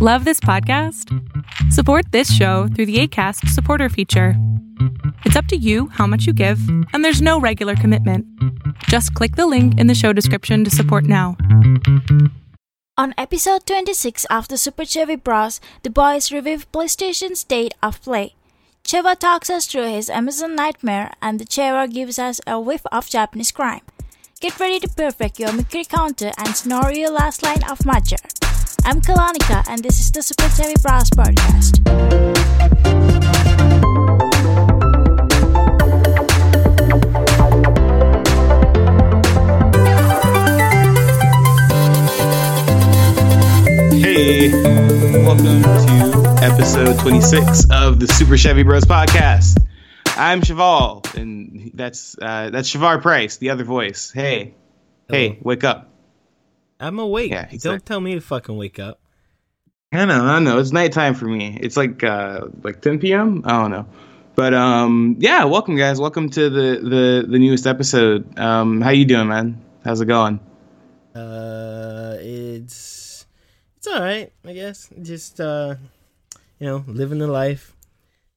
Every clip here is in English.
Love this podcast? Support this show through the ACAST supporter feature. It's up to you how much you give, and there's no regular commitment. Just click the link in the show description to support now. On episode 26 of the Super Chevy Bros, the boys review PlayStation's State of Play. Cheva talks us through his Amazon nightmare, and the Cheva gives us a whiff of Japanese crime. Get ready to perfect your Mikiri counter and snore your last line of matcha. I'm Kalanika, and this is the Super Chevy Bros podcast. Hey, welcome to episode 26 of the Super Chevy Bros podcast. I'm Cheval, and that's uh, that's Shavar Price, the other voice. Hey, hey, wake up! I'm awake. Yeah, exactly. Don't tell me to fucking wake up. I know, I know. It's nighttime for me. It's like uh, like 10 p.m. I don't know, but um, yeah. Welcome, guys. Welcome to the the the newest episode. Um, how you doing, man? How's it going? Uh, it's it's all right, I guess. Just uh, you know, living the life.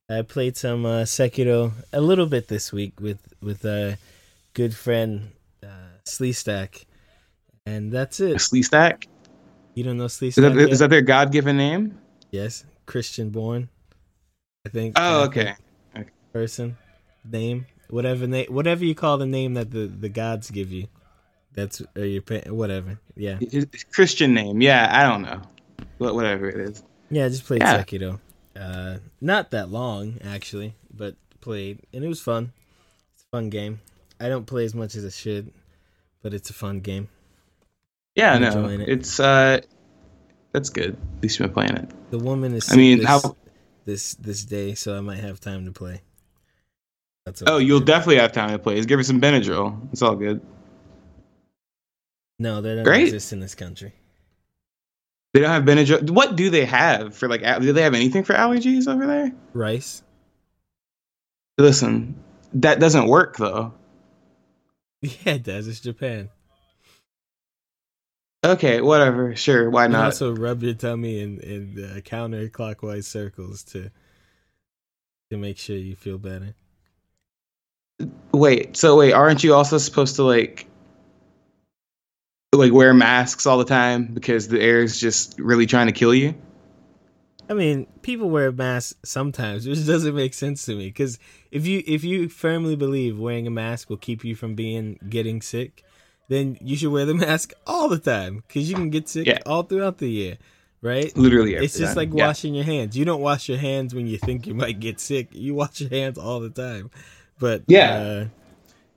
I played some uh, Sekiro a little bit this week with with a good friend uh, Sleestack, and that's it. Slee Stack? You don't know Is that, Sleestack? is that their God given name? yes, Christian born. I think. Oh, okay. Person, name, whatever name, whatever you call the name that the the gods give you. That's or your pa- whatever. Yeah, It's Christian name. Yeah, I don't know. Wha- Whatever it is. yeah. I just played Yeah. Sekiro. Uh, not that long actually, but played and it was fun. It's a fun game. I don't play as much as I should, but it's a fun game. Yeah, I'm no, it. it's uh, that's good. At least you've been playing it. The woman is. I mean, sick how- this, this this day, so I might have time to play. That's Oh, you'll definitely have time to play. Just give her some Benadryl. It's all good. No, they don't Great. exist in this country. They don't have Benadryl. What do they have for like? Do they have anything for allergies over there? Rice. Listen, that doesn't work though. Yeah, it does. It's Japan. Okay, whatever. Sure, why not? also rub your tummy in in uh, counterclockwise circles to to make sure you feel better. Wait, so wait, aren't you also supposed to like like wear masks all the time because the air is just really trying to kill you? I mean, people wear masks sometimes, which doesn't make sense to me. Because if you if you firmly believe wearing a mask will keep you from being getting sick, then you should wear the mask all the time because you can get sick Yeah. all throughout the year, right? Literally, every It's just time. like Yeah. washing your hands. You don't wash your hands when you think you might get sick. You wash your hands all the time. But Yeah. uh,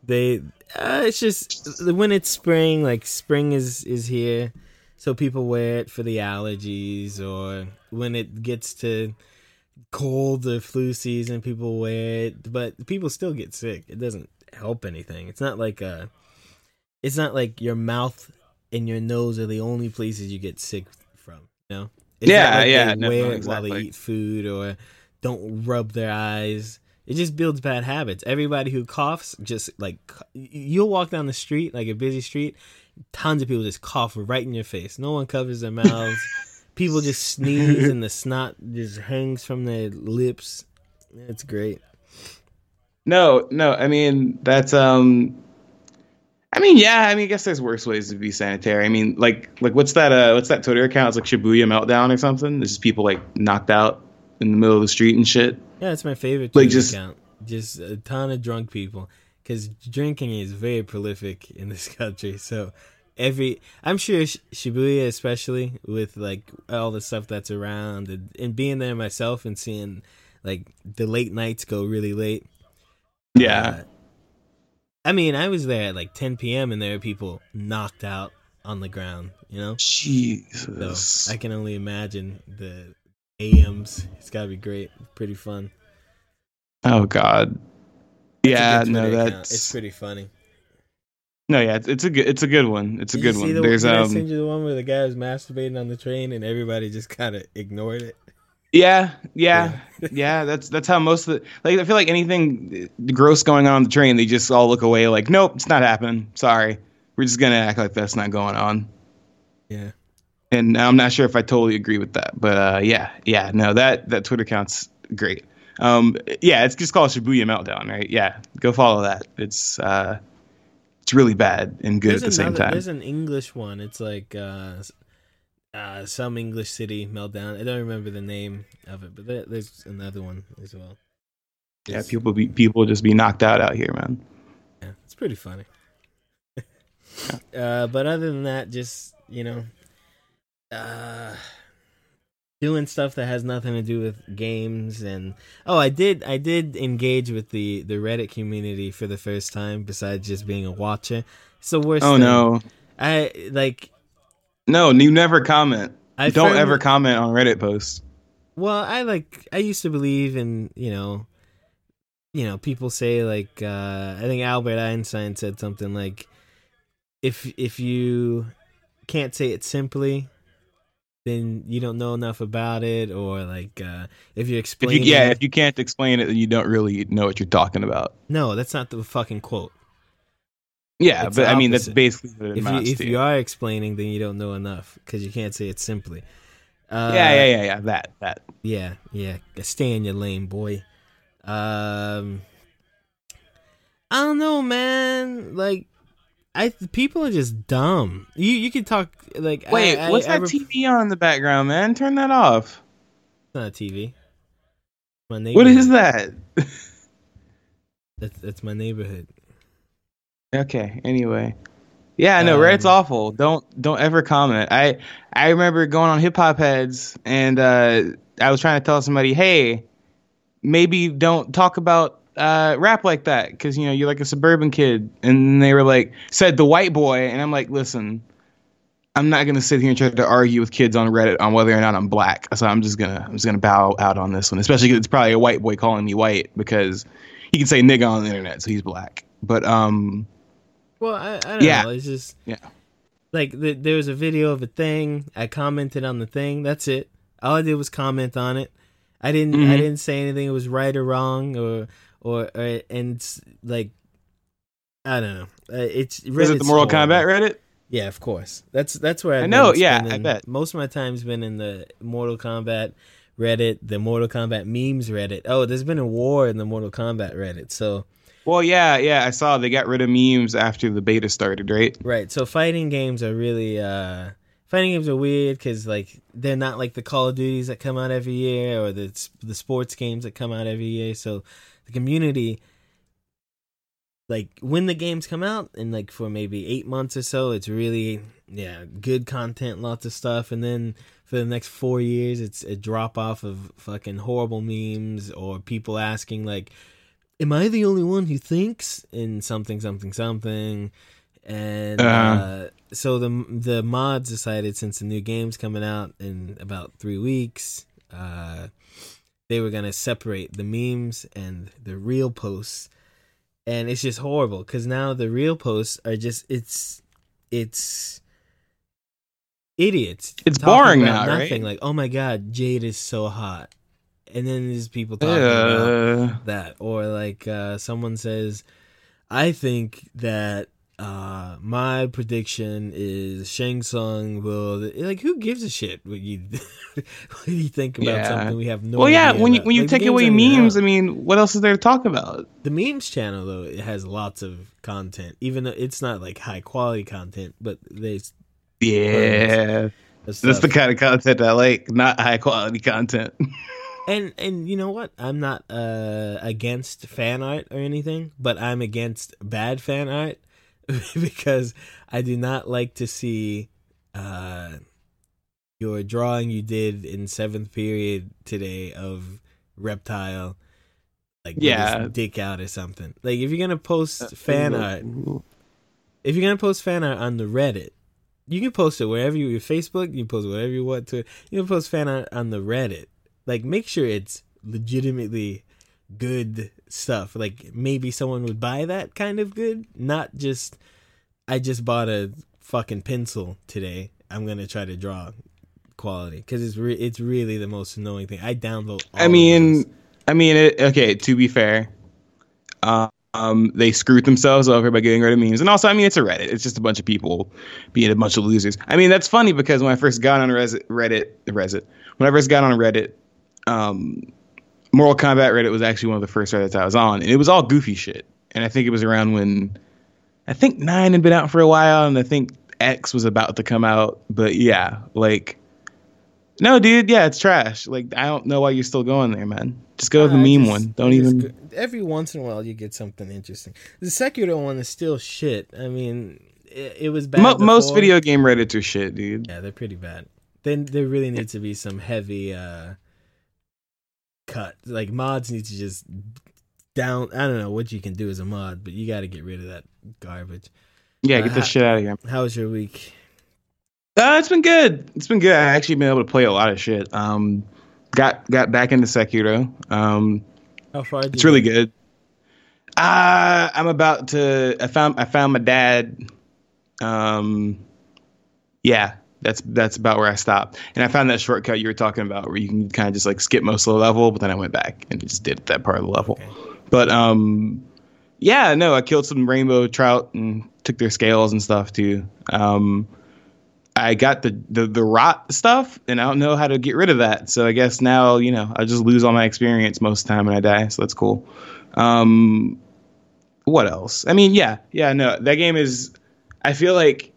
they uh, it's just when it's spring, like spring is is here, so people wear it for the allergies, or when it gets to cold or flu season, people wear it. But people still get sick. It doesn't help anything. It's not like uh it's not like your mouth and your nose are the only places you get sick from. You know? It's Yeah, like yeah, no, wear no, it while they eat food or don't rub their eyes. It just builds bad habits. Everybody who coughs, just like you'll walk down the street, like a busy street, tons of people just cough right in your face. No one covers their mouths. people just sneeze and the snot just hangs from their lips. It's great. No, no. I mean, that's um. I mean, yeah. I mean, I guess there's worse ways to be sanitary. I mean, like, like what's that? Uh, what's that Twitter account? It's like Shibuya Meltdown or something. There's just people like knocked out in the middle of the street and shit. Yeah, it's my favorite Like, Twitter just- account. Just a ton of drunk people because drinking is very prolific in this country. So every, I'm sure Shibuya, especially with like all the stuff that's around and, and being there myself and seeing like the late nights go really late. Yeah. Uh, I mean, I was there at like 10 p.m. and there were people knocked out on the ground. You know, so Jesus. I can only imagine the AMs. It's gotta be great, pretty fun. oh God. It's Yeah. No, Twitter account. that's it's pretty funny. no. Yeah, it's, it's a good. It's a good one. It's a Did good one. The, There's did I um. send you the one where the guy was masturbating on the train and everybody just kind of ignored it? Yeah, yeah, yeah. That's that's how most of the like. I feel like anything gross going on on the train, they just all look away. Like, nope, it's not happening. Sorry, we're just gonna act like that's not going on. Yeah. and I'm not sure if I totally agree with that, but uh, yeah, yeah, no, that that Twitter account's great. Um, yeah, it's just called Shibuya Meltdown, right? Yeah, go follow that. It's uh, it's really bad and good There's at the same time. There's an English one. It's like uh, uh, some English city meltdown. I don't remember the name of it, but there, there's another one as well. Yeah, It's- people be people just be knocked out out here, man. Yeah, it's pretty funny. uh, but other than that, just you know, uh, doing stuff that has nothing to do with games and oh, I did I did engage with the the Reddit community for the first time. Besides just being a watcher, it's the worst. Oh thing. no, I like. No, you never comment. I Don't firmly- ever comment on Reddit posts. Well, I like I used to believe in, you know, you know, people say like uh I think Albert Einstein said something like if if you can't say it simply, then you don't know enough about it or like uh if you If explain you, yeah, it- if you can't explain it, then you don't really know what you're talking about. No, that's not the fucking quote. Yeah, It's but I mean that's basically what If you if you are explaining then you don't know enough cuz you can't say it simply. Uh yeah, yeah, yeah, yeah. That that. Yeah, yeah. Stay in your lane, boy. Um, I don't know, man. Like, I people are just dumb. You you can talk like Wait, I, I, what's I that TV on in the background, man? Turn that off. It's not a TV. My What neighborhood. is that? That's that's my neighborhood. Okay. Anyway, yeah, no, Reddit's Um, awful. Don't don't ever comment. I I remember going on Hip Hop Heads and uh, I was trying to tell somebody, hey, maybe don't talk about uh, rap like that because you know you're like a suburban kid, and they were like said the white boy, and I'm like, listen. I'm not gonna sit here and try to argue with kids on Reddit on whether or not I'm black. So I'm just gonna I'm just gonna bow out on this one, especially because it's probably a white boy calling me white because he can say nigga on the internet, so he's black. But um, Well, I, I don't Yeah. know. It's just Yeah. like the, there was a video of a thing. I commented on the thing. That's it. All I did was comment on it. I didn't. I Mhm. didn't say anything. It was right or wrong or or, or and it's like I don't know. Uh, it's is it the Mortal horrible. Kombat Reddit? Yeah, of course. That's that's where I've I know, yeah, I bet. Most of my time's been in the Mortal Kombat Reddit, the Mortal Kombat memes Reddit. Oh, there's been a war in the Mortal Kombat Reddit. So Well, yeah, yeah, I saw they got rid of memes after the beta started, right? Right. So fighting games are really uh fighting games are weird cuz like they're not like the Call of Duties that come out every year or the the sports games that come out every year. So the community like when the games come out and like for maybe 8 months or so it's really yeah, good content, lots of stuff and then for the next 4 years it's a drop off of fucking horrible memes or people asking like am I the only one who thinks in something something something and uh, Uh-huh. so the the mods decided since the new game's coming out in about three weeks, uh, they were gonna separate the memes and the real posts, and it's just horrible because now the real posts are just it's it's idiots. It's boring now, nothing. right? Like, oh my god, Jade is so hot, and then there's people talking about Uh, that or like uh someone says i think that uh my prediction is shang Tsung will like who gives a shit what you what do you think about Yeah. something we have no well, yeah, when you about? when you Like, take away memes, I mean, what else is there to talk about? the memes channel though it has lots of content even though it's not like high quality content but there's Yeah, that's the kind of content I like, not high quality content. and and you know what i'm not uh against fan art or anything but i'm against bad fan art because i do not like to see uh your drawing you did in seventh period today of reptile like Yeah. dick out or something like if you're gonna post fan art if you're gonna post fan art on the Reddit, you can post it wherever you your Facebook. You can post whatever you want to. You can post fan art on the Reddit. Like make sure it's legitimately good stuff. Like maybe someone would buy that kind of good, not just I just bought a fucking pencil today. I'm gonna try to draw quality because it's re- it's really the most annoying thing. I download. All I mean. I mean, it, okay. To be fair, um, they screwed themselves over by getting rid of memes. And also, I mean, it's a Reddit. It's just a bunch of people being a bunch of losers. I mean, that's funny because when I first got on Reddit, Reddit, Reddit when I first got on Reddit, um, Mortal Kombat Reddit was actually one of the first Reddits I was on, and it was all goofy shit. And I think it was around when I think Nine had been out for a while, and I think X was about to come out. But yeah, like, no, dude, yeah, it's trash. Like, I don't know why you're still going there, man. Just go to the meme just- one. Don't even. go- every once in a while you get something interesting. The Sekiro one is still shit. I mean, it, it was bad. Mo- most video game Reddits are shit, dude. Yeah, they're pretty bad. Then there really needs to be some heavy uh cut. Like mods need to just down. I don't know what you can do as a mod, but you got to get rid of that garbage. Yeah, Uh, get this ha- shit out of here. How was your week? Uh, it's been good. It's been good. I actually been able to play a lot of shit. Um, got got back into Sekiro. Um, How far? It's really good. Uh, I'm about to. I found I found my dad. Um, yeah, that's that's about where I stopped. And I found that shortcut you were talking about, where you can kind of just like skip most of the level. But then I went back and just did that part of the level. Okay. But um, yeah, no, I killed some rainbow trout and took their scales and stuff too. Um, I got the, the the rot stuff, and I don't know how to get rid of that. So I guess now you know I just lose all my experience most of the time when I die. So that's cool. Um, what else? I mean, yeah, yeah, no, that game is. I feel like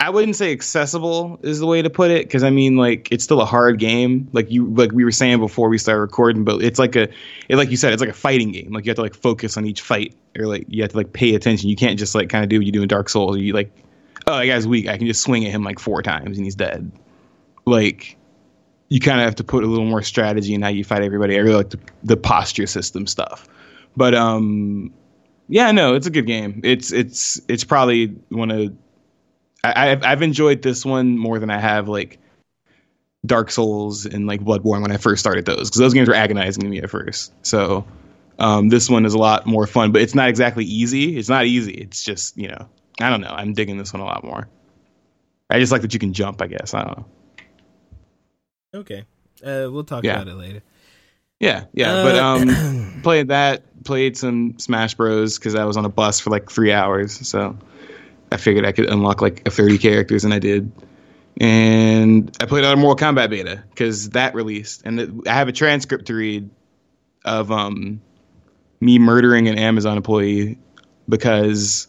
I wouldn't say accessible is the way to put it because I mean like it's still a hard game. Like you like we were saying before we started recording, but it's like a it like you said it's like a fighting game. Like you have to like focus on each fight or like you have to like pay attention. You can't just like kind of do what you do in Dark Souls. You like oh that guy's weak. I can just swing at him like four times and he's dead. Like you kind of have to put a little more strategy in how you fight everybody. I really like the, the posture system stuff. But um yeah, no, it's a good game. It's it's it's probably one of I, I've I've enjoyed this one more than I have like Dark Souls and like Bloodborne when I first started those because those games were agonizing to me at first. So um, this one is a lot more fun, but it's not exactly easy. It's not easy. It's just you know I don't know. I'm digging this one a lot more. I just like that you can jump. I guess I don't know. Okay. Uh, we'll talk Yeah. about it later. Yeah, yeah. Uh, but um, played that. Played some Smash Bros. because I was on a bus for like three hours. So I figured I could unlock like a 30 characters, and I did. And I played out a Mortal Kombat beta because that released, and it, I have a transcript to read of um me murdering an Amazon employee because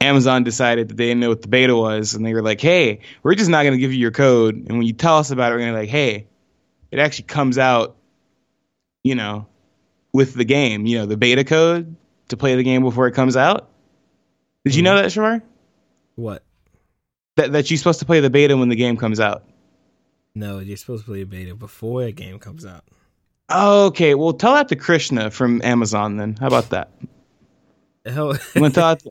Amazon decided that they didn't know what the beta was, and they were like, "Hey, we're just not going to give you your code, and when you tell us about it, we're going to be like, hey, it actually comes out, you know, with the game, you know, the beta code to play the game before it comes out." Did you know that, Shamar? what? That that you're supposed to play the beta when the game comes out. No, you're supposed to play a beta before a game comes out. Okay, well, tell that to Krishna from Amazon then. How about that? Hell, hold that's on,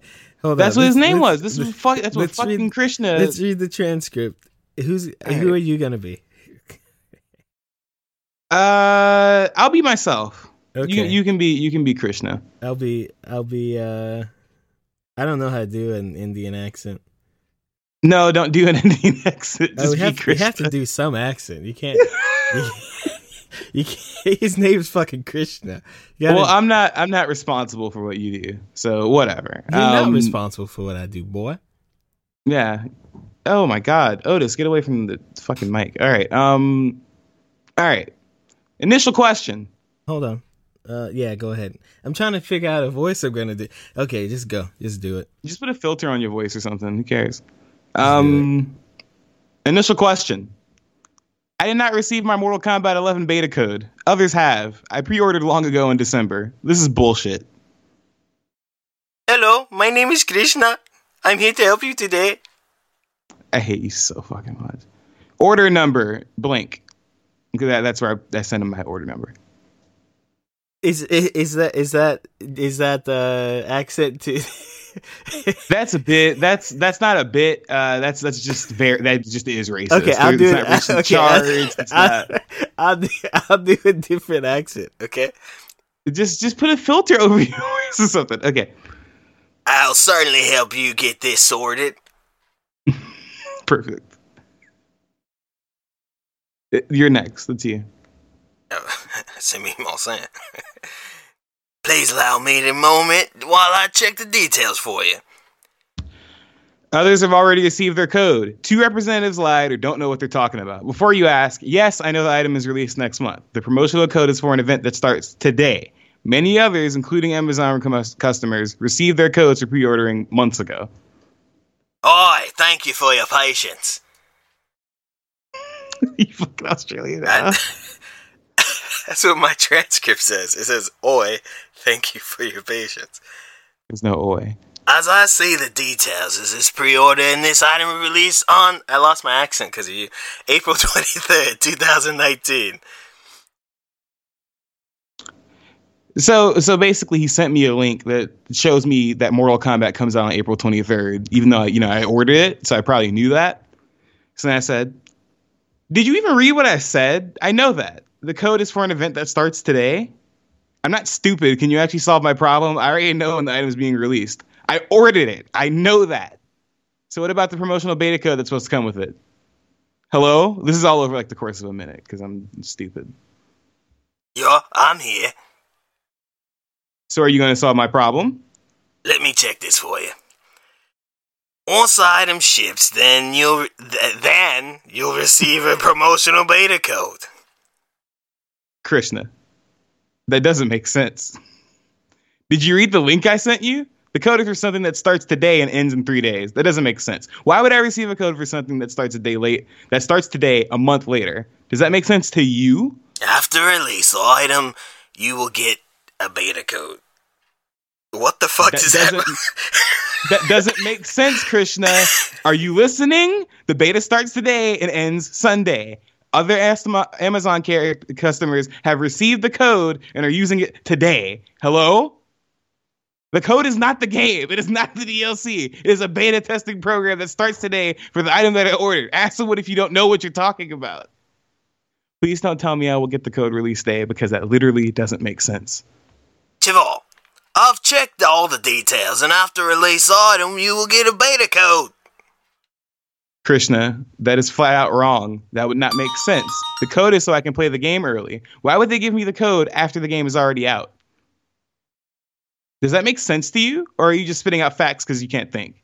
what his let's- name was. This was let's- fuck. That's what fucking read- Krishna. Let's read the transcript. Who's who are you gonna be? Uh, I'll be myself. Okay, You you can be you can be Krishna. I'll be I'll be uh I don't know how to do an Indian accent. No, don't do an Indian accent. Uh, Just we, be have, we have to do some accent. You can't. you, you can't his name's fucking Krishna. Gotta, well, I'm not. I'm not responsible for what you do. So whatever. you're not Um, responsible for what I do, boy. Yeah. Oh my God, Otis, get away from the fucking mic. All right. Um. All right. Initial question. Hold on. Uh, yeah, go ahead. I'm trying to figure out a voice I'm gonna do. Okay, just go. Just do it. Just put a filter on your voice or something. Who cares? Um. Initial question. I did not receive my Mortal Kombat 11 beta code. Others have. I pre-ordered long ago in December. This is bullshit. Hello, my name is Krishna. I'm here to help you today. I hate you so fucking much. Order number blank. Because that, that's where I, I send them my order number. Is is, is that is that is that the accent to? That's a bit. That's that's not a bit. Uh, that's that's just very. That just is racist. Okay, I'll There's do not it. racial Okay, charge. It's I'll. I'll do I'll do a different accent. Okay. Just just put a filter over your voice or something. Okay, I'll certainly help you get this sorted. perfect. Uh, You're next. Let's you. C'est me, mon sang. Please allow me a moment while I check the details for you. Others have already received their code. Two representatives lied or don't know what they're talking about. Before you ask, yes, I know the item is released next month. The promotional code is for an event that starts today. Many others, including Amazon customers, received their codes for pre ordering months ago. Oi, thank you for your patience. you fucking Australian. Huh? That's what my transcript says. It says, Oi, thank you for your patience. There's no oi. As I see the details, is this pre-order and this item will release on? I lost my accent because of you. April twenty third, two thousand nineteen. So so basically, he sent me a link that shows me that Mortal Kombat comes out on April 23rd. Even though you know I ordered it, so I probably knew that. So then I said, "Did you even read what I said? I know that the code is for an event that starts today. I'm not stupid. Can you actually solve my problem? I already know when the item is being released. I ordered it. I know that. So what about the promotional beta code that's supposed to come with it? Hello? This is all over like the course of a minute because I'm stupid. Yo, I'm here. So are you going to solve my problem? Let me check this for you. Once the item ships, then you'll th- then you'll receive a promotional beta code. Krishna. That doesn't make sense. Did you read the link I sent you? The code is for something that starts today and ends in three days. That doesn't make sense. Why would I receive a code for something that starts a day late, that starts today, a month later? Does that make sense to you? After release item, you will get a beta code. What the fuck That does that? That doesn't make sense, Krishna. Are you listening? The beta starts today and ends Sunday. Other Amazon customers have received the code and are using it today. Hello? The code is not the game. It is not the DLC. It is a beta testing program that starts today for the item that I ordered. Ask someone if you don't know what you're talking about. Please don't tell me I will get the code release day because that literally doesn't make sense. Chival, I've checked all the details, and after release item, you will get a beta code. Krishna, that is flat out wrong. That would not make sense. The code is so I can play the game early. Why would they give me the code after the game is already out? Does that make sense to you? Or are you just spitting out facts because you can't think?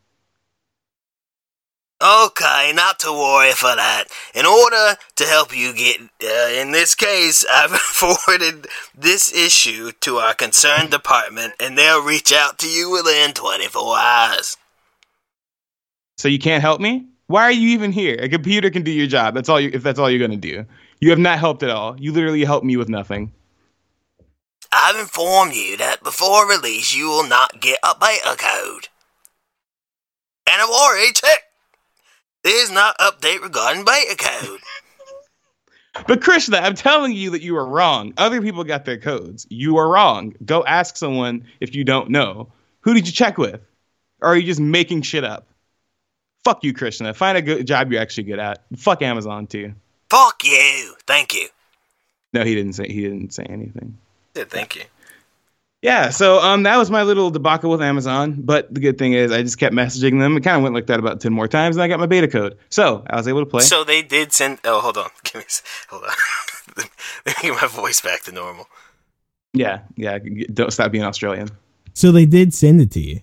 Okay, not to worry for that. In order to help you get, uh, in this case, I've forwarded this issue to our concerned department, and they'll reach out to you within 24 hours. So you can't help me? Why are you even here? A computer can do your job. That's all you if that's all you're gonna do. You have not helped at all. You literally helped me with nothing. I've informed you that before release, you will not get a beta code. And I've already checked. There's not update regarding beta code. But Krishna, I'm telling you that you are wrong. Other people got their codes. You are wrong. Go ask someone if you don't know. Who did you check with? Or are you just making shit up? Fuck you, Krishna. Find a good job you're actually good at. Fuck Amazon too. Fuck you. Thank you. No, he didn't say he didn't say anything. Yeah, thank you. Yeah, so um that was my little debacle with Amazon. But the good thing is I just kept messaging them. It kind of went like that about ten more times, and I got my beta code. So I was able to play. So they did send. Oh, hold on. Give me. Hold on. Let me get my voice back to normal. yeah, yeah. Don't stop being Australian. So they did send it to you.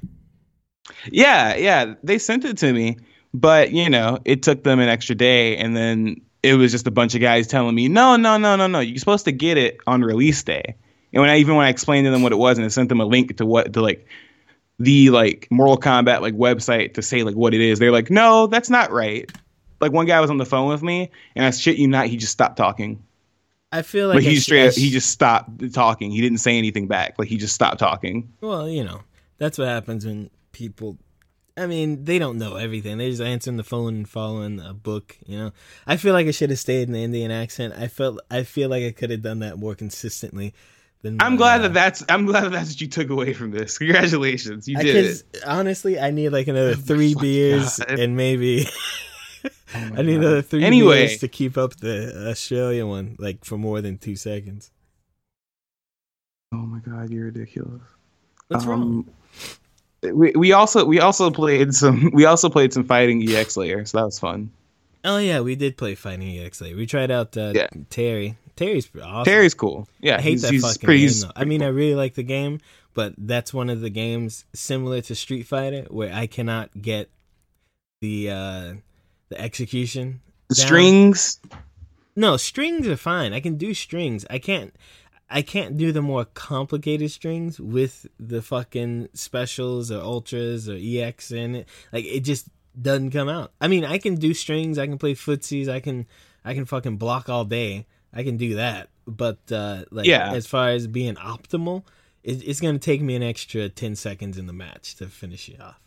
Yeah, yeah. They sent it to me, but you know, it took them an extra day, and then it was just a bunch of guys telling me, "No, no, no, no, no. You're supposed to get it on release day." And when I even when I explained to them what it was, and I sent them a link to what to like the like Mortal Kombat like website to say like what it is, they're like, "No, that's not right." Like one guy was on the phone with me, and I shit you not, he just stopped talking. I feel like I he sh- just straight, I up, he just stopped talking. He didn't say anything back. Like he just stopped talking. Well, you know, that's what happens when people. I mean, they don't know everything. They're just answering the phone and following a book. You know, I feel like I should have stayed in the Indian accent. I felt. I feel like I could have done that more consistently. Than I'm my, glad uh, that that's I'm glad that that's what you took away from this. Congratulations, you did it. Honestly, I need like another three beers God. and maybe Oh I need God. another three Anyway. beers to keep up the Australian one, like for more than two seconds. Oh my god, you're ridiculous. What's wrong? We we also we also played some we also played some fighting EX layer, so that was fun. Oh yeah, we did play Fighting EX. Layer. We tried out uh, Yeah. Terry Terry's awesome. Terry's cool. Yeah, I hate he's, that he's fucking pretty. game though. I mean, I really like the game, but that's one of the games similar to Street Fighter where I cannot get the uh the execution. the strings. No, strings are fine. I can do strings. I can't I can't do the more complicated strings with the fucking specials or ultras or EX in it. Like it just doesn't come out. I mean, I can do strings, I can play footsies, I can I can fucking block all day. I can do that. But uh like Yeah. as far as being optimal, it, it's going to take me an extra 10 seconds in the match to finish it off.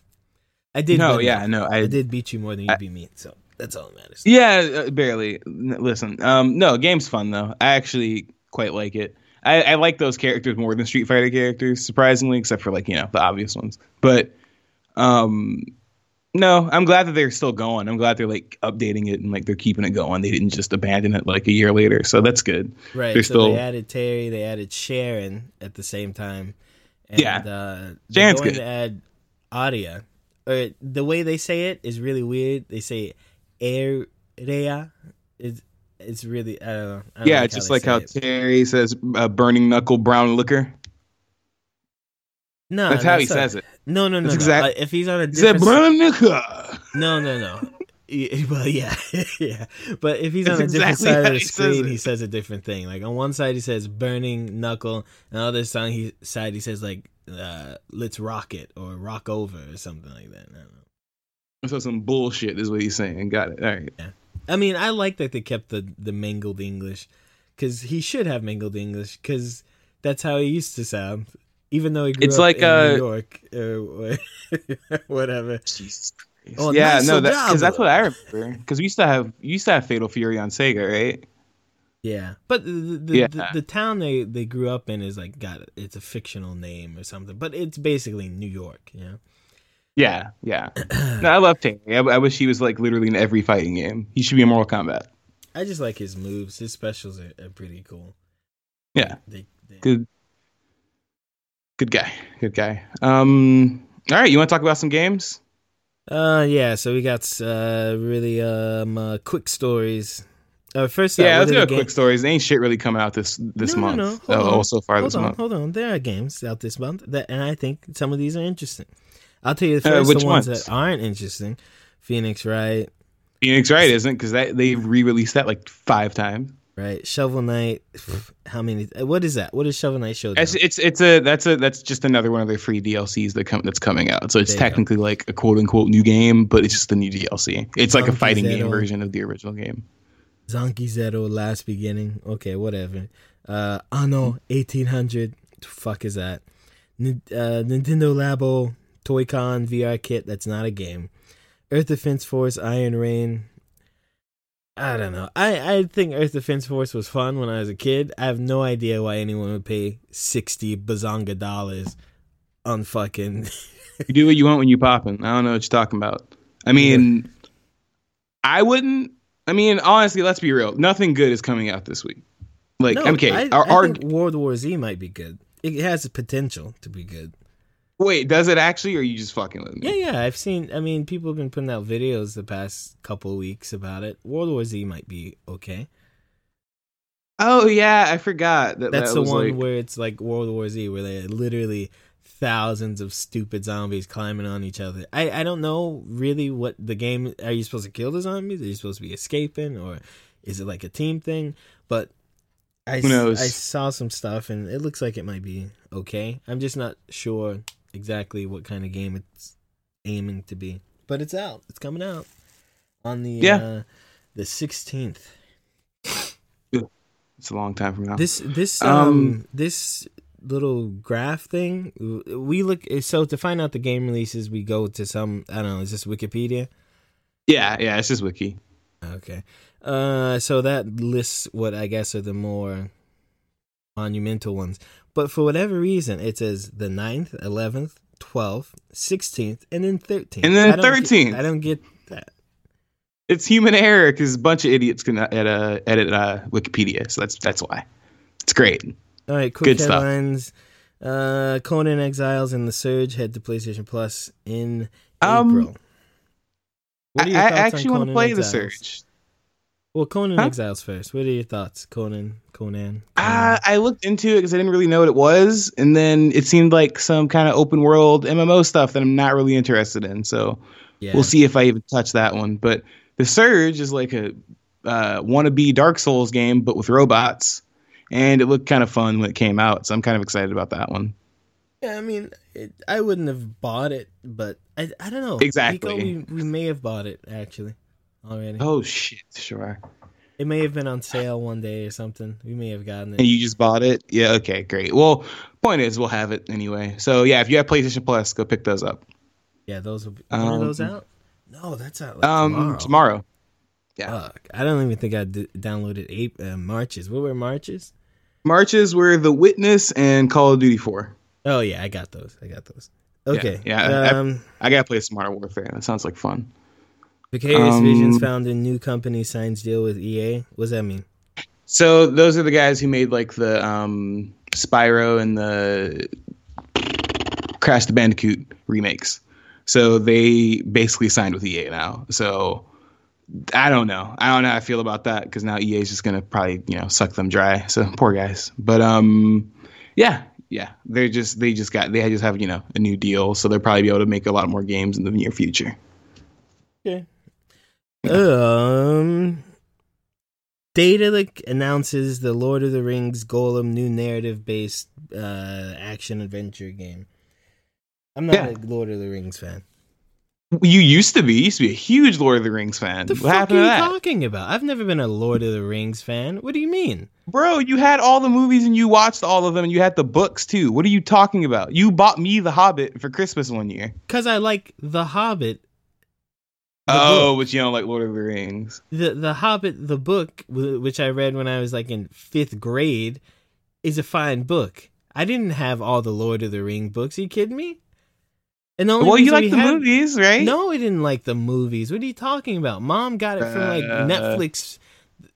I did No, yeah, though. no, I, I, did beat you more than you I- beat me, so that's all that matters. Yeah, uh, barely. Listen, um, no, game's fun though. I actually quite like it. I, I like those characters more than Street Fighter characters, surprisingly, except for like you know the obvious ones. But um, no, I'm glad that they're still going. I'm glad they're like updating it and like they're keeping it going. They didn't just abandon it like a year later, so that's good. Right. They're so still they added Terry, they added Sharon at the same time. And, Yeah. Uh, they're Sharon's going good. to add Aria. Or the way they say it is really weird. They say Area. It's, it's really, I don't know. I don't yeah, like just like how it. Terry says uh, "burning knuckle brown liquor." no, That's how he says it. No, no, no. That's no. exact- Like, if he's on a He said different brown liquor. No, no, no. Y- Well, yeah, yeah. But if he's That's on a different exactly side of the he says screen, it. he says a different thing. Like on one side, he says "burning knuckle," and the other side, he side he says like uh, "let's rock it" or "rock over" or something like that. I don't know. So some bullshit is what he's saying. Got it. All right. I mean, I like that they kept the the mangled English because he should have mangled English because that's how he used to sound. Even though he grew It's up like, in uh, New York or, or whatever. Jesus. Oh, yeah, nice no, that because that's job. what I remember. Because we used to have you used to have Fatal Fury on Sega, right? Yeah, but the the, the, Yeah. the the town they they grew up in is like got it's a fictional name or something, but it's basically New York. You know. Yeah, yeah. no, I love Terry. I, I wish he was like literally in every fighting game. He should be in Mortal Kombat. I just like his moves. His specials are, are pretty cool. Yeah, They, they, good, good guy, good guy. Um, all right, you want to talk about some games? Uh, yeah. So we got uh really um uh, quick stories. Uh, first, yeah, let's do a quick stories. There ain't shit really coming out this this No, no, no. Hold Oh, on. so far hold this on, month. hold on. There are games out this month that, and I think some of these are interesting. I'll tell you the Uh, first which the ones, ones? that aren't interesting. Phoenix Wright, Phoenix Wright isn't because that they re-released that like five times. right? Shovel Knight. How many? What is that? What is Shovel Knight Showdown? It's, it's it's a that's a that's just another one of their free DLCs that come that's coming out. So it's you go. technically like a quote unquote new game, but it's just the new DLC. It's like a fighting game version of the original game. Zanki Zero, Last Beginning. Okay, whatever. Uh, Anno 1800. Fuck is that? Nin- uh, Nintendo Labo Toy-Con VR kit. That's not a game. Earth Defense Force Iron Rain. I don't know. I, I think Earth Defense Force was fun when I was a kid. I have no idea why anyone would pay 60 bazonga dollars on fucking. You do what you want when you popping. I don't know what you're talking about. I mean, I wouldn't. I mean, honestly, let's be real. Nothing good is coming out this week. Like, No, okay, I, our, I our World War Z might be good. It has the potential to be good. Wait, does it actually, or are you just fucking with me? Yeah, yeah, I've seen. I mean, people have been putting out videos the past couple of weeks about it. World War Z might be okay. Oh yeah, I forgot that. That's that the one like- where it's like World War Z, where they literally thousands of stupid zombies climbing on each other. I I don't know really what the game. Are you supposed to kill the zombies? Are you supposed to be escaping, or is it like a team thing? But I Who knows? I saw some stuff, and it looks like it might be okay. I'm just not sure exactly what kind of game it's aiming to be. But it's out. It's coming out on the Yeah. uh, the 16th. It's a long time from now. This this um, Um, this little graph thing. We look so to find out the game releases. We go to some I don't know. Is this Wikipedia? yeah, yeah, it's just wiki. Okay. Uh, so that lists what I guess are the more monumental ones. But for whatever reason, it says the 9th, 11th, 12th, 16th, and then 13th. And then I don't get- 13th. I don't get that. It's human error because a bunch of idiots can edit, uh, edit uh, Wikipedia, so that's that's why. It's great. All right, quick Good stuff. headlines. Uh, Conan Exiles and The Surge head to PlayStation Plus in Um, April. What are your I, I actually want to play the Surge. Well, Conan Huh? Exiles first. What are your thoughts, Conan? Conan. Uh, I looked into it because I didn't really know what it was, and then it seemed like some kind of open world MMO stuff that I'm not really interested in. So yeah. we'll see if I even touch that one. But the Surge is like a uh, wannabe Dark Souls game, but with robots, and it looked kind of fun when it came out. So I'm kind of excited about that one. Yeah, I mean, it, I wouldn't have bought it, but I, I don't know. Exactly. We, we may have bought it actually already. Oh shit! Sure. It may have been on sale one day or something. We may have gotten it. And you just bought it? Yeah. Okay. Great. Well, point is, we'll have it anyway. So yeah, if you have PlayStation Plus, go pick those up. Yeah, those will be. When are those Um, out? No, that's out like Um, tomorrow. tomorrow. Yeah. Fuck, I don't even think I d- downloaded eight uh, Marches. What were Marches? Marches were The Witness and Call of Duty 4. Oh yeah, I got those. I got those. Okay. yeah, I- I- Um, I gotta play some Modern Warfare. That sounds like fun. Vicarious um, Visions found a new company signs deal with EA. What does that mean? So those are the guys who made like the um, Spyro and the Crash the Bandicoot remakes. So they basically signed with EA now. So I don't know. I don't know how I feel about that because now EA is just gonna probably you know suck them dry. So poor guys. But um, yeah, yeah. They're just they just got they just have you know a new deal. So they'll probably be able to make a lot more games in the near future. Okay. Um, Daedalic announces the Lord of the Rings Gollum new narrative-based uh, action adventure game. I'm not Yeah. a Lord of the Rings fan. You used to be. You used to be a huge Lord of the Rings fan. The what fuck happened are to you talking about? I've never been a Lord of the Rings fan. What do you mean? Bro, you had all the movies and you watched all of them and you had the books too. What are you talking about? You bought me The Hobbit for Christmas one year. Because I like The Hobbit. The oh, book. but you don't like Lord of the Rings. The The Hobbit, the book, wh- which I read when I was like in fifth grade, is a fine book. I didn't have all the Lord of the Ring books. Are you kidding me? And the only Well, you like we the had- movies, right? No, I didn't like the movies. What are you talking about? Mom got it from like Uh. Netflix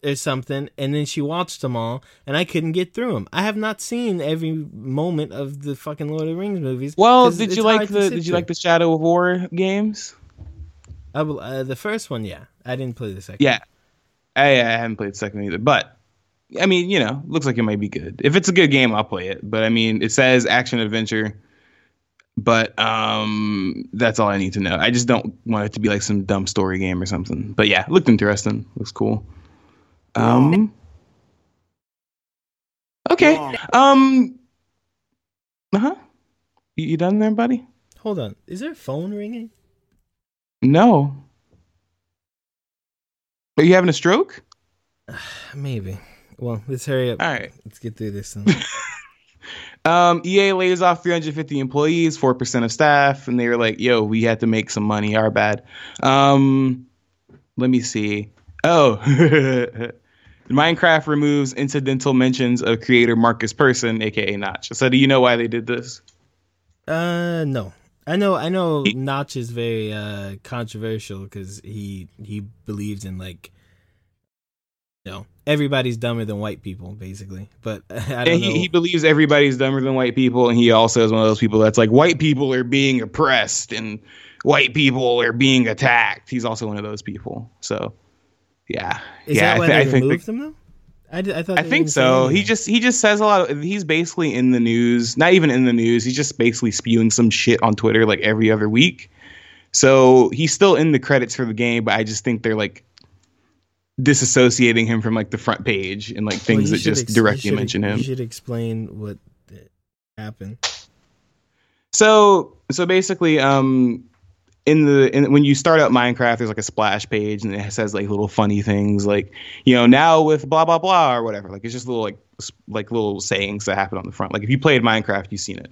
or something, and then she watched them all, and I couldn't get through them. I have not seen every moment of the fucking Lord of the Rings movies. Well, did you like the Did you like the Shadow of War games? I will- uh, the first one? Yeah, I didn't play the second. Yeah, I, I haven't played the second either, but I mean, you know, looks like it might be good. If it's a good game, I'll play it. But I mean, it says action adventure, but um, that's all I need to know. I just don't want it to be like some dumb story game or something. But yeah, looked interesting. Looks cool. Um. Okay. Um. Uh huh. You, you done there, buddy? Hold on, is there a phone ringing? No. Are you having a stroke? Maybe. Well, let's hurry up. All right. Let's get through this. Um, EA lays off 350 employees, 4% of staff, and they were like, yo, we had to make some money. Our bad. Um, let me see. Oh, Minecraft removes incidental mentions of creator Markus Persson, aka Notch. So, do you know why they did this? Uh, no. I know. I know. He- Notch is very uh controversial because he he believes in like, you know, everybody's dumber than white people, basically. But I don't And know. he, he believes everybody's dumber than white people, and he also is one of those people that's like, white people are being oppressed and white people are being attacked. He's also one of those people. So, yeah. is yeah, that why I, thi- they I think removed them though? I, did, I thought. I think so. He just he just says a lot. Of, he's basically in the news. Not even in the news. He's just basically spewing some shit on Twitter like every other week. So he's still in the credits for the game, but I just think they're like disassociating him from like the front page and like things you that just ex- directly mention him. You should explain what happened. So so basically, um, in the in, when you start up Minecraft, there's like a splash page and it says like little funny things like you know now with blah blah blah or whatever. Like it's just little like like little sayings that happen on the front. Like if you played Minecraft, you've seen it.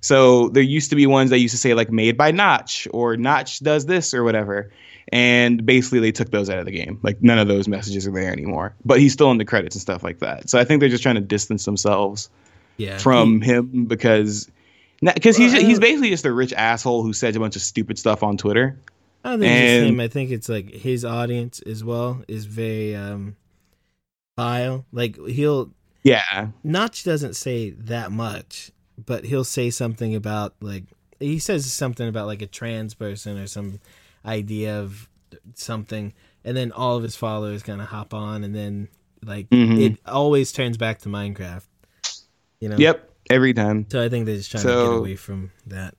So there used to be ones that used to say like made by Notch or Notch does this or whatever. And basically they took those out of the game. Like none of those messages are there anymore. But he's still in the credits and stuff like that. So I think they're just trying to distance themselves Yeah. from him because because he's he's basically just a rich asshole who says a bunch of stupid stuff on Twitter. I don't think it's just him. I think it's like his audience as well is very um vile. Like he'll Yeah, Notch doesn't say that much, but he'll say something about like he says something about like a trans person or some idea of something, and then all of his followers kind of hop on, and then like Mhm. it always turns back to Minecraft. You know. Yep, every time. So I think they're just trying to get away from that.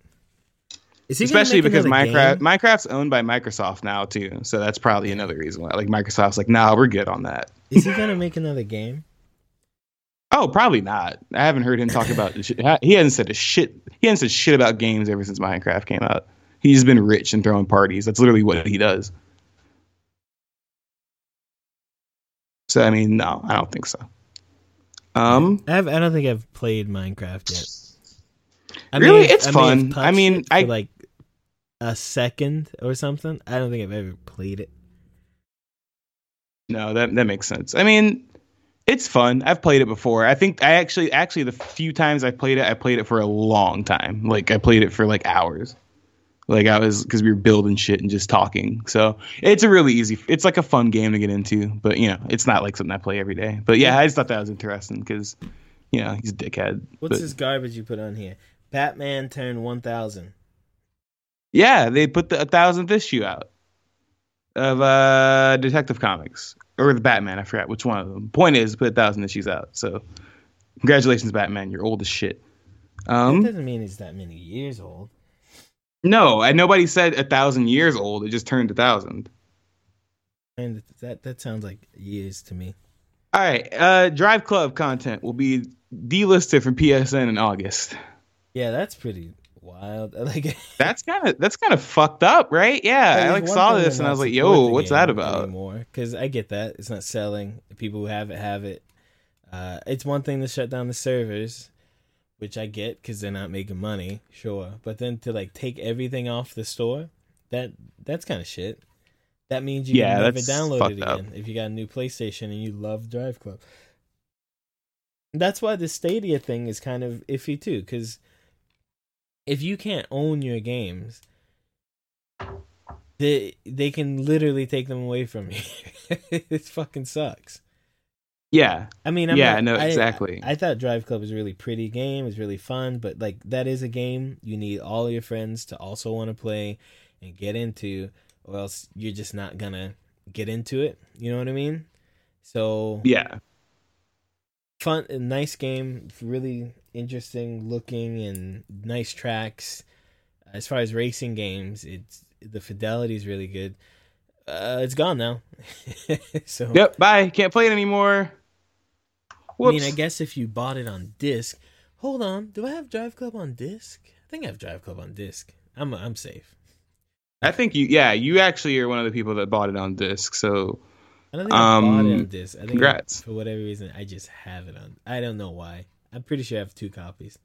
Is he Especially because Minecraft game? Minecraft's owned by Microsoft now too, so that's probably another reason why. Like Microsoft's like, nah, we're good on that. Is he gonna make another game? Oh, probably not. I haven't heard him talk about. He hasn't said a shit. He hasn't said shit about games ever since Minecraft came out. He's been rich and throwing parties. That's literally what he does. So I mean, no, I don't think so. Um, I have. I don't think I've played Minecraft yet. I Really? have- It's I fun. I mean, I- like a second or something. I don't think I've ever played it. no, that that makes sense. I mean, it's fun. I've played it before. I think I actually actually the few times I played it, I played it for a long time. Like I played it for like hours. Like I was because we were building shit and just talking. So it's a really easy. It's like a fun game to get into, but you know, it's not like something I play every day. But yeah, I just thought that was interesting because you know he's a dickhead. What's But, this garbage you put on here? Batman turned one thousand. Yeah, they put the thousandth issue out of uh Detective Comics or the Batman. I forgot which one of them. Point is, put a thousand issues out. So congratulations, Batman. You're old as shit. that Um, doesn't mean he's that many years old. No, and nobody said a thousand years old. It just turned a thousand. And that that sounds like years to me. All right, uh, Driveclub content will be delisted from PSN in August. Yeah, that's pretty wild. Like That's kind of that's kind of fucked up, right? Yeah, I like saw this and I was like, "Yo, what's that about?" Because I get that it's not selling. The people who have it have it. Uh, it's one thing to shut down the servers, which I get because they're not making money, sure. But then to like take everything off the store, that that's kind of shit. That means you Yeah, can never download it fucked up. again if you got a new PlayStation and you love Driveclub. That's why the Stadia thing is kind of iffy too, because if you can't own your games, they they can literally take them away from you. it fucking sucks. Yeah, I mean, I'm Yeah, not- no, I- exactly. I, thought Driveclub was a really pretty game. It's really fun, but like that is a game you need all your friends to also want to play and get into, or else you're just not gonna get into it. You know what I mean? So yeah, fun, nice game, really interesting looking and nice tracks. As far as racing games, it's the fidelity is really good. Uh, it's gone now. so yep. Bye. Can't play it anymore. I mean, I guess if you bought it on disc. Hold on, do I have Driveclub on disc? I think I have Driveclub on disc. I'm I'm safe. I think you, yeah, you actually are one of the people that bought it on disc. So I don't think I bought it Um, on disc. I think congrats. for whatever reason, I just have it on. I don't know why. I'm pretty sure I have two copies.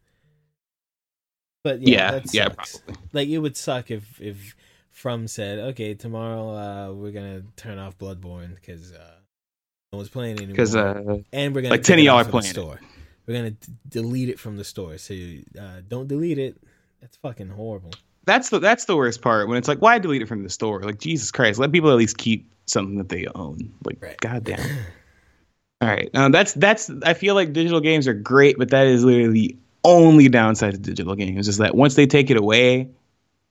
But yeah, yeah, yeah, probably. Like it would suck if if From said, "Okay, tomorrow uh, we're gonna turn off Bloodborne because uh, no one's playing anymore." Because uh, and we're gonna like 10 of it y'all are playing store. We're gonna d- delete it from the store. So uh, don't delete it. That's fucking horrible. that's the that's the worst part when it's like, why delete it from the store? Like Jesus Christ, let people at least keep something that they own. Like, Right. goddamn. All right, um, that's that's. I feel like digital games are great, but that is literally the only downside to digital games is that once they take it away,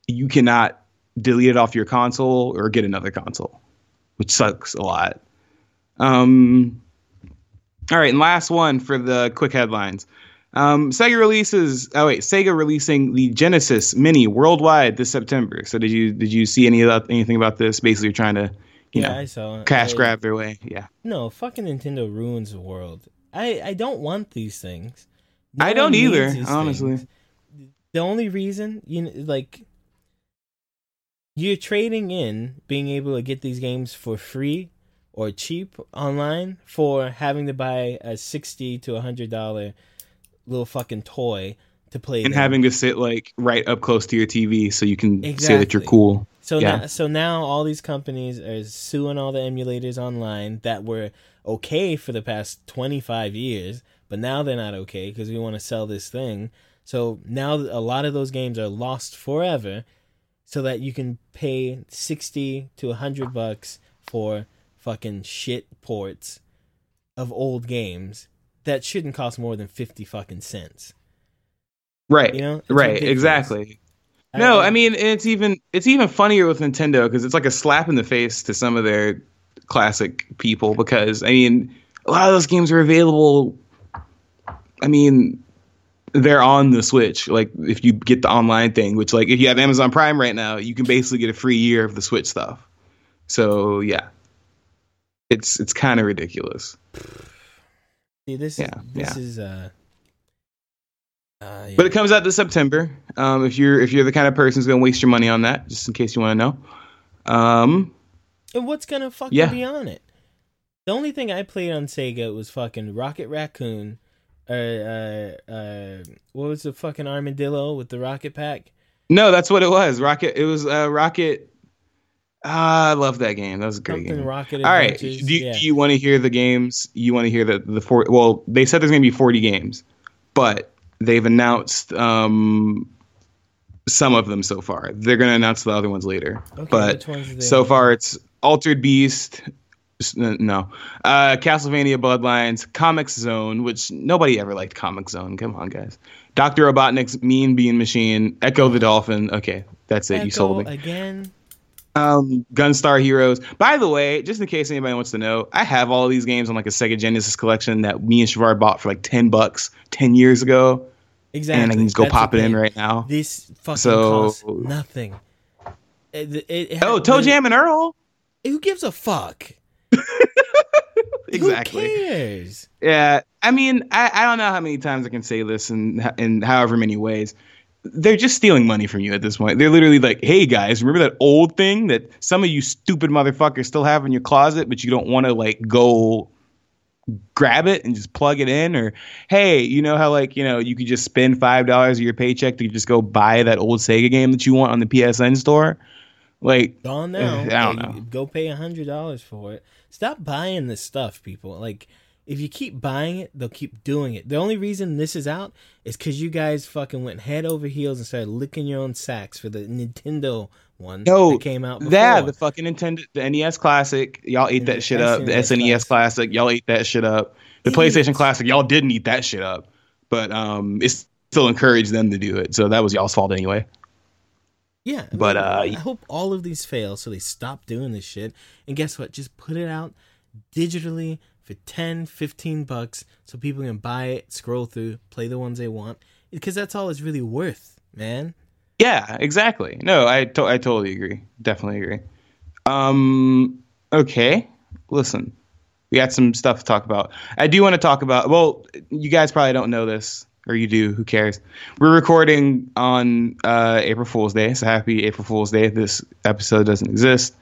you cannot delete it off your console or get another console, which sucks a lot. Um. All right, and last one for the quick headlines. Um, Sega releases. Oh wait, Sega releasing the Genesis Mini worldwide this September. So did you did you see any of that, anything about this? Basically, trying to you yeah, know I saw. cash I- grab their way. Yeah. No, fucking Nintendo ruins the world. I I don't want these things. No I don't either, honestly. things. The only reason you know, like you're trading in being able to get these games for free or cheap online for having to buy a sixty to a hundred dollar little fucking toy to play And them. having to sit like right up close to your TV so you can say that you're cool. So Yeah. now, so now all these companies are suing all the emulators online that were okay for the past 25 years, but now they're not okay because we want to sell this thing. So now a lot of those games are lost forever so that you can pay 60 to 100 bucks for fucking shit ports of old games that shouldn't cost more than 50 fucking cents. Right. You know? It's right. ridiculous. Exactly. No, I mean it's even it's even funnier with Nintendo because it's like a slap in the face to some of their classic people because I mean a lot of those games are available. I mean, they're on the Switch. Like if you get the online thing, which like if you have Amazon Prime right now, you can basically get a free year of the Switch stuff. So yeah, it's it's kind of ridiculous. See, this Yeah, is this yeah. is uh. Uh, But it comes out this September. Um, if you're if you're the kind of person who's gonna waste your money on that, just in case you want to know. Um, And what's gonna fucking Yeah. be on it? The only thing I played on Sega was fucking Rocket Raccoon. Uh, uh, uh, what was the fucking armadillo with the rocket pack? no, that's what it was. Rocket. It was uh, Rocket. Ah, I love that game. That was a great Something game. Rocket All right. Do you, yeah. do you want to hear the games? You want to hear the the four? Well, they said there's gonna be 40 games, but they've announced um some of them so far. They're gonna announce the other ones later. Okay, but so far, it's Altered Beast. No, uh, Castlevania Bloodlines, Comix Zone, which nobody ever liked. Comix Zone, come on, guys. Doctor Robotnik's Mean Bean Machine, Ecco the Dolphin. Okay, that's it. you sold me again. Um, Gunstar Heroes. By the way, just in case anybody wants to know, I have all these games on like a Sega Genesis collection that me and Shavar bought for like ten bucks ten years ago, Exactly. and I can just go That's pop it in right now. This fucking So- costs nothing. It, it, it- Oh, ToeJam and Earl. Who gives a fuck? Exactly. Who cares? Yeah, I mean, I, I don't know how many times I can say this in in however many ways. They're just stealing money from you at this point. They're literally like, "Hey guys, remember that old thing that some of you stupid motherfuckers still have in your closet, but you don't want to like go grab it and just plug it in or hey you know how like you know you could just spend five dollars of your paycheck to just go buy that old sega game that you want on the psn store like Gone now. I don't know. Go pay a hundred dollars for it. Stop buying this stuff, people. Like, if you keep buying it, they'll keep doing it. The only reason this is out is because you guys fucking went head over heels and started licking your own sacks for the Nintendo one no that came out before. that the fucking nintendo the nes classic. Y'all ate And that shit up. The SNES classic. Y'all ate that shit up. The playstation classic y'all didn't eat that shit up. But um it's still encouraged them to do it. So that was y'all's fault anyway. Yeah, I But, uh, I hope all of these fail so they stop doing this shit. And guess what? Just put it out digitally for 10, 15 bucks so people can buy it, scroll through, play the ones they want. Because that's all it's really worth, man. Yeah, exactly. No, I to- I totally agree. Definitely agree. Um okay. Listen. We got some stuff to talk about. I do want to talk about well, you guys probably don't know this or you do, who cares. We're recording on uh April Fool's Day. So happy April Fool's Day. This episode doesn't exist.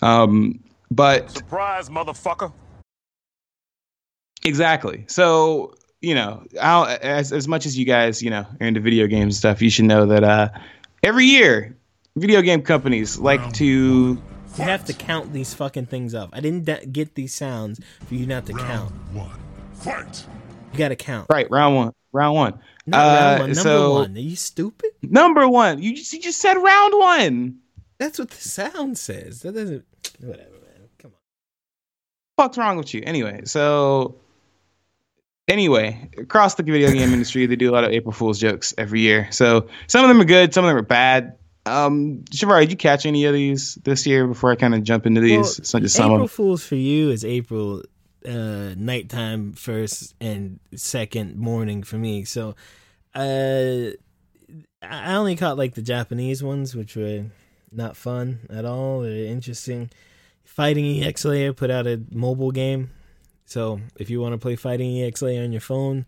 Um but Surprise, motherfucker. Exactly. So, you know, I'll, as as much as you guys, you know, are into video games and stuff, you should know that uh, every year, video game companies like to. You have to count these fucking things up. I didn't da- get these sounds for you not to count. One. Fight. You gotta count. Right, round one. Round one. Not Uh, round one, number so- one. Are you stupid? Number one. You just, you just said round one. That's what the sound says. That doesn't. Whatever, man. Come on. What's wrong with you? Anyway, so. Anyway, across the video game industry, they do a lot of April Fool's jokes every year. So some of them are good, some of them are bad. Um, did you catch any of these this year before I kind of jump into these? Well, so just some of April them. Fools for you is April uh nighttime first and second morning for me. So uh I only caught like the Japanese ones, which were not fun at all. They're interesting. Fighting EX Layer put out a mobile game. So if you want to play Fighting EX Layer on your phone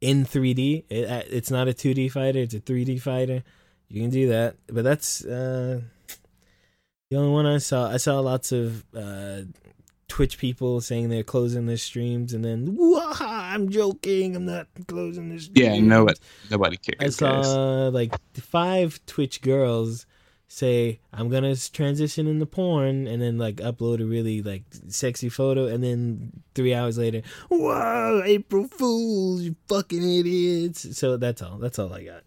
in 3D, it, uh, it's not a 2D fighter, it's a 3D fighter. You can do that. But that's uh the only one I saw, I saw lots of uh, Twitch people saying they're closing their streams, and then I'm joking, I'm not closing this. Yeah, no, nobody cares. I saw like five Twitch girls say I'm gonna transition into porn, and then like upload a really like sexy photo, and then three hours later, wow, April Fools, you fucking idiots. So that's all. That's all I got.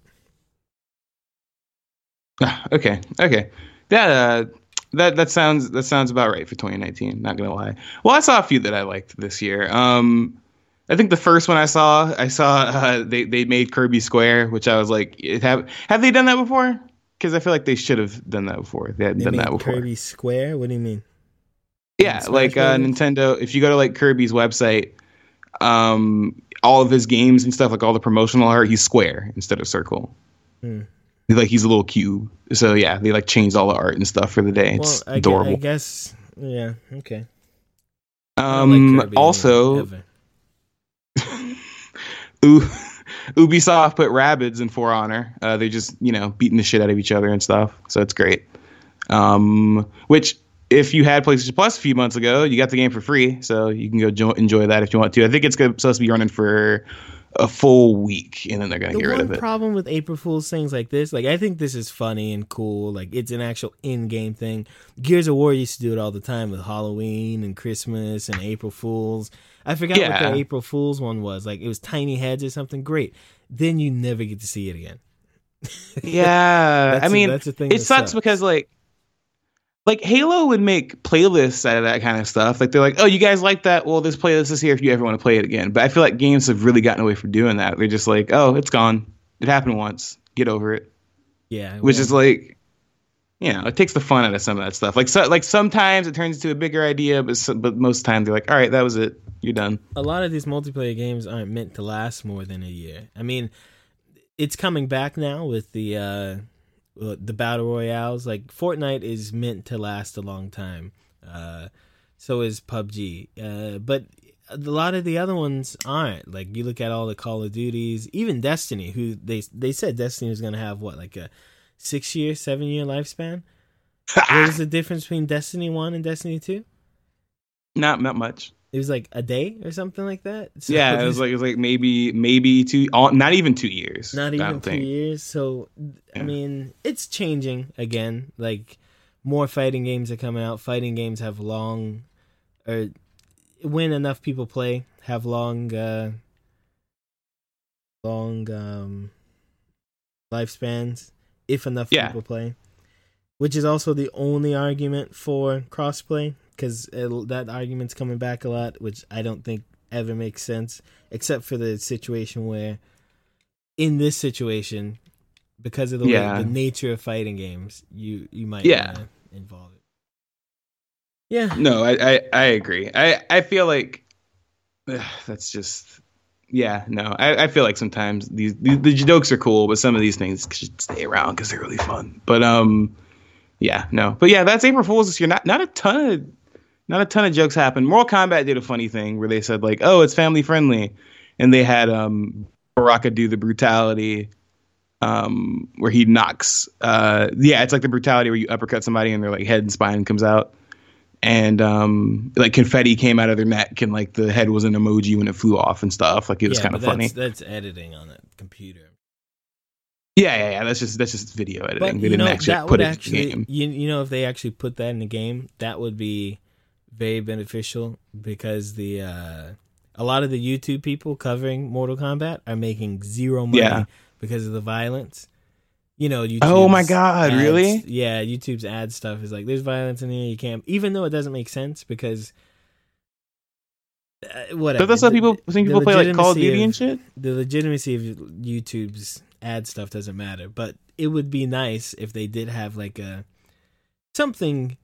okay, okay. That uh, that that sounds that sounds about right for 2019. Not gonna lie. Well, I saw a few that I liked this year. Um, I think the first one I saw, I saw uh, they they made Kirby Square, which I was like, have have they done that before? Because I feel like they should have done that before. They hadn't They done that before. Kirby Square. What do you mean? Yeah, Smash like uh, Nintendo. If you go to like Kirby's website, um, all of his games and stuff, like all the promotional art, he's square instead of circle. Hmm. Like he's a little cube. So yeah, they like changed all the art and stuff for the day. Well, It's I, gue- adorable. I guess. Yeah. Okay. I don't like um, also, ever. Ubisoft put Rabbids in For Honor. Uh, they're just you know beating the shit out of each other and stuff. So it's great. Um, which if you had PlayStation Plus a few months ago, you got the game for free, so you can go jo- enjoy that if you want to. I think it's supposed to be running for a full week, and then they're gonna the get rid of it. problem with April Fool's things like this, like I think this is funny and cool. Like it's an actual in-game thing. Gears of War used to do it all the time with Halloween and Christmas and April Fools. I forgot what Yeah. the April Fool's one was. Like it was tiny heads or something. Great. Then you never get to see it again. yeah, I I a- mean, that's a thing it sucks sucks. because like. Like Halo would make playlists out of that kind of stuff. Like they're like, "Oh, you guys like that? Well, this playlist is here if you ever want to play it again." But I feel like games have really gotten away from doing that. They're just like, "Oh, it's gone. It happened once. Get over it." Yeah. which is like you know it takes the fun out of some of that stuff like so like sometimes it turns into a bigger idea but some, but most times they're like all right that was it you're done a lot of these multiplayer games aren't meant to last more than a year. I mean, it's coming back now with the uh uh, the battle royales. Like Fortnite is meant to last a long time. Uh so is PUBG. Uh but a lot of the other ones aren't. Like you look at all the Call of Duties, even Destiny, who they they said Destiny was going to have what like a 6 year, 7 year lifespan. what is the difference between Destiny 1 and Destiny 2? not not much It was like a day or something like that. So yeah it was like it was like maybe maybe two all- not even two years not even two think. years. So I mean, it's changing again. Like more fighting games are coming out. Fighting games have long, or when enough people play, have long, uh long um lifespans. If enough Yeah. people play, which is also the only argument for crossplay, because that argument's coming back a lot, which I don't think ever makes sense, except for the situation where in this situation, because of the Yeah. way, the nature of fighting games, you you might Yeah. involve it. Yeah, no I, I i agree i i feel like ugh, that's just yeah no I, I feel like sometimes these, these the jokes are cool but some of these things should stay around because they're really fun but um yeah no but yeah that's april fools this year not not a ton of not a ton of jokes happened. Mortal kombat did a funny thing where they said like oh it's family friendly and they had um baraka do the brutality um where he knocks uh yeah it's like the brutality where you uppercut somebody and their like head and spine comes out. And um like confetti came out of their neck and like the head was an emoji when it flew off and stuff. Like it was yeah, kind of funny. That's, that's editing on a computer. yeah yeah yeah that's just that's just video editing. But they didn't know actually put it actually, in the game. you you know, if they actually put that in the game, that would be very beneficial because the uh, a lot of the YouTube people covering Mortal Kombat are making zero money Yeah. because of the violence. You know, YouTube's Oh my God, ads- really? Yeah, YouTube's ad stuff is like there's violence in here. You can't, even though it doesn't make sense because. Uh, whatever. but that's how people think people play like Call of Duty of- and shit the legitimacy of YouTube's ad stuff doesn't matter, but it would be nice if they did have like a something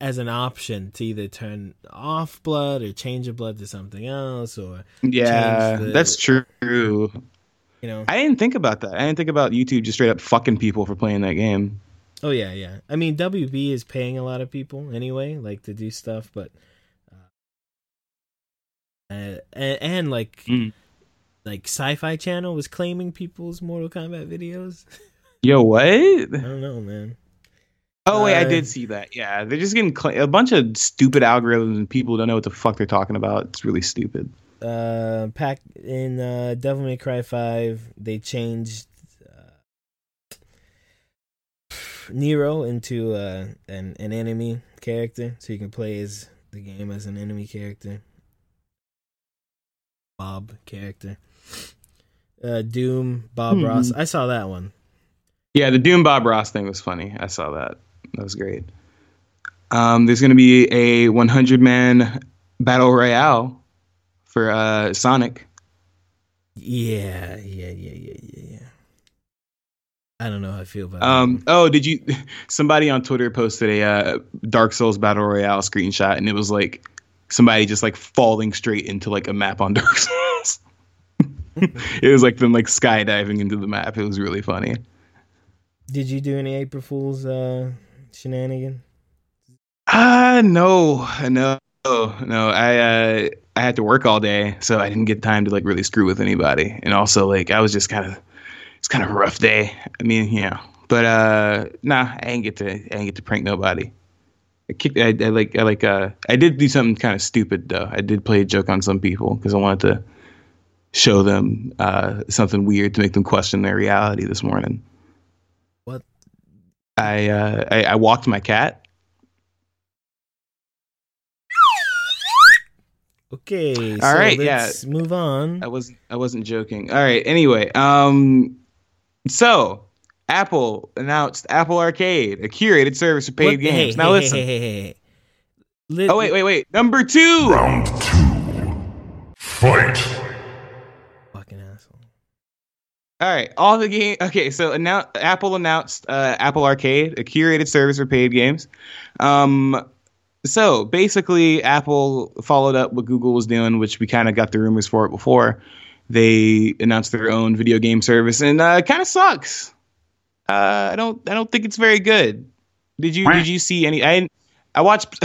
as an option to either turn off blood or change your blood to something else or yeah the- that's true. You know. I didn't think about that. I didn't think about YouTube just straight up fucking people for playing that game. Oh yeah yeah. I mean wb is paying a lot of people anyway like to do stuff but uh, uh, and, and like Mm. like sci-fi channel was claiming people's mortal kombat videos. Yo what? I don't know man Oh wait, I Uh, did see that. Yeah, they're just getting cl- a bunch of stupid algorithms and people don't know what the fuck they're talking about. It's really stupid. uh pack in uh devil may cry 5 they changed uh, nero into uh an, an enemy character so you can play as the game as an enemy character bob character uh doom bob Hmm. ross i saw that one Yeah, the Doom Bob Ross thing was funny. I saw that. That was great. Um, there's going to be a 100 man battle royale for uh, Sonic. yeah yeah yeah yeah yeah yeah I don't know how I feel about Um. that. Oh, did you? Somebody on Twitter posted a uh, Dark Souls Battle Royale screenshot, and it was like somebody just like falling straight into like a map on Dark Souls. it was like them like skydiving into the map. It was really funny. Did you do any April Fool's uh, shenanigan? Ah, no, no, no. I uh, I had to work all day, so I didn't get time to like really screw with anybody. And also, like, I was just kind of, it's kind of a rough day. I mean, yeah, but uh, nah, I didn't get to, I didn't get to prank nobody. I kicked, I, I like, I like, uh, I did do something kind of stupid though. I did play a joke on some people because I wanted to show them uh something weird to make them question their reality this morning. What? I uh, I, I walked my cat. Okay. All so right, let's move on. I wasn't I wasn't joking. All right. Anyway, um, so Apple announced Apple Arcade, a curated service for paid What- games. Hey, now hey, listen. Hey, hey, hey, hey. Li- Oh wait, wait, wait. Number two. Round two. Fight. Fucking asshole. All right, all the game. Okay, so annou- Apple announced uh, Apple Arcade, a curated service for paid games. Um, so basically, Apple followed up what Google was doing, which we kind of got the rumors for it before. They announced their own video game service, and uh, it kind of sucks. Uh, I don't, I don't think it's very good. Did you, did you see any? I, I watched,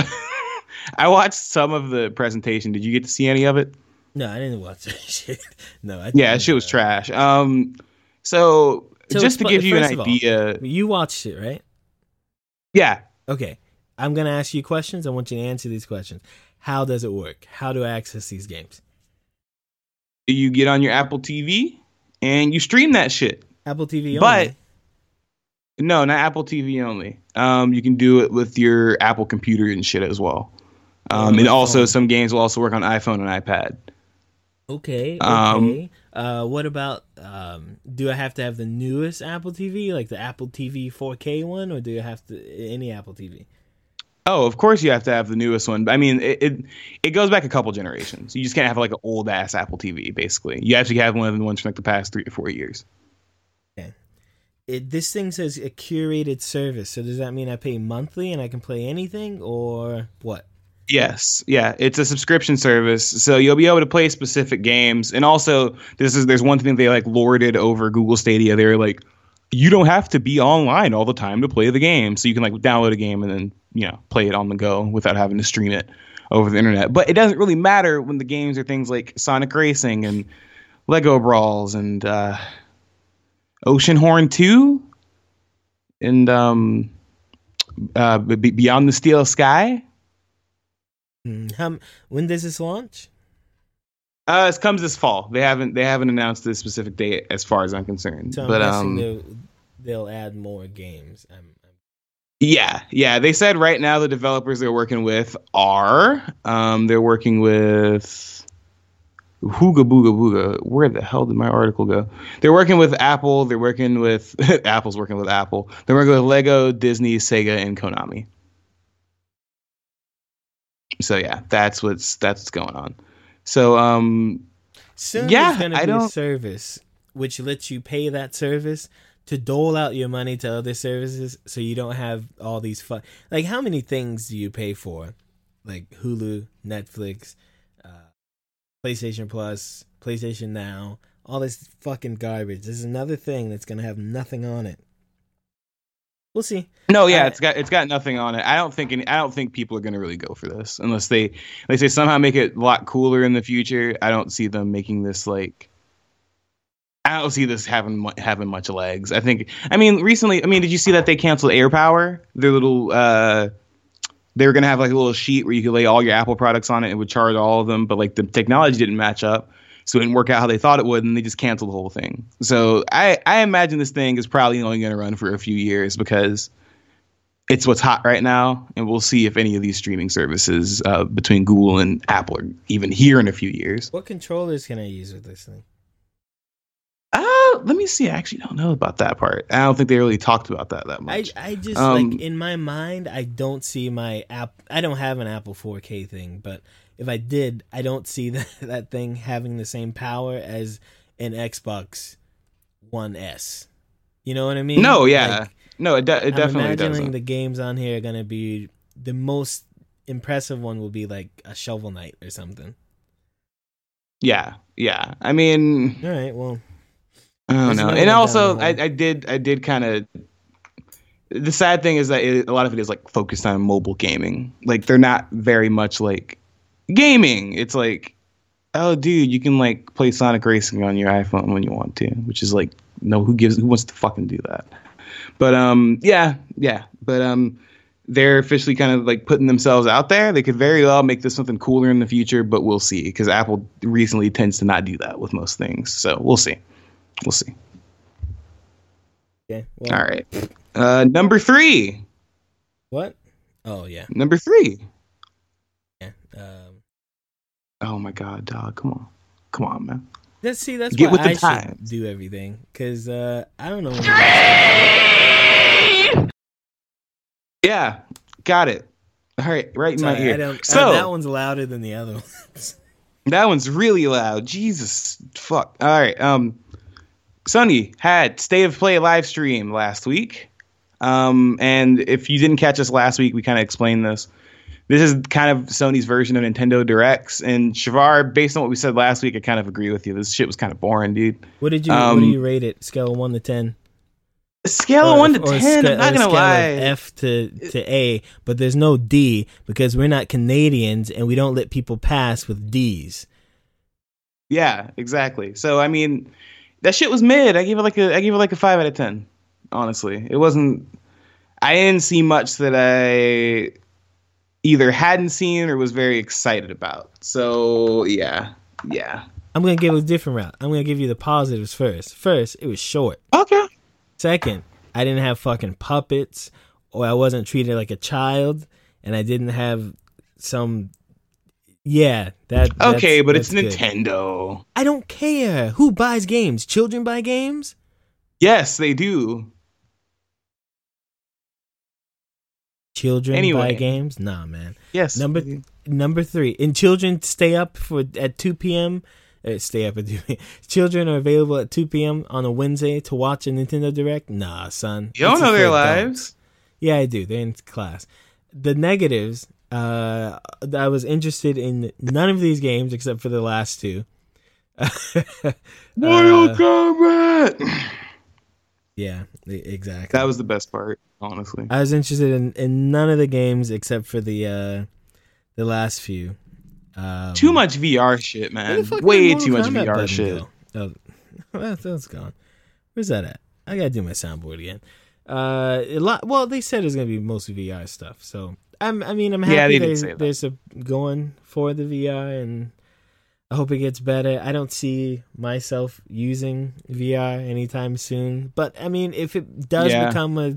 I watched some of the presentation. Did you get to see any of it? No, I didn't watch that shit. No, I Yeah, shit was trash. Um, so, So just to give you an of all- idea, You watched it, right? yeah. Okay. I'm gonna ask you questions. I want you to answer these questions. How does it work? How do I access these games? you get on your Apple TV and you stream that shit. Apple TV only. But no, not Apple TV only. Um, you can do it with your Apple computer and shit as well. Um, and also some games will also work on iPhone and iPad. Okay. Okay. Um, uh, what about? Um, do I have to have the newest Apple TV, like the Apple TV 4K one, or do I have to any Apple TV? Oh, of course you have to have the newest one. I mean, it, it it goes back a couple generations. You just can't have like an old ass Apple TV. Basically, you actually have one of the ones from like the past three or four years. It, this thing says a curated service. So does that mean I pay monthly and I can play anything, or what? Yes, yeah, it's a subscription service, so you'll be able to play specific games. And also, this is there's one thing they like lorded over Google Stadia. They're like, you don't have to be online all the time to play the game, so you can like download a game and then you know play it on the go without having to stream it over the internet. But it doesn't really matter when the games are things like Sonic Racing and Lego Brawls and uh, Oceanhorn Two and um, uh, Beyond the Steel Sky. Hmm, How, when does this launch? Uh, it comes this fall. They haven't they haven't announced the specific date as far as I'm concerned. So I'm but um, they'll, they'll add more games. I'm, I'm, yeah, yeah. They said right now the developers they're working with are um they're working with Hooga Booga Booga. Where the hell did my article go? They're working with Apple. They're working with Apple's working with Apple. They're working with Lego, Disney, Sega, and Konami. So yeah, that's what's that's what's going on. So um Soon Yeah, there's going to I be a service which lets you pay that service to dole out your money to other services so you don't have all these fun. Like, how many things do you pay for? Like Hulu, Netflix, uh, PlayStation Plus, PlayStation Now, all this fucking garbage. There's another thing that's going to have nothing on it. We'll see. No, yeah, I- it's got it's got nothing on it. I don't think any, I don't think people are going to really go for this unless they they say somehow make it a lot cooler in the future. I don't see them making this like I don't see this having having much legs. I think I mean recently, I mean, did you see that they canceled AirPower? Their little uh they were going to have like a little sheet where you could lay all your Apple products on it and it would charge all of them, but like the technology didn't match up. So it didn't work out how they thought it would, and they just canceled the whole thing. So I, I imagine this thing is probably only going to run for a few years because it's what's hot right now, and we'll see if any of these streaming services uh, between Google and Apple are even here in a few years. What controllers can I use with this thing? Uh, let me see. I actually don't know about that part. I don't think they really talked about that that I, much. I just Um, like in my mind I don't see my app I don't have an Apple 4K thing, but if I did, I don't see that, that thing having the same power as an Xbox One S. You know what I mean? No, yeah, Like, no, it, de- it I'm definitely imagining doesn't. the games on here are gonna be the most impressive one will be like a Shovel Knight or something. yeah, yeah. I mean, All right, well, I don't know. And also, I, I did, I did kind of. The sad thing is that it, a lot of it is like focused on mobile gaming. Like they're not very much like gaming. It's like, oh, dude, you can like play Sonic Racing on your iPhone when you want to, which is like, no, who gives, who wants to fucking do that? But um, yeah, yeah. But um, they're officially kind of like putting themselves out there. They could very well make this something cooler in the future, but we'll see because Apple recently tends to not do that with most things. So we'll see. We'll see. okay. Well, All right. Uh, number three. What? Oh yeah, Number three. yeah. Um, Oh my God, dog. Come on. Come on, man. let's see. That's Get why with the I should times. do everything because uh, I don't know. Yeah. Got it. All right. Right in my ear. I don't, so uh, that one's louder than the other ones. that one's really loud. Jesus. Fuck. All right. Um, Sony had State of Play live stream last week. Um, and if you didn't catch us last week, we kind of explained this. This is kind of Sony's version of Nintendo Directs. And Shavar, based on what we said last week, I kind of agree with you. This shit was kind of boring, dude. What did you? what Um, do you rate it? Scale of one to ten. Scale of one to ten. sca- I'm not gonna lie. F to to A, but there's no D because we're not Canadians and we don't let people pass with D's. Yeah, exactly. So I mean, that shit was mid. I gave it like a I gave it like a five out of ten. Honestly, it wasn't. I didn't see much that I either hadn't seen or was very excited about. So yeah, yeah. I'm gonna give it a different route. I'm gonna give you the positives first. First, it was short. Okay. Second, I didn't have fucking puppets, or I wasn't treated like a child, and I didn't have some. Yeah, that. that's- Okay, but it's good. Nintendo. I don't care who buys games. Children buy games. Yes, they do. Children buy games. Nah, man. Yes. Number number three, and children stay up for at two p.m. Uh, stay up at two. p.m. Children are available at two p.m. on a Wednesday to watch a Nintendo Direct. Nah, son. you don't know their lives. Yeah, I do. They're in class. The negatives. Uh, I was interested in none of these games except for the last two. Mortal Uh, Kombat. Yeah, exactly. That was the best part, honestly. I was interested in, in none of the games except for the uh the last few. Um, Too much VR shit, man. Way too much VR shit. go? Oh, that's gone. Where's that at? I gotta do my soundboard again. Uh, a lot. Well, they said it's gonna be mostly VR stuff, so I'm. I mean, I'm happy Yeah, they did there's, there's a going for the VR, and I hope it gets better. I don't see myself using VR anytime soon, but I mean, if it does Yeah. become a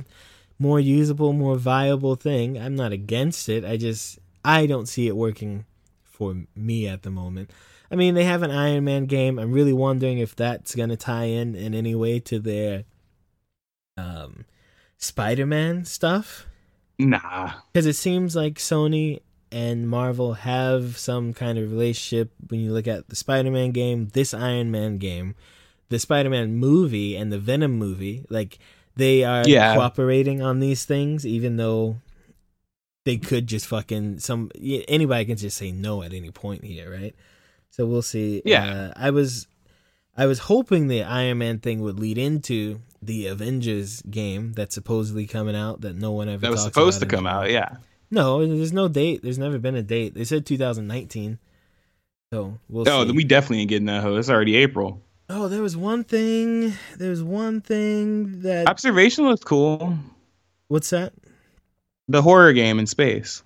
more usable, more viable thing, I'm not against it. I just I don't see it working for me at the moment. I mean, they have an Iron Man game. I'm really wondering if that's going to tie in in any way to their um Spider-Man stuff Nah. because it seems like Sony and Marvel have some kind of relationship when you look at the Spider-Man game, this Iron Man game, the Spider-Man movie and the Venom movie, like they are Yeah. cooperating on these things even though they could just fucking some anybody can just say no at any point here, right? So we'll see. Yeah. Uh, I was I was hoping the Iron Man thing would lead into the Avengers game that's supposedly coming out that no one ever That was supposed to come anymore. out, yeah. No, there's no date. There's never been a date. They said 2019. So we'll Oh, see. then we definitely ain't getting that hoe. It's already April. oh, there was one thing. There's one thing that. Observation looks cool. What's that? The horror game in space.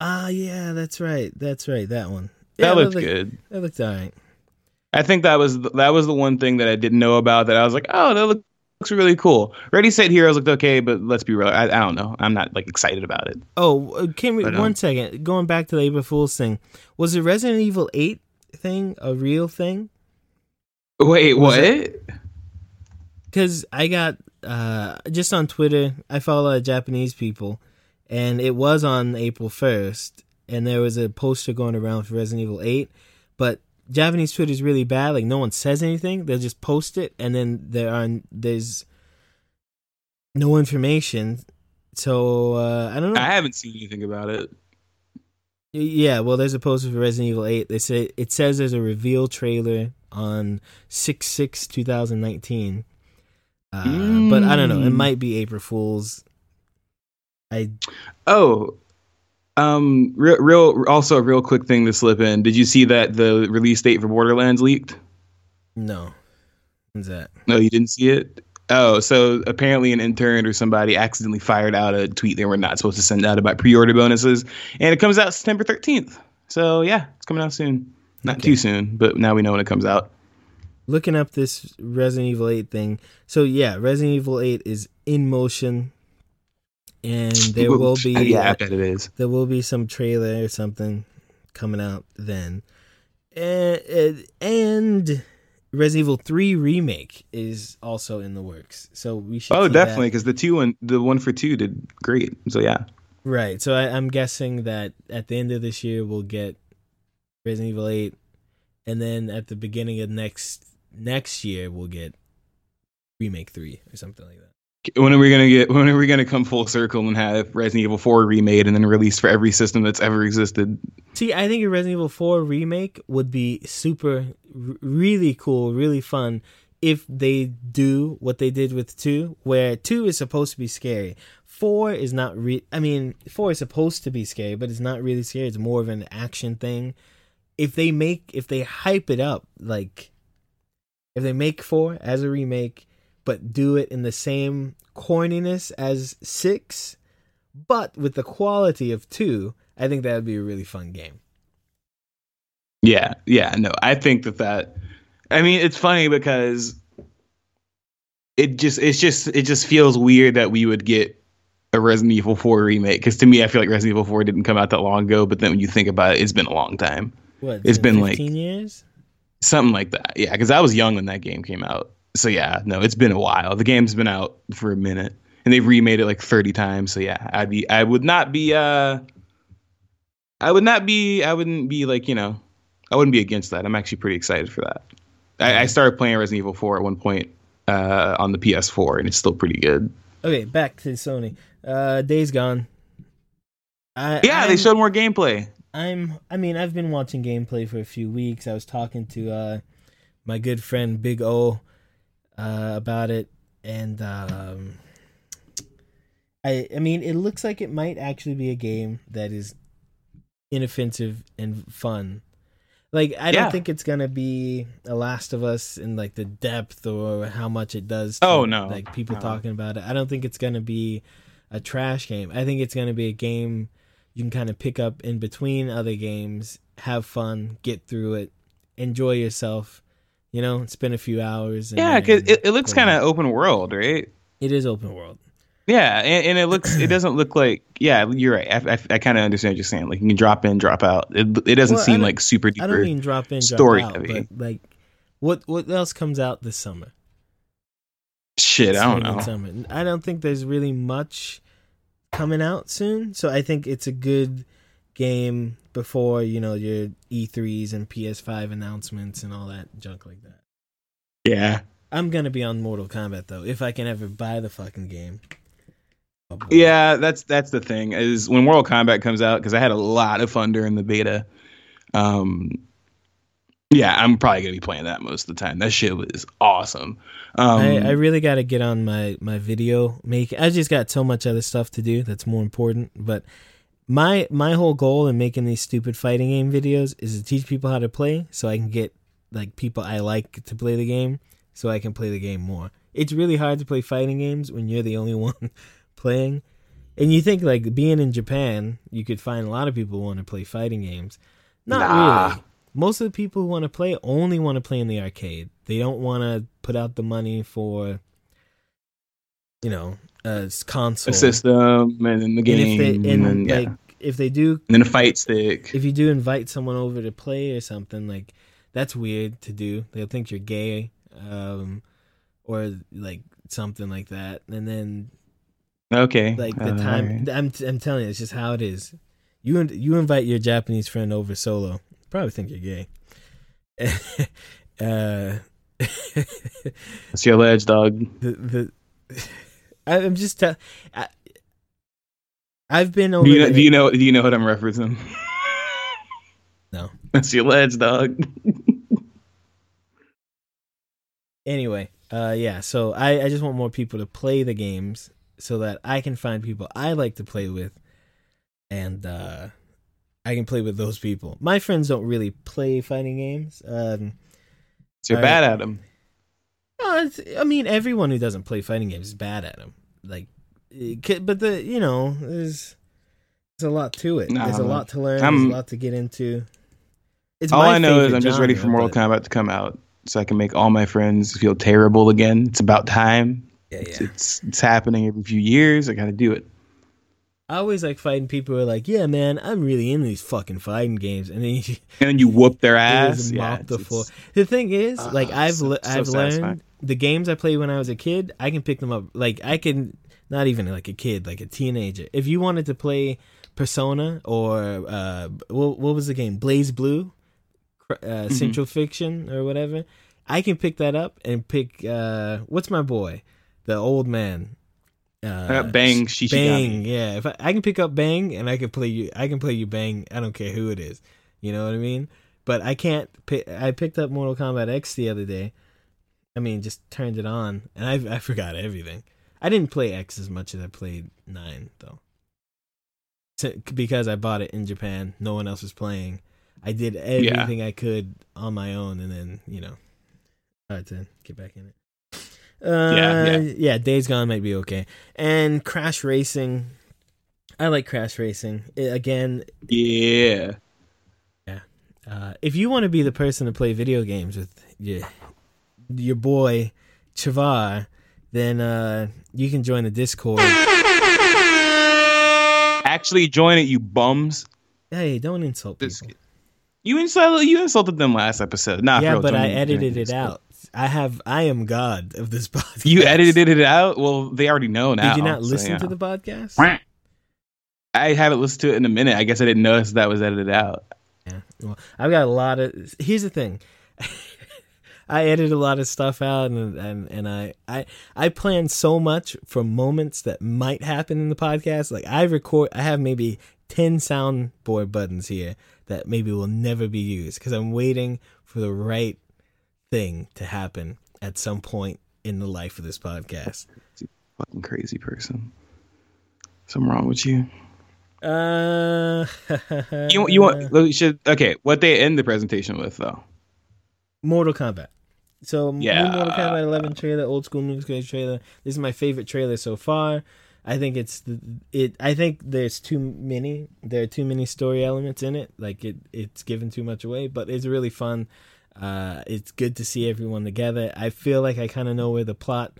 Ah, yeah, that's right. That's right. That one. That Yeah, looked looked, good. That looked alright. I think that was the, that was the one thing that I didn't know about that I was like, oh, that look, looks really cool. Ready Set Heroes looked okay, but let's be real. I, I don't know. I'm not like excited about it. Oh, uh, can we But, um, one second? Going back to the April Fool's thing, was the Resident Evil 8 thing a real thing? Wait, Was what? because I got uh, just on Twitter. I follow a lot of Japanese people, and it was on April first, and there was a poster going around for Resident Evil Eight, but Japanese Twitter is really bad. Like no one says anything. They'll just post it, and then there are there's no information. So uh, I don't know. I haven't seen anything about it. Yeah, well, there's a poster for Resident Evil 8. They say it says there's a reveal trailer on 6 6 2019. Uh, But I don't know. It Mm. might be April Fool's. I Oh, um, real, real. Also, a real quick thing to slip in. Did you see that the release date for Borderlands leaked? no. What's that? No, you didn't see it. Oh, so apparently an intern or somebody accidentally fired out a tweet they were not supposed to send out about pre-order bonuses, and it comes out September thirteenth. So yeah, it's coming out soon. Not Okay. too soon, but now we know when it comes out. Looking up this Resident Evil 8 thing. So yeah, Resident Evil 8 is in motion, and there will be yeah, I bet it is. there will be some trailer or something coming out then. And, and Resident Evil 3 remake is also in the works. So we should Oh, definitely, because the two one, the one for two did great. So yeah, Right. So I, I'm guessing that at the end of this year we'll get Resident Evil 8 and then at the beginning of next next year we'll get remake 3 or something like that. When are we gonna get? When are we gonna come full circle and have Resident Evil Four remade and then released for every system that's ever existed? See, I think a Resident Evil 4 remake would be super, really cool, really fun if they do what they did with 2, where 2 is supposed to be scary. 4 is not re- I mean, 4 is supposed to be scary, but it's not really scary. It's more of an action thing. If they make, if they hype it up, like, if they make 4 as a remake, but do it in the same corniness as 6, but with the quality of 2, I think that would be a really fun game. Yeah, yeah, no, I think that that. I mean, it's funny because it just it's just it just feels weird that we would get a Resident Evil 4 remake because to me I feel like Resident Evil 4 didn't come out that long ago, but then when you think about it, it's been a long time, What? It's been like- 15 years. something like that. Yeah, because I was young when that game came out, so yeah, no, it's been a while. The game's been out for a minute, and they've remade it like thirty times. So yeah, I'd be I would not be uh, I would not be I wouldn't be like you know, I wouldn't be against that. I'm actually pretty excited for that. I, I started playing Resident Evil 4 at one point uh, on the PS4, and it's still pretty good. Okay, back to Sony. Uh, Days Gone. I, Yeah, they I'm- showed more gameplay. I'm. I mean, I've been watching gameplay for a few weeks. I was talking to uh, my good friend Big O uh, about it, and um, I. I mean, it looks like it might actually be a game that is inoffensive and fun. Like, I Yeah. don't think it's gonna be a Last of Us in like the depth or how much it does. To, Oh, no. like people No. talking about it. I don't think it's gonna be a trash game. I think it's gonna be a game you can kind of pick up in between other games, have fun, get through it, enjoy yourself. You know, spend a few hours. and Yeah, because it, it looks kind of open world, right? It is open world. Yeah, and, and it looks it doesn't look like yeah, you're right. I, I, I kind of understand what you're saying. Like you can drop in, drop out. It it doesn't Well, seem like super deep. I don't mean drop in, drop story out, heavy. but like, what what else comes out this summer? Shit, I don't know. Summer. I don't think there's really much coming out soon, so I think it's a good game before you know your E3s and PS5 announcements and all that junk like that. Yeah, I'm gonna be on Mortal Kombat though, if I can ever buy the fucking game. Oh, yeah. That's that's the thing is when Mortal Kombat comes out because I had a lot of fun during the beta. Um, yeah, I'm probably gonna be playing that most of the time. That shit was awesome. Um, I, I really got to get on my my video making. I just got so much other stuff to do that's more important. But my my whole goal in making these stupid fighting game videos is to teach people how to play, so I can get like people I like to play the game, so I can play the game more. It's really hard to play fighting games when you're the only one playing. And you think like being in Japan, you could find a lot of people who want to play fighting games. Not Nah. really. Most of the people who want to play only want to play in the arcade. They don't want to put out the money for, you know, a s- console. a system and then the And game if they and, and, yeah. like if they do, and then a fight stick. if you do invite someone over to play or something, like that's weird to do. They'll think you're gay, um, or like something like that. And then Okay, like the Uh, time alright. I'm I'm telling you, it's just how it is. You you invite your Japanese friend over solo, probably think you're gay. uh, That's your ledge, dog. the the I'm just. I, I've been over. Do you know? Do you know? Do you know what I'm referencing? No. That's your ledge, dog. Anyway, uh, yeah. So I I just want more people to play the games so that I can find people I like to play with, and uh, I can play with those people. My friends don't really play fighting games. Um, So you're bad at them. It's- I mean, everyone who doesn't play fighting games is bad at them. Like, but the you know, there's there's a lot to it. there's a lot to learn. I'm- there's a lot to get into. It's All I know is I'm just ready for Mortal but- Kombat to come out, so I can make all my friends feel terrible again. It's about time. Yeah, It's yeah. it's, it's happening every few years. I got to do it. I always like fighting people who are like, "Yeah, man, I'm really into these fucking fighting games," and then you And then you whoop their just ass. Yeah, the floor. The thing is, Ah, like I've so- I've satisfying. learned the games I played when I was a kid, I can pick them up. Like I can not even like a kid, like a teenager. If you wanted to play Persona or uh, what, what was the game, BlazBlue, uh, Mm-hmm. Central Fiction or whatever, I can pick that up and pick. Uh, what's my boy, the old man. Uh, Bang Shishigami. Bang, yeah. If I, I can pick up Bang and I can play you, I can play you Bang. I don't care who it is. You know what I mean? But I can't. Pick, I picked up Mortal Kombat X the other day. I mean, just turned it on and I I forgot everything. I didn't play X as much as I played Nine though, because I bought it in Japan. No one else was playing. I did everything I could on my own, and then you know, hard to get back in it. Uh, Yeah, yeah. Days Gone might be okay, and Crash Racing. I like Crash Racing. I- again, Yeah. uh, if you want to be the person to play video games with your your boy Chavar, then uh, you can join the Discord. Actually, join it, you bums. Hey, don't insult This- people. You insulted you insulted them last episode. Nah, yeah, real, but I edited it out. I have. I am God of this podcast. You edited it out. Well, they already know now. Did you not so, listen yeah. to the podcast? I haven't listened to it in a minute. I guess I didn't notice that was edited out. Yeah. Well, I've got a lot of. Here's the thing. I edit a lot of stuff out, and and and I I I plan so much for moments that might happen in the podcast. Like I record, I have maybe ten soundboard buttons here that maybe will never be used because I'm waiting for the right thing to happen at some point in the life of this podcast. Fucking crazy person. Something wrong with you. Uh, You you want you should okay. What they end the presentation with though? Mortal Kombat. So Yeah. Mortal Kombat 11 trailer, old school new school trailer. This is my favorite trailer so far. I think it's the, it. I think there's too many. There are too many story elements in it. Like it, it's given too much away. But it's really fun. Uh, it's good to see everyone together. I feel like I kind of know where the plot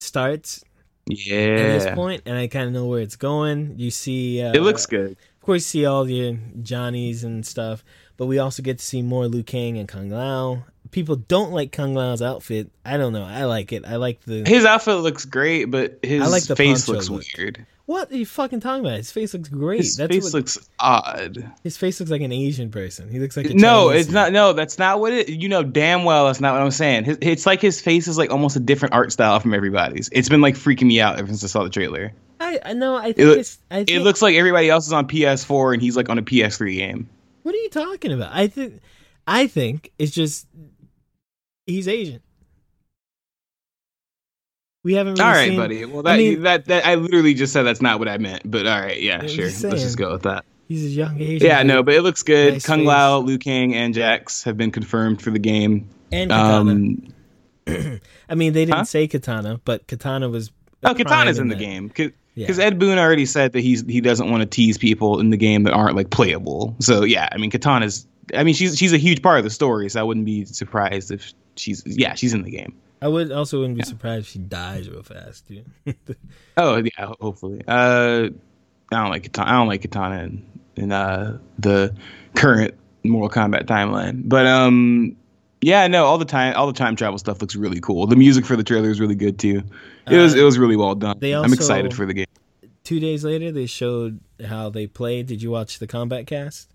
starts Yeah. at this point, and I kind of know where it's going. You see, uh, it looks good. of course, see all your Johnnies and stuff, but we also get to see more Liu Kang and Kung Lao. People don't like Kung Lao's outfit. I don't know. I like it. I like the. His outfit looks great, but his I like the face looks look. weird. What are you fucking talking about? His face looks great. His That's face what, looks odd. his face looks like an Asian person. He looks like a No, Chinese it's man. not. No, that's not what it. You know damn well that's not what I'm saying. His, it's like his face is like almost a different art style from everybody's. It's been like freaking me out ever since I saw the trailer. I, I know. I think It, it's. I think, it looks like everybody else is on PS4 and he's like on a PS3 game. What are you talking about? I think. I think it's just. He's Asian. We haven't. Really all right, seen- buddy. Well, that, I mean- that that I literally just said that's not what I meant. But all right, yeah, sure. just Let's just go with that. He's a young Asian. Yeah, dude. no, but it looks good. Nice Kung face. Lao, Liu Kang, and Jax have been confirmed for the game. and Katana. Um, I mean, they didn't Huh? say Katana, but Katana was. oh, Katana's in the that. game because Yeah. Ed Boon already said that he's he doesn't want to tease people in the game that aren't like playable. So yeah, I mean Katana's. I mean she's she's a huge part of the story, so I wouldn't be surprised if she's yeah she's in the game. I would also wouldn't be surprised if she dies real fast, dude. Oh yeah, hopefully. Uh, I don't like Katana. I don't like Katana in, in uh the current Mortal Kombat timeline. But um, yeah, no, all the time, all the time travel stuff looks really cool. The music for the trailer is really good too. It was Uh, it was really well done. they I'm excited for the game. Two days later, they showed how they played. Did you watch the Kombat Kast?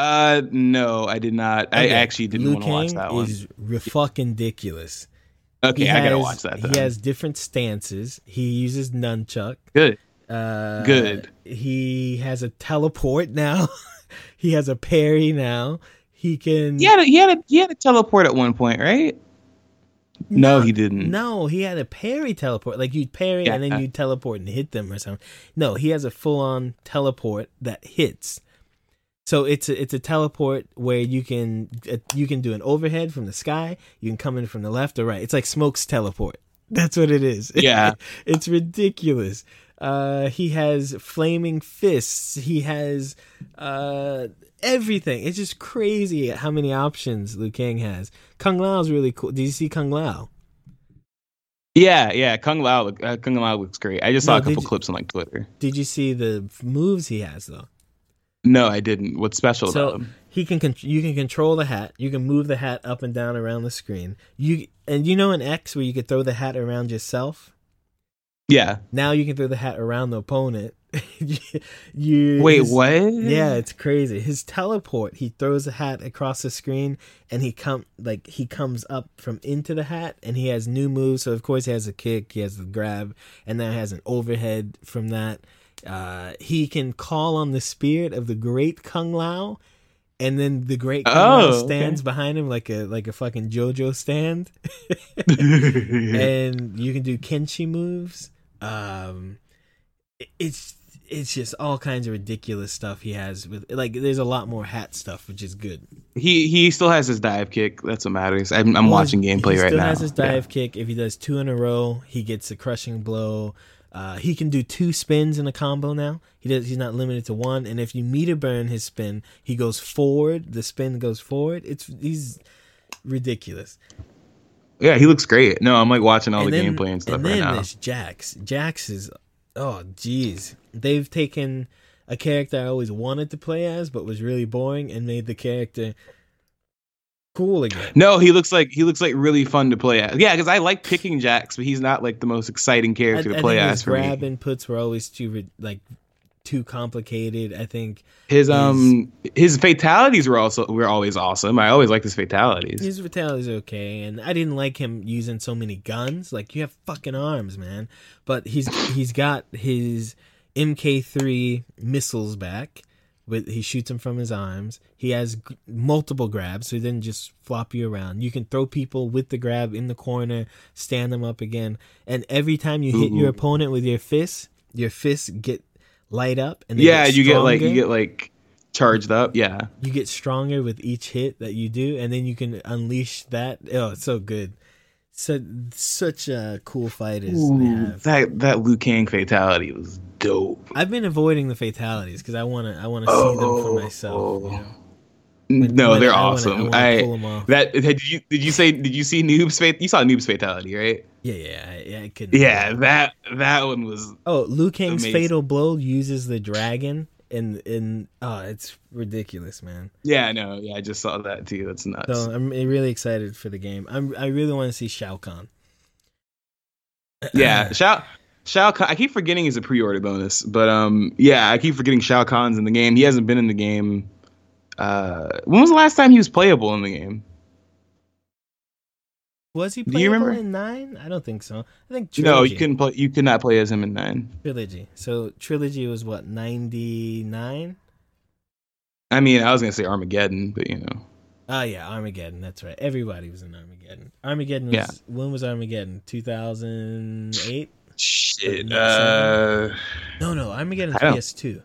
Uh, no, I did not. I actually didn't Liu want to watch that one. Is fucking ridiculous. Okay, I gotta watch that. He has different stances. He uses nunchuck. Good. Uh, Good. He has a teleport now. he has a parry now. He can. He had a, he had a, he had a teleport at one point, right? No, he didn't. No, he had a parry teleport. Like you'd parry Yeah. and then you'd teleport and hit them or something. No, he has a full on teleport that hits. So it's a, it's a teleport where you can uh, you can do an overhead from the sky. You can come in from the left or right. It's like Smoke's teleport. That's what it is. Yeah. it's ridiculous. Uh, he has flaming fists. He has uh, everything. It's just crazy how many options Liu Kang has. Kung Lao is really cool. Did you see Kung Lao? Yeah, yeah. Kung Lao, uh, Kung Lao looks great. I just saw No, a couple you- clips on like Twitter. Did you see the moves he has though? No, I didn't. What's special about So him? he can con- you can control the hat. You can move the hat up and down around the screen. You and you know in X where you could throw the hat around yourself. Yeah. Now you can throw the hat around the opponent. you Wait, his- what? Yeah, it's crazy. His teleport, he throws a hat across the screen and he come like he comes up from into the hat and he has new moves. So of course he has a kick, he has the grab, and he has an overhead from that. Uh he can call on the spirit of the great Kung Lao and then the great Kung Lao Oh, okay. stands behind him like a like a fucking JoJo stand. and you can do kenshi moves. Um, it's it's just all kinds of ridiculous stuff he has with like. There's a lot more hat stuff, which is good. he he still has his dive kick. That's what matters. I'm, I'm Well, watching gameplay he right still now. has his Yeah. dive kick. If he does two in a row, he gets a crushing blow. Uh, he can do two spins in a combo now. He does. He's not limited to one. And if you meter burn his spin, he goes forward. The spin goes forward. It's he's ridiculous. Yeah, he looks great. No, I'm like watching all and the then, gameplay and stuff and right then now. there's Jax. Jax is oh jeez. They've taken a character I always wanted to play as, but was really boring, and made the character cool again. No, he looks like he looks like really fun to play as. Yeah, because I like picking Jax, but he's not like the most exciting character I to play think as his for grab me. inputs were always too like too complicated. I think His um his fatalities were also were always awesome. I always liked his fatalities. his fatality's okay, and I didn't like him using so many guns. Like you have fucking arms, man. But he's he's got his MK3 missiles back. With he shoots him from his arms. He has g- multiple grabs, so he doesn't just flop you around. You can throw people with the grab in the corner, stand them up again, and every time you hit your opponent with your fists, your fists get light up. And Yeah, you get like you get like charged up. Yeah. you get stronger with each hit that you do, and then you can unleash that. Oh, it's so good. So such a cool they Ooh, that that Liu Kang fatality was dope. I've been avoiding the fatalities because I want to. I want to see them for Oh, myself. You know? No, When they're I wanna- I awesome. wanna I, 'em off. that did you did you say did you see Noob's fate? You saw Noob's fatality, right? Yeah, yeah, yeah. I could. Yeah, that that one was Oh, Liu Kang's Amazing. fatal blow uses the dragon, and and oh, it's ridiculous, man. yeah, I know. Yeah, I just saw that too. That's nuts. So I'm really excited for the game. I'm. I really want to see Shao Kahn. yeah, Shao Shao Kahn. I keep forgetting he's a pre-order bonus, but um, yeah, I keep forgetting Shao Kahn's in the game. He hasn't been in the game. Uh, when was the last time he was playable in the game? Was he Do you remember? in nine? I don't think so. I think trilogy. No, you couldn't play. You could not play as him in nine. trilogy. So trilogy was what ninety nine. I mean, I was gonna say Armageddon, but you know, Oh yeah, Armageddon. That's right. Everybody was in Armageddon. Armageddon was Yeah. when was Armageddon? Two thousand eight. shit. No, Uh, No, no, Armageddon's I don't- PS two.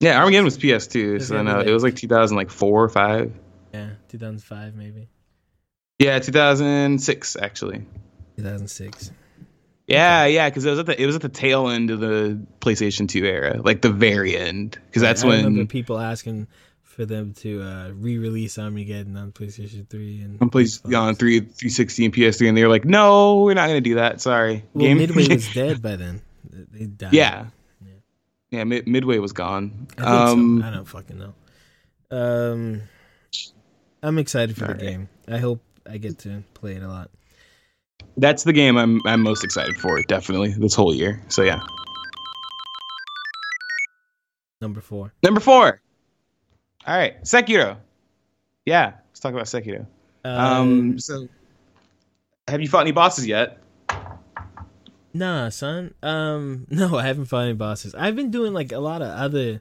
yeah, Armageddon was PS2, so no, like- it was like 2004 or five. Yeah, two thousand five maybe. Yeah, 2006 actually. Two thousand six. Yeah, yeah, because it was at the it was at the tail end of the PlayStation 2 era, like the very end, because that's I when people asking for them to uh, re-release Armageddon on PlayStation three and on on 3 360 and PS3, and they were like, "No, we're not gonna do that. Sorry." Well, Midway was dead by then. They died. yeah, Yeah. yeah. Mid- Midway was gone. I Um, so. I don't fucking know. Um, I'm excited for the Alright. game. I hope I get to play it a lot. that's the game I'm I'm most excited for, definitely this whole year. So yeah, Number four. number four. All right, Sekiro. Yeah, let's talk about Sekiro. Um, so have you fought any bosses yet? Nah, son. Um, no, I haven't fought any bosses. I've been doing like a lot of other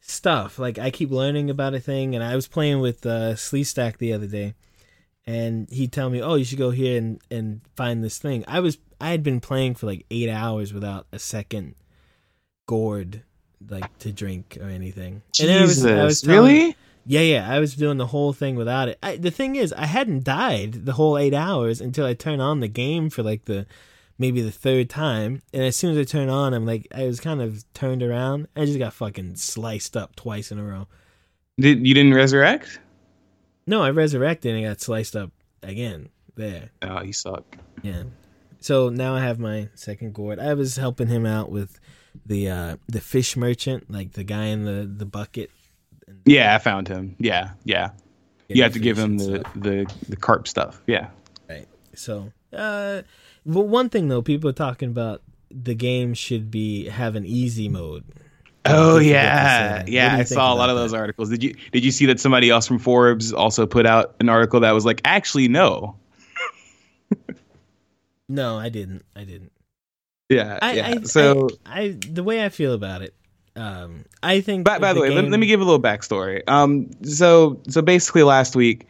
stuff. Like I keep learning about a thing, and I was playing with uh, Sleestack the other day, and he'd tell me, "Oh, you should go here and and find this thing." I was I had been playing for like eight hours without a second gourd like to drink or anything. And I was- I was Jesus, telling- really? Yeah, yeah, I was doing the whole thing without it. I, the thing is, I hadn't died the whole eight hours until I turned on the game for like the maybe the third time. And as soon as I turn on, I'm like, I was kind of turned around. I just got fucking sliced up twice in a row. Did you didn't resurrect? No, I resurrected and I got sliced up again there. Oh, you suck. Yeah. So now I have my second gourd. I was helping him out with the uh the fish merchant, like the guy in the the bucket. Yeah, I found him. Yeah, yeah. You have to give him the, the the carp stuff. Yeah. Right. So, uh, but one thing though, people are talking about the game should be have an easy mode. Oh yeah, yeah. I saw a lot of those that? articles. Did you did you see that somebody else from Forbes also put out an article that was like, actually, no. No, I didn't. I didn't. Yeah, I, yeah. I, so, I, I, the way I feel about it, um, I think. by, by the, way, let, game- let me give a little backstory. Um, so so basically, last week,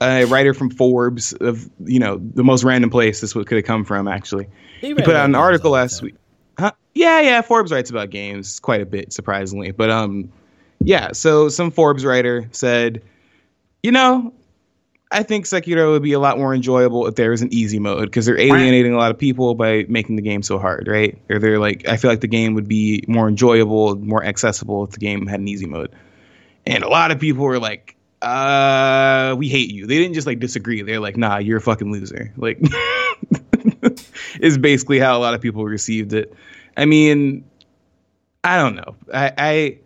a writer from Forbes of you know the most random place this could have come from actually. He put out an article last week. Yeah, yeah. Forbes writes about games quite a bit, surprisingly. But um, yeah. So some Forbes writer said, you know, I think Sekiro would be a lot more enjoyable if there was an easy mode because they're alienating a lot of people by making the game so hard, right? Or they're like, I feel like the game would be more enjoyable, more accessible if the game had an easy mode. And a lot of people were like, uh, we hate you. They didn't just like disagree. They're like, nah, you're a fucking loser. Like, is basically how a lot of people received it. I mean, I don't know. I, I,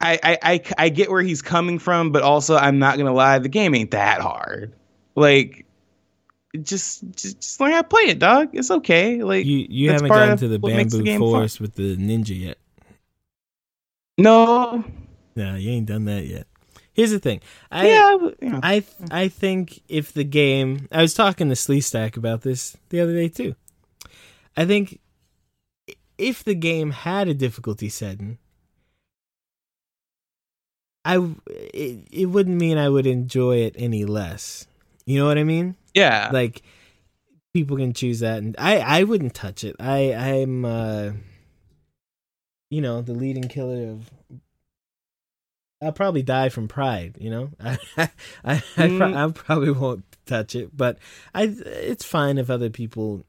I, I, I, I get where he's coming from, but also I'm not gonna lie, the game ain't that hard. Like, just, just, just learn how to play it, dog. It's okay. Like, You you haven't gotten to the makes the bamboo game fun. forest with the ninja yet. no, No, you ain't done that yet. Here's the thing. I, yeah, I w- you know. I I think if the game, I was talking to Sleestack about this the other day too. I think if the game had a difficulty setting, I it, it wouldn't mean I would enjoy it any less. You know what I mean? yeah, Like people can choose that, and I I wouldn't touch it. I I'm uh, you know, the leading killer of. I'll probably die from pride, you know. I I, I, pro- Mm. I probably won't touch it, but I it's fine if other people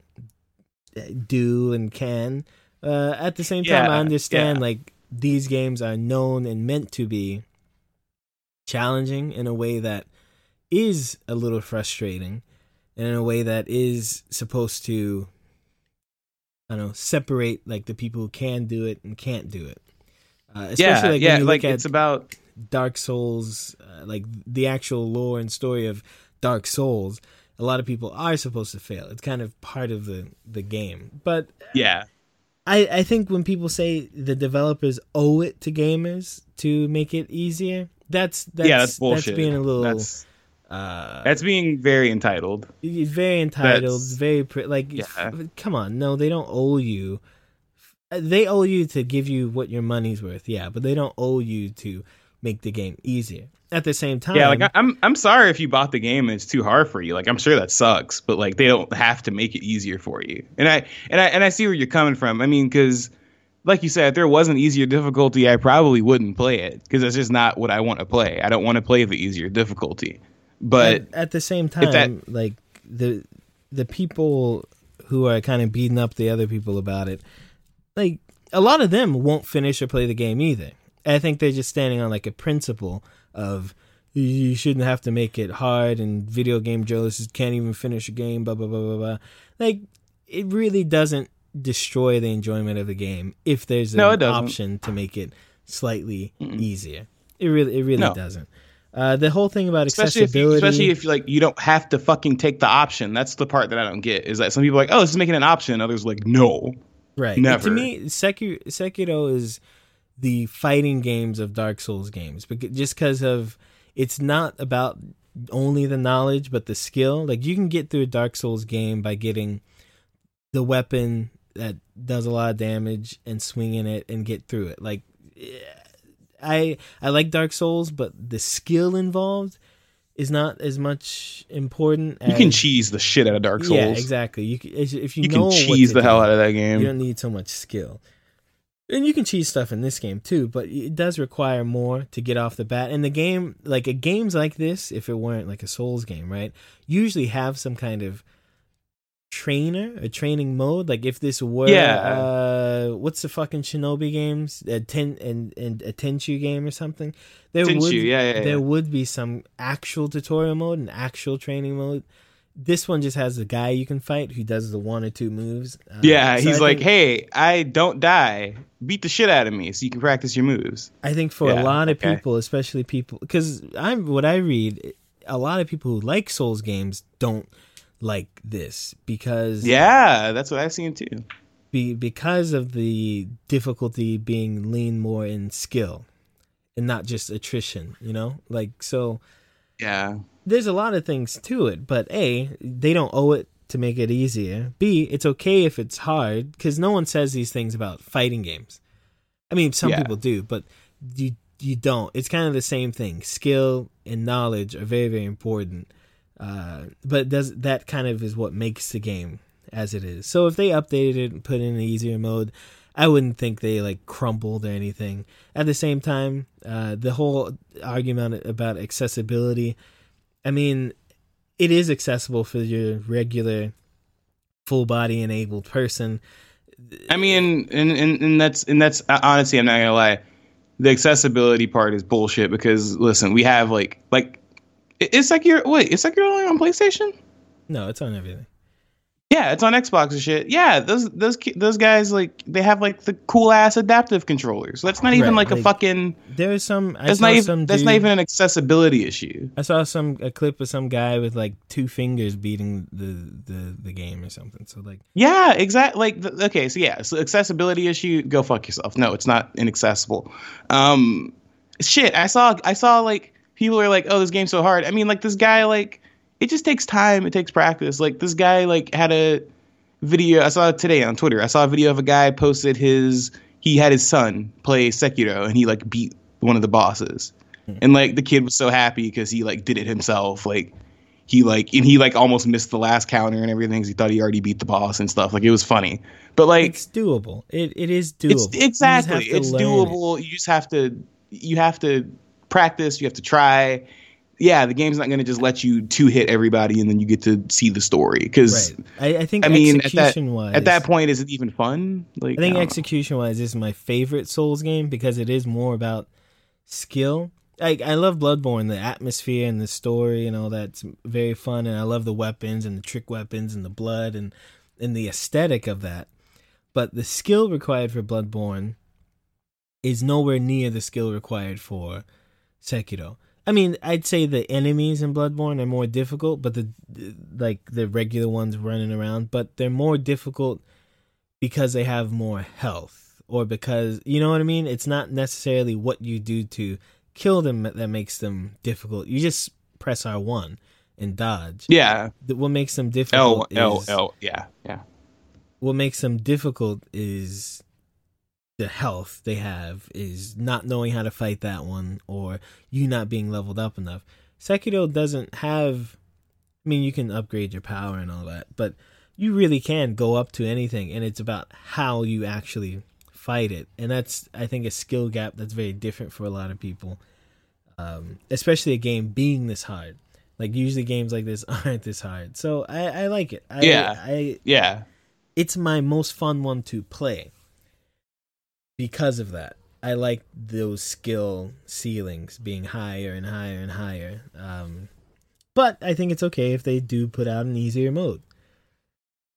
uh, do and can. Uh, at the same time, I understand yeah. like these games are known and meant to be challenging in a way that is a little frustrating and in a way that is supposed to I don't know separate like the people who can do it and can't do it. Uh, especially yeah, like yeah. Like it's about Dark Souls, uh, like the actual lore and story of Dark Souls. A lot of people are supposed to fail. It's kind of part of the the game. But yeah, I I think when people say the developers owe it to gamers to make it easier, that's that's yeah. That's bullshit. that's being a little That's uh that's being very entitled. Very entitled, That's- very pri- like. Yeah. f- come on, no, they don't owe you. They owe you to give you what your money's worth, yeah, but they don't owe you to make the game easier. At the same time, Yeah, like I- I'm I'm sorry if you bought the game and it's too hard for you. Like I'm sure that sucks, but like they don't have to make it easier for you. And I and I and I see where you're coming from. I mean, because like you said, if there was an easier difficulty, I probably wouldn't play it because that's just not what I want to play. I don't want to play the easier difficulty. But at, at the same time, that- like the the people who are kind of beating up the other people about it, like a lot of them won't finish or play the game either. I think they're just standing on like a principle of you shouldn't have to make it hard, and video game journalists can't even finish a game. Blah blah blah blah blah. Like it really doesn't destroy the enjoyment of the game if there's an No, option to make it slightly easier. It really it really No. doesn't. Uh, the whole thing about especially if you, especially if like you don't have to fucking take the option. That's the part that I don't get. Is that some people are like, oh, this is making an option. Others are like, no. Right. Never. To me, Sekiro, Sekiro is the fighting games of Dark Souls games, but just because of it's not about only the knowledge but the skill. Like you can get through a Dark Souls game by getting the weapon that does a lot of damage and swinging it and get through it. Like I I like Dark Souls, but the skill involved is not as much important. As, You can cheese the shit out of Dark Souls. Yeah, exactly. You can, if you, You know can cheese the hell out of that game. You don't need so much skill. And you can cheese stuff in this game too, but it does require more to get off the bat. And the game, like a games like this, if it weren't like a Souls game, right, usually have some kind of trainer, a training mode. Like if this were, Yeah. uh, what's the fucking Shinobi games, a ten and and a Tenchu game or something, there Tenchu, would yeah, yeah, there would be some actual tutorial mode and actual training mode. This one just has a guy you can fight who does the one or two moves. Uh, Yeah, so he's I like, think- "Hey, I don't die. Beat the shit out of me, so you can practice your moves." I think for Yeah, a lot of okay. people, especially people, because I'm what I read, a lot of people who like Souls games don't like this because Yeah, that's what I've seen too. be, because of the difficulty being lean more in skill and not just attrition. You know, like so. Yeah, There's a lot of things to it, but a they don't owe it to make it easier. B it's okay if it's hard because no one says these things about fighting games. I mean, some Yeah. people do, but you you don't. It's kind of the same thing. Skill and knowledge are very very important. Uh, but does that kind of is what makes the game as it is. So if they updated it and put in an easier mode, I wouldn't think they like crumbled or anything. At the same time, uh, the whole argument about accessibility, I mean, it is accessible for your regular full body enabled person. I mean, and, and and that's and that's uh, honestly, I'm not gonna lie. The accessibility part is bullshit because listen, we have like like it's like you're wait, it's like you're only on PlayStation. No, it's on everything. Yeah, it's on Xbox and shit. Yeah, those those those guys like they have like the cool ass adaptive controllers. That's not even Right, like, a fucking. There is some. I That's saw not even. some That's not even an accessibility issue. I saw some a clip of some guy with like two fingers beating the the the game or something. So like, Yeah, exactly. Like, the, okay, so yeah, so accessibility issue. Go fuck yourself. No, it's not inaccessible. Um, shit. I saw. I saw like people are like, oh, this game's so hard. I mean, like this guy, like it just takes time. It takes practice. Like this guy, like had a video. I saw it today on Twitter. I saw a video of a guy posted his. He had his son play Sekiro, and he like beat one of the bosses, hmm. and like the kid was so happy because he like did it himself. Like he like and he like almost missed the last counter and everything he thought he already beat the boss and stuff. Like it was funny, but like it's doable. It it is doable. Just exactly it's learn it. doable. You just have to you have to practice. You have to try. Yeah, the game's not going to just let you two hit everybody and then you get to see the story because Right. I, I think I mean at that wise, at that point is it even fun? Like I think know. execution wise is my favorite Souls game because it is more about skill. Like I love Bloodborne, the atmosphere and the story and all that's very fun, and I love the weapons and the trick weapons and the blood and and the aesthetic of that. But the skill required for Bloodborne is nowhere near the skill required for Sekiro. I mean, I'd say the enemies in Bloodborne are more difficult, but the like the regular ones running around, but they're more difficult because they have more health or because you know what I mean? It's not necessarily what you do to kill them that makes them difficult. You just press R1 and dodge. yeah. What makes them difficult L is L yeah yeah what makes them difficult is the health they have is not knowing how to fight that one or you not being leveled up enough. Sekiro doesn't have I mean you can upgrade your power and all that, but you really can go up to anything and it's about how you actually fight it. And that's I think a skill gap that's very different for a lot of people. Um, especially a game being this hard. Like usually games like this aren't this hard. So I, I like it. I, Yeah. I yeah it's my most fun one to play because of that. I like those skill ceilings being higher and higher and higher. Um, but I think it's okay if they do put out an easier mode.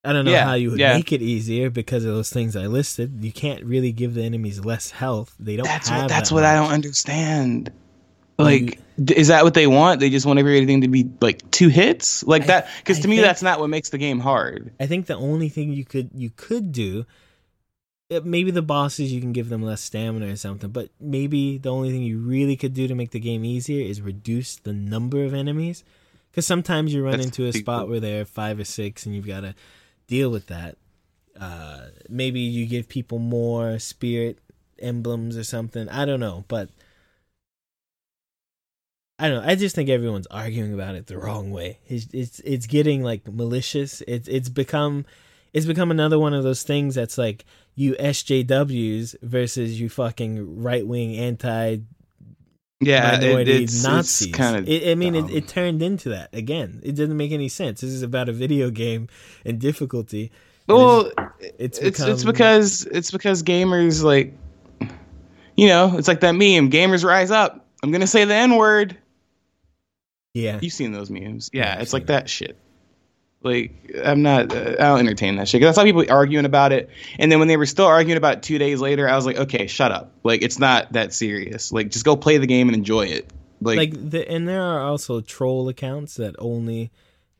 I don't know Yeah, how you would yeah. make it easier because of those things I listed. You can't really give the enemies less health. They don't that's have what that's that what I don't understand. Like, d- is that what they want? They just want everything to be like two hits, like I- that? Because I to me, think- that's not what makes the game hard. I think the only thing you could you could do maybe the bosses you can give them less stamina or something, but maybe the only thing you really could do to make the game easier is reduce the number of enemies. Because sometimes you run That's into a spot cool. where there are five or six, and you've got to deal with that. Uh, maybe you give people more spirit emblems or something. I don't know, but I don't know. I just think everyone's arguing about it the wrong way. It's it's it's getting like malicious. It's it's become it's become another one of those things that's like you SJWs versus you fucking right wing anti Yeah, it, it's, Nazis. it's kind of. It- I mean, it, it turned into that again. It doesn't make any sense. This is about a video game and difficulty. and well, it's it's it's because it's because gamers like, you know, it's like that meme. Gamers rise up. I'm gonna say the n word. yeah, You've seen those memes, Yeah, yeah? It's like that shit. Like I'm not. Uh, I don't entertain that shit. 'Cause I saw people arguing about it, and then when they were still arguing about it two days later, I was like, okay, shut up. Like it's not that serious. Like just go play the game and enjoy it. Like, like the, and there are also troll accounts that only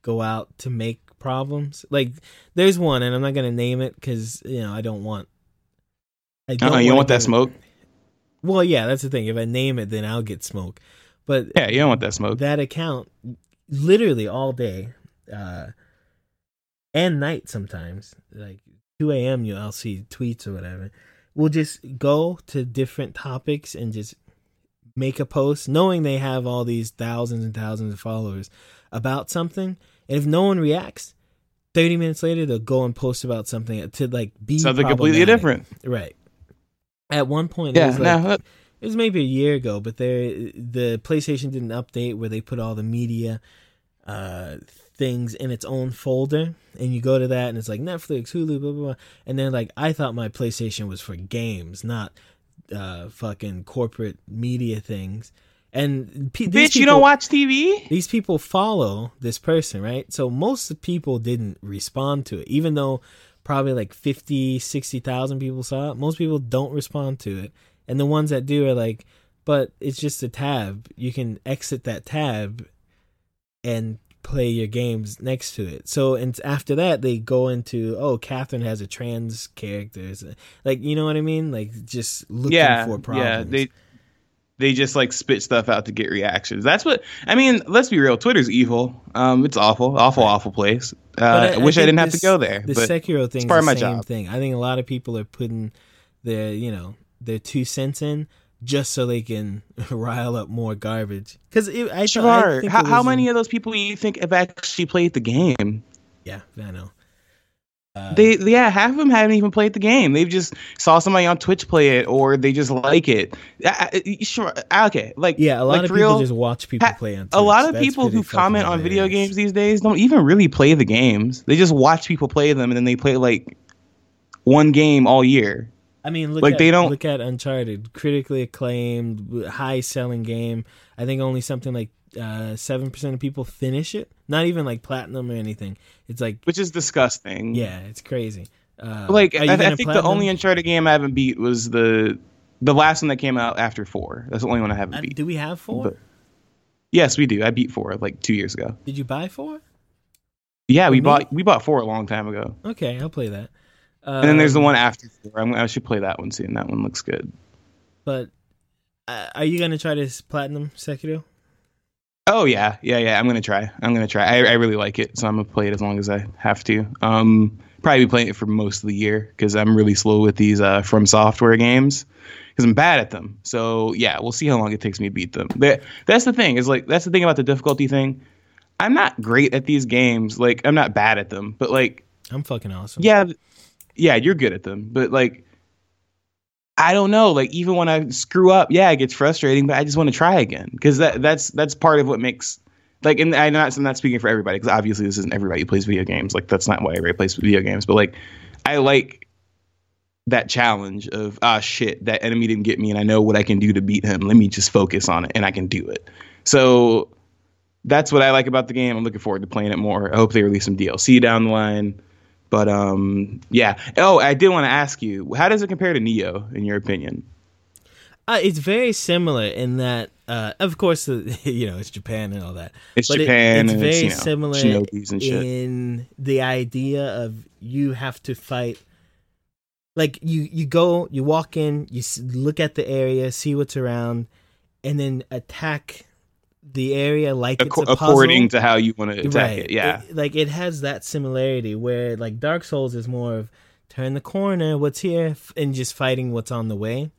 go out to make problems. Like there's one, and I'm not gonna name it because you know I don't want. I uh, you don't want that smoke. Well, yeah, that's the thing. If I name it, then I'll get smoke. But Yeah, you don't want that smoke. that account literally all day uh and night sometimes like 2 a.m you i'll see tweets or whatever. We'll just go to different topics and just make a post knowing they have all these thousands and thousands of followers about something. And if no one reacts 30 minutes later they'll go and post about something to like be Something completely different. right. At one point it Yeah, was like, it was maybe a year ago, but there the PlayStation did an update where they put all the media uh things in its own folder and you go to that and it's like Netflix, Hulu, blah blah blah. And then like I thought my PlayStation was for games, not uh fucking corporate media things. And pe- bitch, you don't watch TV? these people follow this person, right? So most of people didn't respond to it, even though probably like 50, 60,000 people saw it. Most people don't respond to it. And the ones that do are like, but it's just a tab. You can exit that tab and play your games next to it. So and after that, they go into, oh, Catherine has a trans character. Like, you know what I mean? Like just looking yeah, for problems. yeah. They they just like spit stuff out to get reactions. That's what I mean. Let's be real. Twitter's evil. Um, it's awful, awful, awful place. Uh, But I, wish I think didn't have to go there. The Sekiro thing is part the of my same job. thing. I think a lot of people are putting their, you know, their two cents in just so they can rile up more garbage. Because I, I Sure. think How, how many in- of those people do you think have actually played the game? Yeah, I know. Uh, They, yeah, half of them haven't even played the game. They've just saw somebody on Twitch play it, or they just like it. I, I- sure, okay, like yeah, a lot like of people real, just watch people ha- play on. a lot of That's people who comment on video games these days don't even really play the games. They just watch people play them, and then they play like one game all year. I mean, look Like, at, they don't- look at Uncharted, critically acclaimed, high selling game. I think only something like uh, seven percent of people finish it. Not even like platinum or anything. It's like which is disgusting. yeah, it's crazy. Uh, like I, I think the only Uncharted game I haven't beat was the the last one that came out after four. That's the only one I haven't Uh, beat. do we have four? But- yes, we do. I beat four like two years ago. Did you buy four? Yeah, we bought we bought four a long time ago. Okay, I'll play that. Um, And then there's the one after four. I'm, I should play that one soon. That one looks good. But uh, are you gonna try this platinum Sekiro? Oh yeah, yeah, yeah. I'm gonna try. I'm gonna try. I, I really like it, so I'm gonna play it as long as I have to. Um, probably be playing it for most of the year because I'm really slow with these uh, from software games because I'm bad at them. So yeah, we'll see how long it takes me to beat them. That that's the thing is like that's the thing about the difficulty thing. I'm not great at these games. Like I'm not bad at them, but like I'm fucking awesome. yeah, yeah, you're good at them, but like. I don't know. Like even when I screw up, yeah, it gets frustrating, but I just want to try again because that that's that's part of what makes like. And I'm not I'm not speaking for everybody because obviously this isn't everybody who plays video games. Like that's not why everybody plays video games. But like, I like that challenge of ah shit that enemy didn't get me and I know what I can do to beat him. Let me just focus on it and I can do it. So that's what I like about the game. I'm looking forward to playing it more. I hope they release some DLC down the line. But um, yeah. Oh, I did want to ask you, how does it compare to Nioh in your opinion? Uh, it's very similar in that, uh, of course, the, you know, it's Japan and all that. It's But it- Japan it's and very it's you know similar in the idea of you have to fight like you you go you walk in you look at the area see what's around and then attack the area like it's Acco- a puzzle. according to how you want to attack right it. Yeah. It- like it has that similarity where like dark souls is more of turn the corner what's here and just fighting what's on the way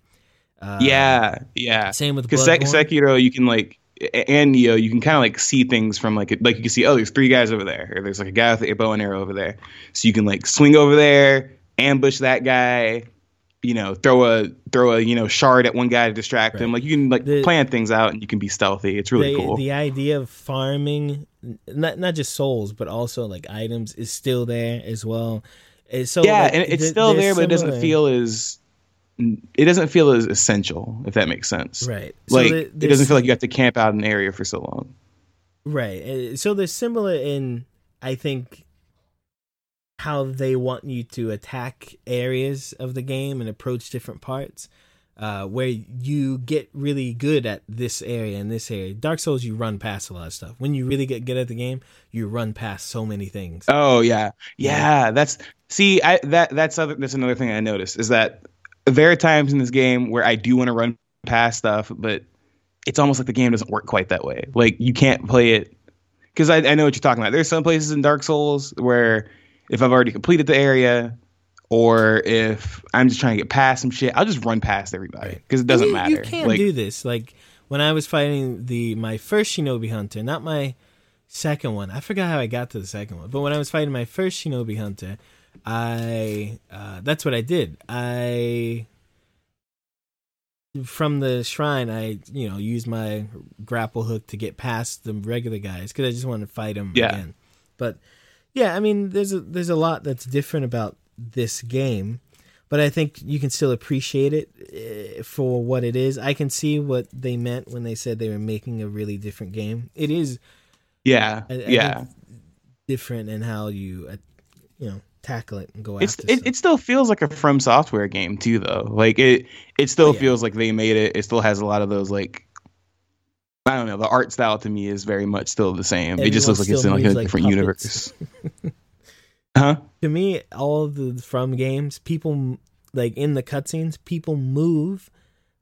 uh, yeah. Yeah. same with Because Sek- Sekiro, you can like, and Nioh, you can kind of like see things from like, like you can see, oh, there's three guys over there, or there's like a guy with a bow and arrow over there. So you can like swing over there, ambush that guy, you know, throw a throw a you know shard at one guy to distract him. Right. Like you can like The- plan things out, and you can be stealthy. It's really the, cool. the idea of farming not not just souls but also like items is still there as well Uh, so yeah, like, and it's th- still there, but it doesn't feel as it doesn't feel as essential, if that makes sense. right So Like the- it doesn't feel like you have to camp out an area for so long. Right. Uh, So they're similar in, I think, how they want you to attack areas of the game and approach different parts. Uh, where you get really good at this area and this area. Dark Souls, you run past a lot of stuff. When you really get good at the game, you run past so many things. Oh yeah, yeah. That's see, I that that's other that's another thing I noticed is that there are times in this game where I do want to run past stuff, but it's almost like the game doesn't work quite that way. Like you can't play it because I, I know what you're talking about. There's some places in Dark Souls where if I've already completed the area. Or if I'm just trying to get past some shit, I'll just run past everybody because it doesn't you, matter. You can't like, do this. Like when I was fighting the my first Shinobi Hunter, not my second one. I forgot how I got to the second one, but when I was fighting my first Shinobi Hunter, I uh, that's what I did. I from the shrine, I you know used my grapple hook to get past the regular guys because I just wanted to fight them Yeah. again. But yeah, I mean, there's a there's a lot that's different about this game, but I think you can still appreciate it eh, for what it is. I can see what they meant when they said they were making a really different game. It is yeah, I- I yeah. different in how you uh, you know tackle it and go It's after it, stuff. it still feels like a From Software game too, though. Like it it still Oh, yeah. feels like they made it. It still has a lot of those like I don't know. The art style to me is very much still the same. it just looks like it's in like a like different puppets. universe. huh? to me, all of the from games, people like in the cutscenes, people move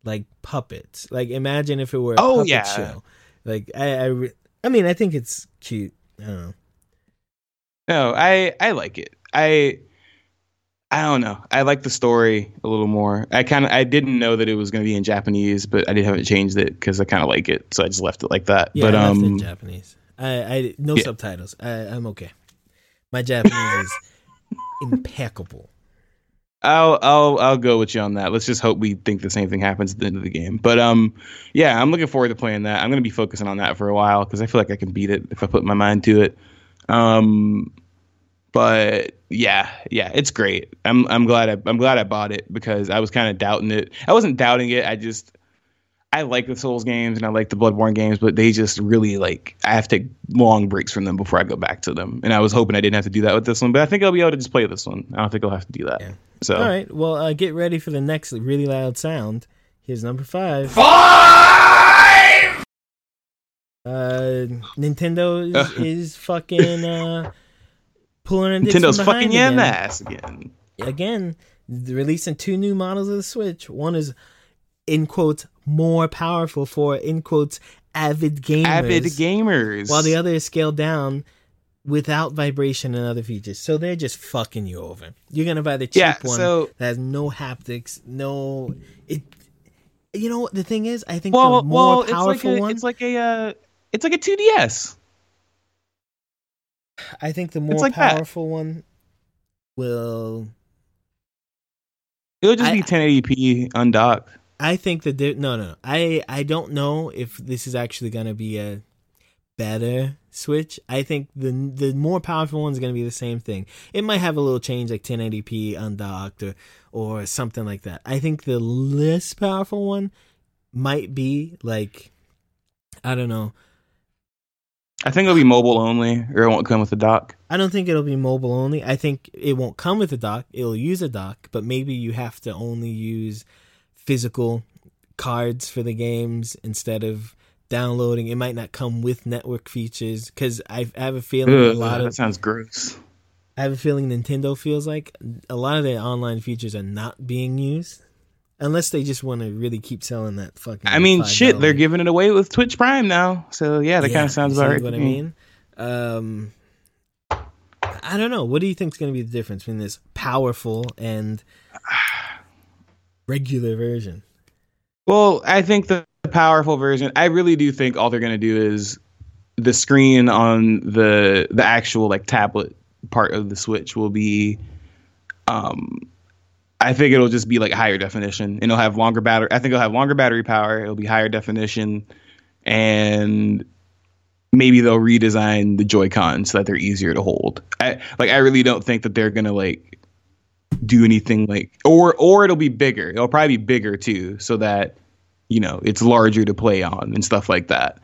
like puppets. Like imagine if it were a Oh, puppet yeah. show. Like I, I, re- I mean, I think it's cute. I don't know. No, I I like it. I I don't know. I like the story a little more. I kind of I didn't know that it was going to be in Japanese, but I didn't haven't changed it because I kind of like it, so I just left it like that. Yeah, but I it um, Japanese. I, I no Yeah. subtitles. I, I'm okay. My Japanese is impeccable. I'll I'll I'll go with you on that. Let's just hope we think the same thing happens at the end of the game. But um, yeah, I'm looking forward to playing that. I'm gonna be focusing on that for a while because I feel like I can beat it if I put my mind to it. Um, but yeah, yeah, it's great. I'm I'm glad I I'm glad I bought it because I was kind of doubting it. I wasn't doubting it. I just I like the Souls games and I like the Bloodborne games, but they just really like I have to take long breaks from them before I go back to them. And I was hoping I didn't have to do that with this one, but I think I'll be able to just play this one. I don't think I'll have to do that. Yeah. So All right. Well, uh, get ready for the next really loud sound. Here's number five. Five. Uh, Nintendo is, is fucking uh, pulling a dick from Nintendo's fucking again. ass again. again, releasing two new models of the Switch. One is in quotes more powerful for in quotes avid gamers, Avid gamers. while the other is scaled down without vibration and other features. So they're just fucking you over. You're gonna buy the cheap Yeah, one so- that has no haptics, no it. You know what the thing is? I think well, the more well, it's like powerful a, one. it's like a, uh, it's like a 2DS. I think the more like that. powerful one will It'll just I- be 1080p undocked. I think that there, no, no, I I don't know if this is actually gonna be a better Switch. I think the the more powerful one's gonna be the same thing. It might have a little change like 1080p undocked or or something like that. I think the less powerful one might be like I don't know. I think it'll be mobile only, or it won't come with a dock. I don't think it'll be mobile only. I think it won't come with a dock. It'll use a dock, but maybe you have to only use physical cards for the games instead of downloading. It might not come with network features because I, I have a feeling a Ugh, lot that of sounds gross. I I have a feeling Nintendo feels like a lot of their online features are not being used, unless they just want to really keep selling that fucking. I mean, $5 shit, they're giving it away with Twitch Prime now. So yeah, that Yeah, kind of sounds about right. What I mean, um, I don't know. What do you think is going to be the difference between this powerful and regular version? Well, I think the powerful version. I really do think all they're gonna do is the screen on the the actual like tablet part of the Switch will be. Um, I think it'll just be like higher definition. And it'll have longer battery. I think it'll have longer battery power. It'll be higher definition, and maybe they'll redesign the Joy-Con so that they're easier to hold. I like. I really don't think that they're gonna like do anything like or or it'll be bigger. It'll probably be bigger too, so that you know it's larger to play on and stuff like that.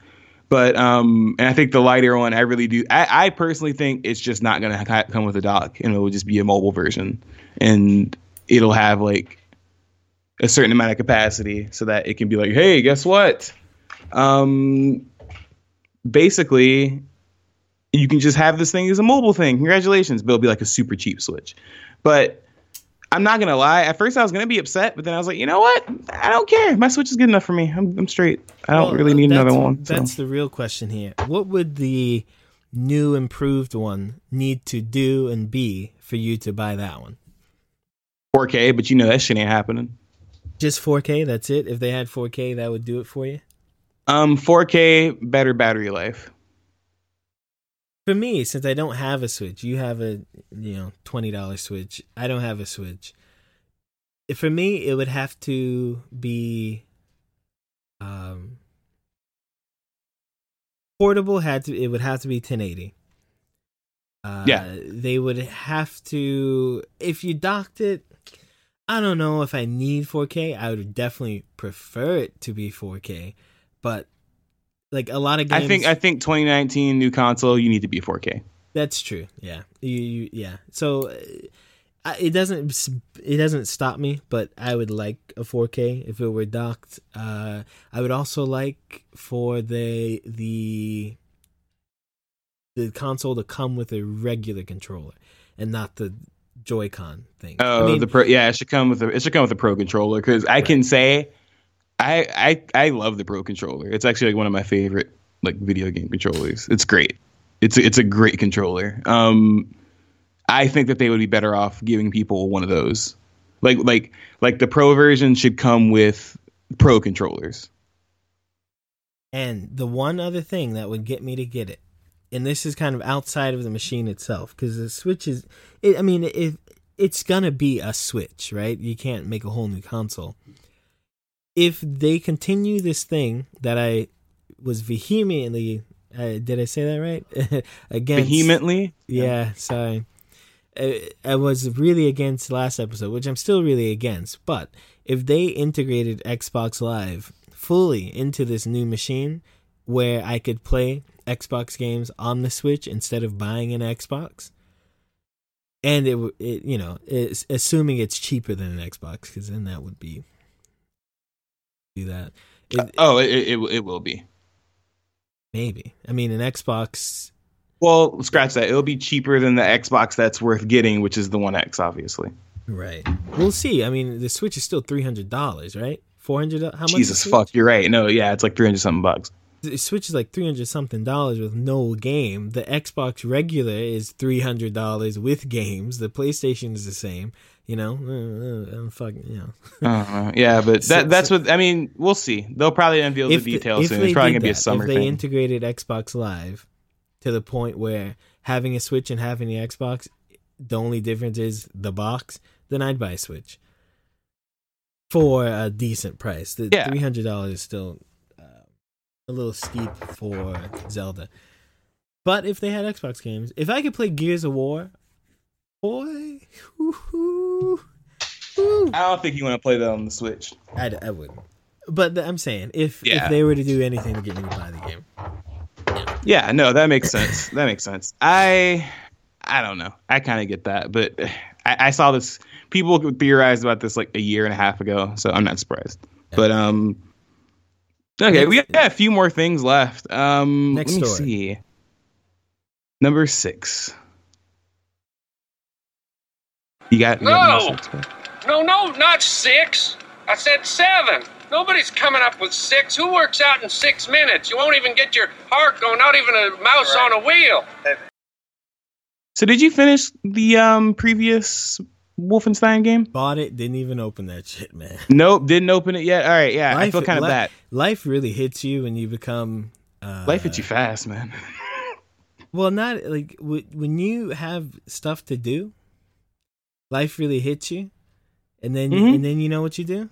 But um, and I think the lighter one, I really do. I, I personally think it's just not gonna ha- come with a dock, and it will just be a mobile version, and it'll have like a certain amount of capacity, so that it can be like, hey, guess what? Um, basically, you can just have this thing as a mobile thing. Congratulations, but it'll be like a super cheap Switch. But I'm not gonna lie. At first, I was gonna be upset, but then I was like, you know what? I don't care. My Switch is good enough for me. I'm, I'm straight. I don't Well, really need another one. so. That's the real question here. What would the new improved one need to do and be for you to buy that one? 4K, but you know that shit ain't happening. Just 4K, that's it. If they had 4K, that would do it for you. Um, 4K, better battery life. For me, since I don't have a Switch, you have a you know twenty dollar Switch. I don't have a Switch. If- For me, it would have to be um portable. Had to it would have to be 1080. Uh, Yeah. they would have to if you docked it. I don't know if I need 4K. I would definitely prefer it to be 4K, but like a lot of games, I think I think 2019 new console, you need to be 4K. that's true. Yeah, you, you yeah. So uh, it doesn't it doesn't stop me, but I would like a 4K if it were docked. Uh, I would also like for the the the console to come with a regular controller and not the Joy-Con thing. Oh, I mean, the pro. Yeah, it should come with a. It should come with a pro controller because I can say, I I I love the pro controller. It's actually like one of my favorite like video game controllers. It's great. It's a, it's a great controller. Um, I think that they would be better off giving people one of those. Like like like the pro version should come with pro controllers. And the one other thing that would get me to get it, and this is kind of outside of the machine itself, because the Switch is, it, I mean, it, it's gonna be a Switch, right? You can't make a whole new console. If they continue this thing that I was vehemently, uh, did I say that right? Against Vehemently. yeah, sorry. I, I was really against last episode, which I'm still really against. But if they integrated Xbox Live fully into this new machine, where I could play Xbox games on the Switch instead of buying an Xbox, and it, it you know, it's, assuming it's cheaper than an Xbox, because then that would be do that. It, uh, Oh, it, it it will be. maybe. I mean, an Xbox Well, scratch that. It'll be cheaper than the Xbox that's worth getting, which is the One X, obviously. Right. We'll see. I mean, the Switch is still three hundred dollars, right? Four hundred. How much? Jesus fuck, you're right. No, yeah, it's like three hundred something bucks. Switch? The Switch is like three hundred something dollars with no game. The Xbox regular is three hundred dollars with games. The PlayStation is the same. You know, uh, uh, I'm fucking. You know, Uh, yeah, but So- that that's so- what I mean. We'll see. They'll probably unveil the the- details soon. they It's probably gonna be a that, summer if they thing. integrated Xbox Live to the point where having a Switch and having the Xbox, the only difference is the box, then I'd buy a Switch for a decent price. The Yeah. three hundred dollars is still a little steep for Zelda. But if they had Xbox games, if I could play Gears of War, boy, woo-hoo, woo. I don't think you want to play that on the Switch. I, I would. But th- I'm saying if Yeah. if they were to do anything to get me to buy the game, Yeah, no, that makes sense. that makes sense. I I don't know. I kind of get that, but I, I saw this. People theorized about this like a year and a half ago, so I'm not surprised. But um, okay, we got a few more things left. Um, Next let me story. see. Number six. You got, you got No. no six? No, no, not six. I said seven. Nobody's coming up with six. Who works out in six minutes? You won't even get your heart going, not even a mouse on a wheel. So did you finish the um previous Wolfenstein game? Bought it, didn't even open that shit, man. Nope, didn't open it yet. All right, yeah, I Life- feel kind of li- bad. Life really hits you when you become. Uh, Life hits you fast, man. Well, not like w- when you have stuff to do. Life really hits you, and then Mhm. and then you know what you do.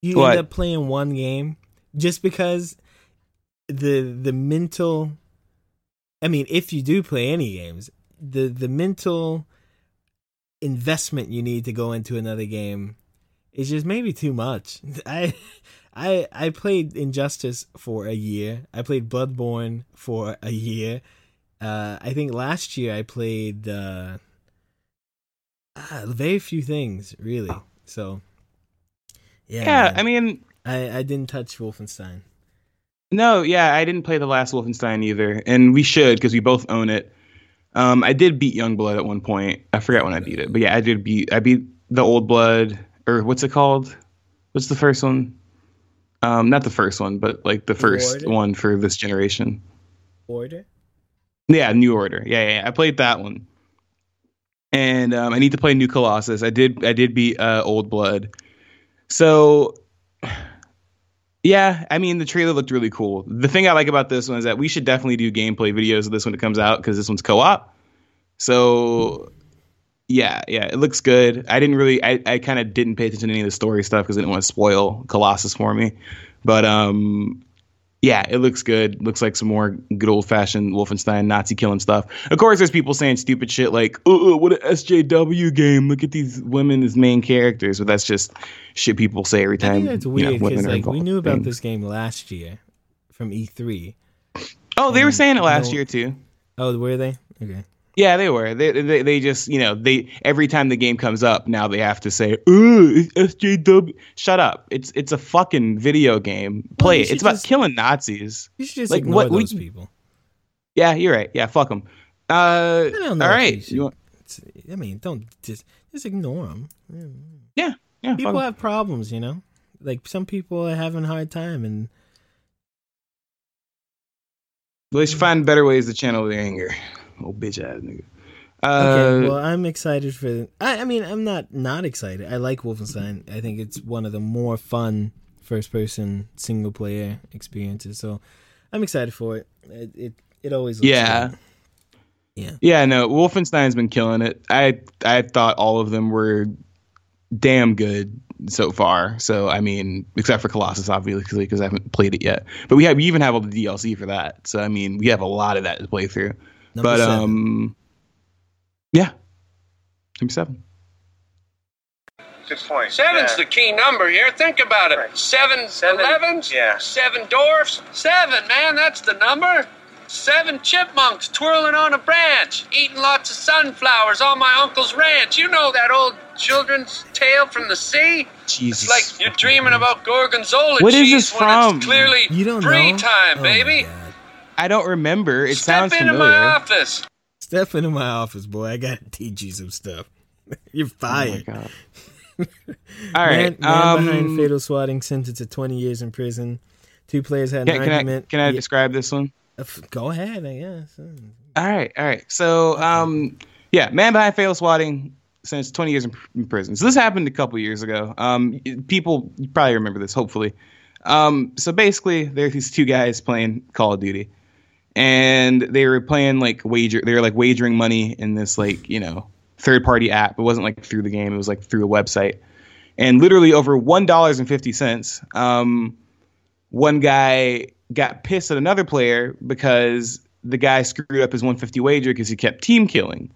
You What? end up playing one game just because the the mental. I mean, if you do play any games, the the mental investment you need to go into another game is just maybe too much. I I I played Injustice for a year. I played Bloodborne for a year. Uh, I think last year I played uh, ah, very few things really. So yeah, Yeah. I mean, I I didn't touch Wolfenstein. no, yeah, I didn't play the last Wolfenstein either, and we should because we both own it. Um, I did beat Youngblood at one point. I forgot when I beat it, but yeah, I did beat. I beat the Old Blood, or what's it called? What's the first one? Um, not the first one, but like the first Order? one for this generation. Order. Yeah, New Order. Yeah, yeah, yeah. I played that one, and um, I need to play New Colossus. I did. I did beat uh, Old Blood. So, yeah, I mean the trailer looked really cool. The thing I like about this one is that we should definitely do gameplay videos of this when it comes out because this one's co-op. So, yeah, yeah, it looks good. I didn't really. I, I kind of didn't pay attention to any of the story stuff because I didn't want to spoil Colossus for me. But um, yeah, it looks good. Looks like some more good old fashioned Wolfenstein Nazi killing stuff. Of course, there's people saying stupid shit like, "Oh, what a SJW game! Look at these women as main characters." But that's just shit people say every I time. think that's weird because are like we knew about things. this game last year from E3. Oh, they were saying it last no- year too. Oh, were they? Okay. Yeah, they were. They, they they just you know they every time the game comes up now they have to say, "Ooh, it's SJW." Shut up! It's it's a fucking video game. Play you it. It's about just- killing Nazis. You should just Like, ignore what- we- those people. Yeah, you're right. Yeah, fuck them. Uh, I don't know. all you should- want, I mean, don't just just ignore them. yeah, yeah. People have problems, you know. Like some people are having a hard time, and Well, they should find better ways to channel their anger. Old bitch ass nigga. Uh, okay. Well, I'm excited for. I, I mean, I'm not not excited. I like Wolfenstein. I think it's one of the more fun first person single player experiences. So I'm excited for it. It it, it always looks Yeah. good. Yeah. yeah, no, Wolfenstein's been killing it. I I thought all of them were damn good so far. So I mean, except for Colossus, obviously, because I haven't played it yet. But we have we even have all the DLC for that. So I mean, we have a lot of that to play through. Number but seven. um, yeah, number seven. Good point. Seven's Yeah. the key number here. Think about it. Right. Seven, Seven, elevens, yeah. seven dwarfs. Seven, man, that's the number. Seven chipmunks twirling on a branch, eating lots of sunflowers on my uncle's ranch. You know that old children's tale from the sea? Jesus. It's like you're dreaming about gorgonzola What is cheese this when from? it's clearly you don't free know. time, Oh my baby. God. I don't remember. It Step sounds into familiar. my office. Step into my office, boy. I gotta teach you some stuff. You're Oh my fired. God. All right. Man, man behind um, fatal swatting sentenced to 20 years in prison. Two players had an can, can I argument. can I Yeah, describe this one? uh, go ahead, I guess. All right, all right. So, um, yeah, man behind fatal swatting since 20 years in, in prison. So this happened a couple years ago. Um, people you probably remember this, hopefully. Um, so basically, there are these two guys playing Call of Duty, and they were playing like wager. They were like wagering money in this like you know third party app. It wasn't like through the game. It was like through a website, and literally over one dollars and fifty cents. Um, one guy got pissed at another player because the guy screwed up his 150 wager because he kept team killing.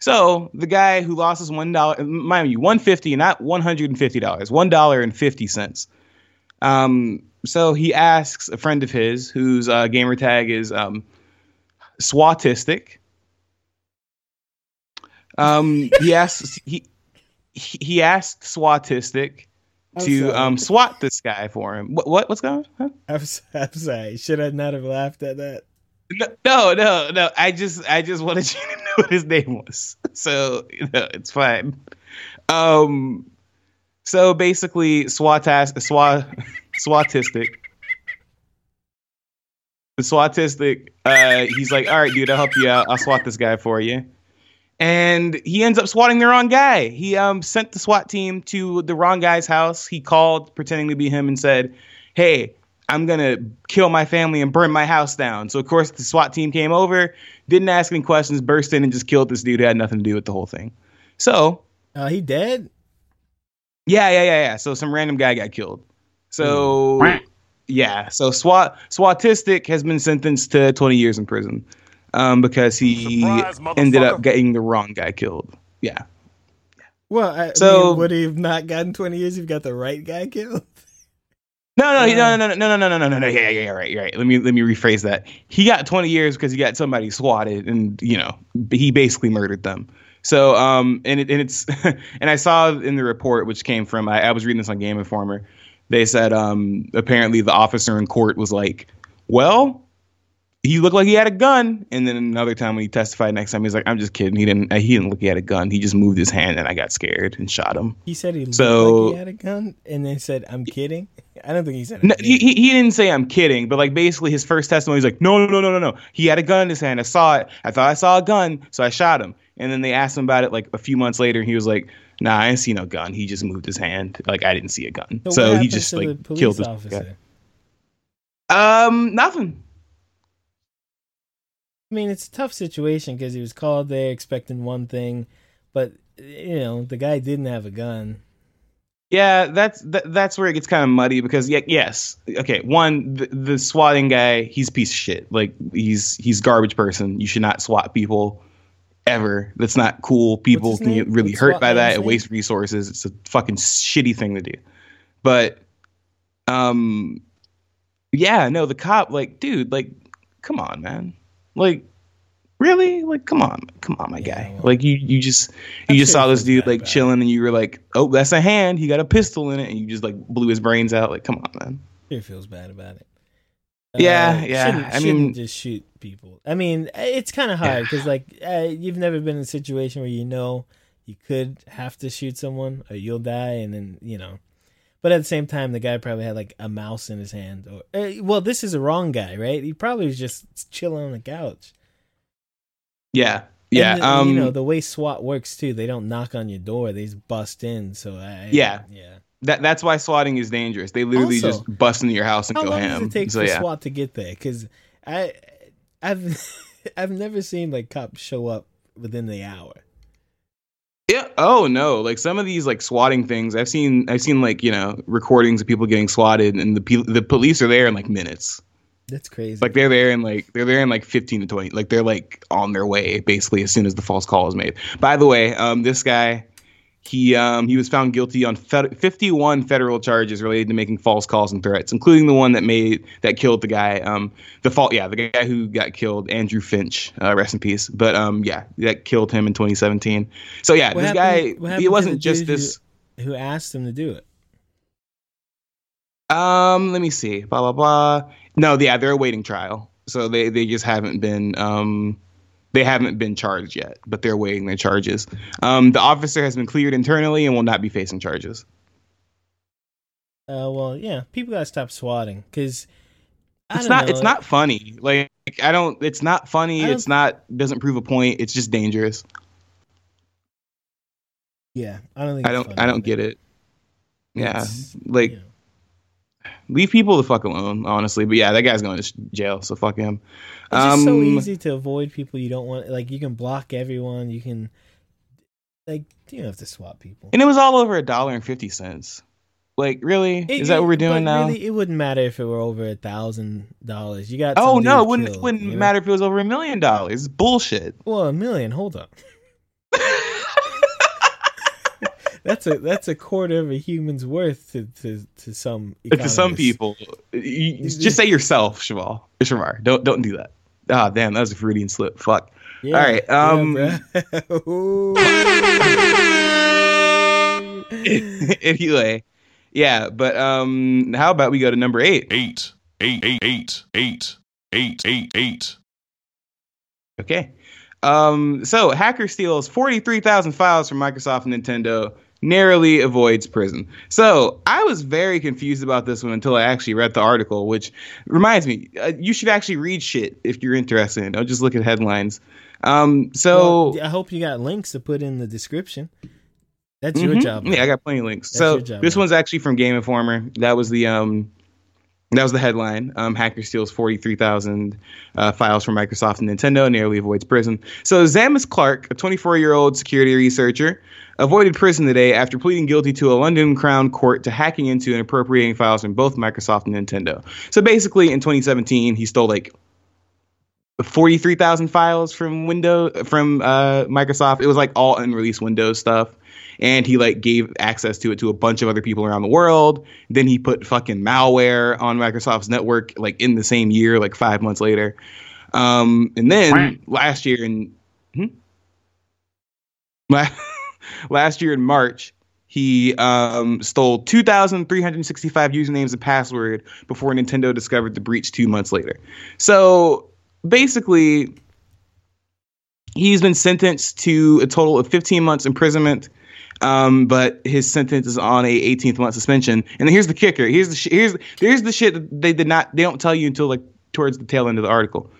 So the guy who lost his one dollar, mind you, 150, not 150 dollars, one dollar and fifty cents. Um, so he asks a friend of his whose uh, gamer tag is um, Swatistic. Um, he asks he he asked Swatistic to um, swat this guy for him. What, what what's going on? Huh? I'm, I'm sorry. Should I not have laughed at that? No, no, no. I just, I just wanted you to know what his name was. so you know, it's fine. Um, so basically, swatas, swat, swatistic. The swatistic, uh, he's like, all right, dude, I'll help you out. I'll swat this guy for you. And he ends up swatting the wrong guy. He um, sent the SWAT team to the wrong guy's house. He called, pretending to be him, and said, hey, I'm gonna kill my family and burn my house down. So of course the SWAT team came over, didn't ask any questions, burst in and just killed this dude who had nothing to do with the whole thing. So Uh, he dead? yeah, yeah, yeah, yeah. So some random guy got killed. So yeah, so SWAT SWATistic has been sentenced to 20 years in prison um, because he Surprise, ended up getting the wrong guy killed. Yeah. Well, I, So- mean, would he have not gotten 20 years if you got the right guy killed? No, no, Uh, no, no, no, no, no, no, no, no, no, no. Yeah, yeah, yeah, right, right. Let me let me rephrase that. He got 20 years because he got somebody swatted, and you know, he basically murdered them. So, um, and it, and it's, and I saw in the report which came from, I, I was reading this on Game Informer. They said, um, apparently the officer in court was like, well, he looked like he had a gun, and then another time when he testified next time, he's like, I'm just kidding. He didn't. He didn't look. He had a gun. He just moved his hand, and I got scared and shot him. He said he looked So- like he had a gun, and then said, "I'm kidding." I don't think he said. No, he, he he didn't say I'm kidding, but like basically his first testimony, he's like, no, no, no, no, no, no. He had a gun in his hand. I saw it. I thought I saw a gun, so I shot him. And then they asked him about it like a few months later, and he was like, Nah, I didn't see no gun. He just moved his hand. Like I didn't see a gun. So So, he just like killed this officer. guy. Um, nothing. I mean, it's a tough situation because he was called there expecting one thing, but you know the guy didn't have a gun. Yeah, that's that, that's where it gets kind of muddy because yeah, yes, okay. One, the, the swatting guy, he's a piece of shit. Like he's he's garbage person. You should not swat people ever. That's not cool. People can get really What's hurt by that. It wastes resources. It's a fucking shitty thing to do. But um, yeah, no, the cop, like, dude, like, come on, man, like. Really? Like, come on, come on, my Yeah, guy. well, like, you, you just, you just saw this dude like it. chilling, and you were like, "Oh, that's a hand. He got a pistol in it," and you just like blew his brains out. Like, come on, man. He feels bad about it. Yeah, yeah, Shouldn't, I shouldn't mean- just shoot people. I mean, it's kind of hard because like uh, you've never been in a situation where you know you could have to shoot someone or you'll die, and then you know. But at the same time, the guy probably had like a mouse in his hand. Or uh, well, this is a wrong guy, right? He probably was just chilling on the couch. Yeah, yeah. The- um, you know the way SWAT works too. They don't knock on your door; they just bust in. So I, Yeah. yeah. that that's why swatting is dangerous. They literally Also, just bust into your house and How go long ham. does it take so for yeah, SWAT to get there? Because I, I've, I've never seen like cops show up within the hour. yeah. Oh no, like some of these like swatting things, I've seen. I've seen like you know recordings of people getting swatted, and the pe- the police are there in like minutes. That's crazy. Like they're there in like they're there in like 15 to 20. Like they're like on their way basically as soon as the false call is made. By the way, um, this guy, he um, he was found guilty on fed- 51 federal charges related to making false calls and threats, including the one that made that killed the guy. Um, the fault, yeah, the guy who got killed, Andrew Finch, uh, rest in peace. But um, yeah, that killed him in 2017. So yeah, What this happened- guy, it wasn't just dude who- this. who asked him to do it? Um, let me see. Blah blah blah. No, yeah, they're awaiting trial, so they they just haven't been um they haven't been charged yet, but they're awaiting their charges. Um, the officer has been cleared internally and will not be facing charges. Uh, well, yeah, people gotta stop swatting because It's not it's not funny. Like I don't. It's not funny. It's not doesn't prove a point. It's just dangerous. Yeah, I don't think I don't I don't get it. Yeah, It's- like know. Leave people the fuck alone, honestly. But yeah, that guy's going to jail, so fuck him. It's just so Um, easy to avoid people you don't want. Like you can block everyone. You can, like, you don't have to swap people. And it was all over a dollar and fifty cents. Like, really? It- Is that what we're doing now? Really, it wouldn't matter if it were over a thousand dollars. You got oh no, it wouldn't, killed, it wouldn't you know? matter if it was over a million dollars. Bullshit. Well, a million. Hold up. that's a that's a quarter of a human's worth to to, to some to some people, you, you- just say yourself, Shamal. Shamar. Don't don't do that. Ah, damn, that was a Freudian slip. Fuck. Yeah, All right, yeah, um, bruh. Ooh. anyway, yeah, but um, how about we go to number eight? Eight, eight, eight, eight, eight, eight, eight, eight. Okay. Um, so hacker steals 43,000 files from Microsoft and Nintendo, narrowly avoids prison. So I was very confused about this one until I actually read the article, which reminds me, uh, you should actually read shit if you're interested. in. Don't just look at headlines. Um, so Well, I hope you got links to put in the description. That's your Mhm. job. Yeah, I got plenty of links. That's so job, this man. one's actually from Game Informer. That was the um, that was the headline. Um, hacker steals forty three thousand uh, files from Microsoft and Nintendo, nearly avoids prison. So Zammis Clark, a twenty four year old security researcher, avoided prison today after pleading guilty to a London Crown court to hacking into and appropriating files from both Microsoft and Nintendo. So basically, in twenty seventeen, he stole like. 43,000 files from window from uh, Microsoft. It was like all unreleased Windows stuff and he like gave access to it to a bunch of other people around the world. Then he put fucking malware on Microsoft's network like in the same year, like five months later. Um, and then last year in hmm? Last year in March, he um, stole 2,365 usernames and password before Nintendo discovered the breach two months later. So basically, he's been sentenced to a total of 15 months imprisonment um, but his sentence is on a 18th month suspension. And then here's the kicker. Here's the sh- here's here's the shit that they did not they don't tell you until like towards the tail end of the article.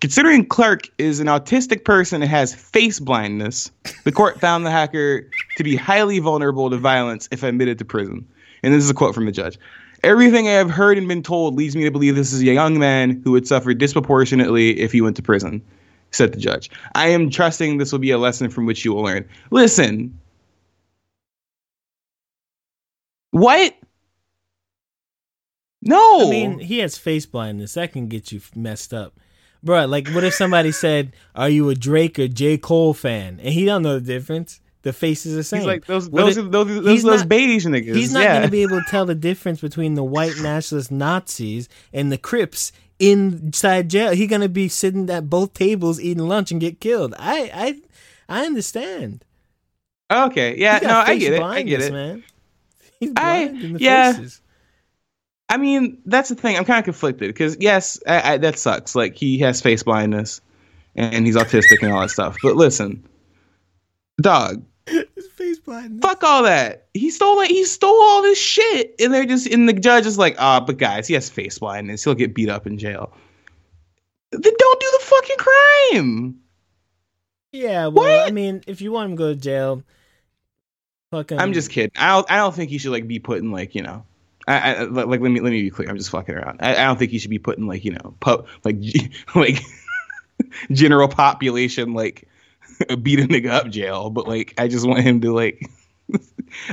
Considering Clark is an autistic person and has face blindness, the court found the hacker to be highly vulnerable to violence if admitted to prison. And this is a quote from the judge. Everything I have heard and been told leads me to believe this is a young man who would suffer disproportionately if he went to prison, said the judge. I am trusting this will be a lesson from which you will learn. Listen, what? No. I mean, he has face blindness. That can get you messed up. Bruh, like what if somebody said, Are you a Drake or J. Cole fan? And he don't know the difference. The faces are the same. he's like those What those if- are, those, are- he's those, those not- beige niggas. He's not yeah. going to be able to tell the difference between the white nationalist Nazis and the Crips inside jail. He's going to be sitting at both tables eating lunch and get killed. I I I understand. Okay, yeah, no, I get it. I blindness, get it. man. He's I- in the yeah. faces. I mean, that's the thing. I'm kind of conflicted because yes, I, I, that sucks. Like he has face blindness, and he's autistic and all that stuff. But listen, dog, His face blindness. fuck all that. He stole like he stole all this shit, and they're just and the judge is like, ah, but guys, he has face blindness. He'll get beat up in jail. Then don't do the fucking crime. Yeah, well, What? I mean, if you want him to go to jail, fucking. I'm just kidding. I don't. I don't think he should like be put in like you know. I, I like let me let me be clear. I'm just fucking around. I, I don't think he should be put in like you know like like general population like beat a nigga up jail. But like I just want him to like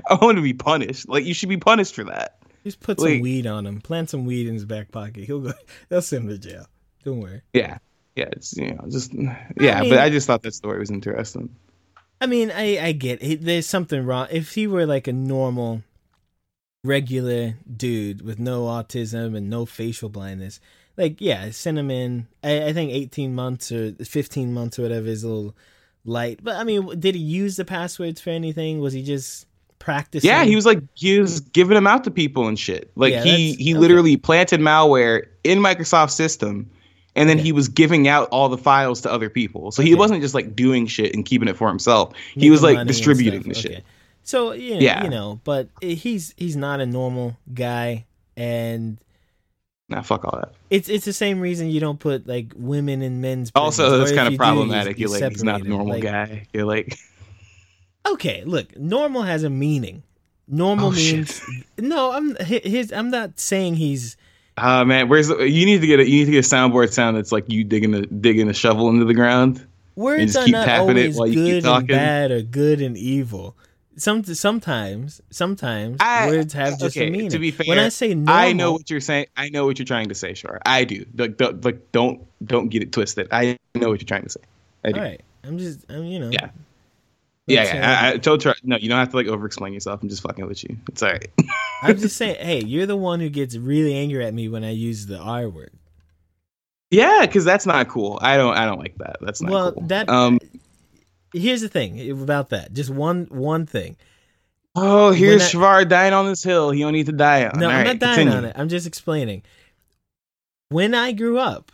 I want him to be punished. Like you should be punished for that. just put some weed on him. Plant some weed in his back pocket. He'll go. They'll send him to jail. Don't worry. Yeah. Yeah. It's you know just yeah. mean- but I just thought that story was interesting. I mean, I I get it. There's something wrong. If he were like a normal, regular dude with no autism and no facial blindness, like yeah, send him in. I, I think 18 months or 15 months or whatever is a little light. But I mean, did he use the passwords for anything? Was he just practicing? Yeah, he was like he was giving them out to people and shit. Like Yeah, he he okay. literally planted malware in Microsoft's system, and then Okay. he was giving out all the files to other people. So he wasn't just like doing shit and keeping it for himself. he was like distributing the stuff. shit. So yeah, Yeah. you know, but he's he's not a normal guy, and Nah, fuck all that. it's it's the same reason you don't put like women in men's. prisons, Also, that's kind of do, problematic. you- You're like he's not a normal Like, guy. You're like Okay, look, normal has a meaning. Normal Oh, shit. means no. I'm his. I'm not saying he's. Uh man, where's the, you need to get a you need to get a soundboard sound that's like you digging a digging a shovel into the ground. Words just are keep not tapping it always while you keep good and bad or good and evil. Some sometimes sometimes I- words have just okay, a meaning. To be fair, when I say normal, I know what you're saying. I know what you're trying to say. Sure, I do. Like, don't, like, don't don't get it twisted. I know what you're trying to say. I do. All right, I'm just. I'm you know. Yeah. Yeah, yeah. uh, I, I told her, No, you don't have to like over explain yourself. I'm just fucking with you. It's all right. I'm just saying. Hey, you're the one who gets really angry at me when I use the R word. yeah, because that's not cool. I don't. I don't like that. That's not cool. Well, cool. that- Um. Here's the thing about that. Just one one thing. Oh, here's I- Shavar dying on this hill. He don't need to die on. No, All I'm right, not dying continue. on it. I'm just explaining. When I grew up,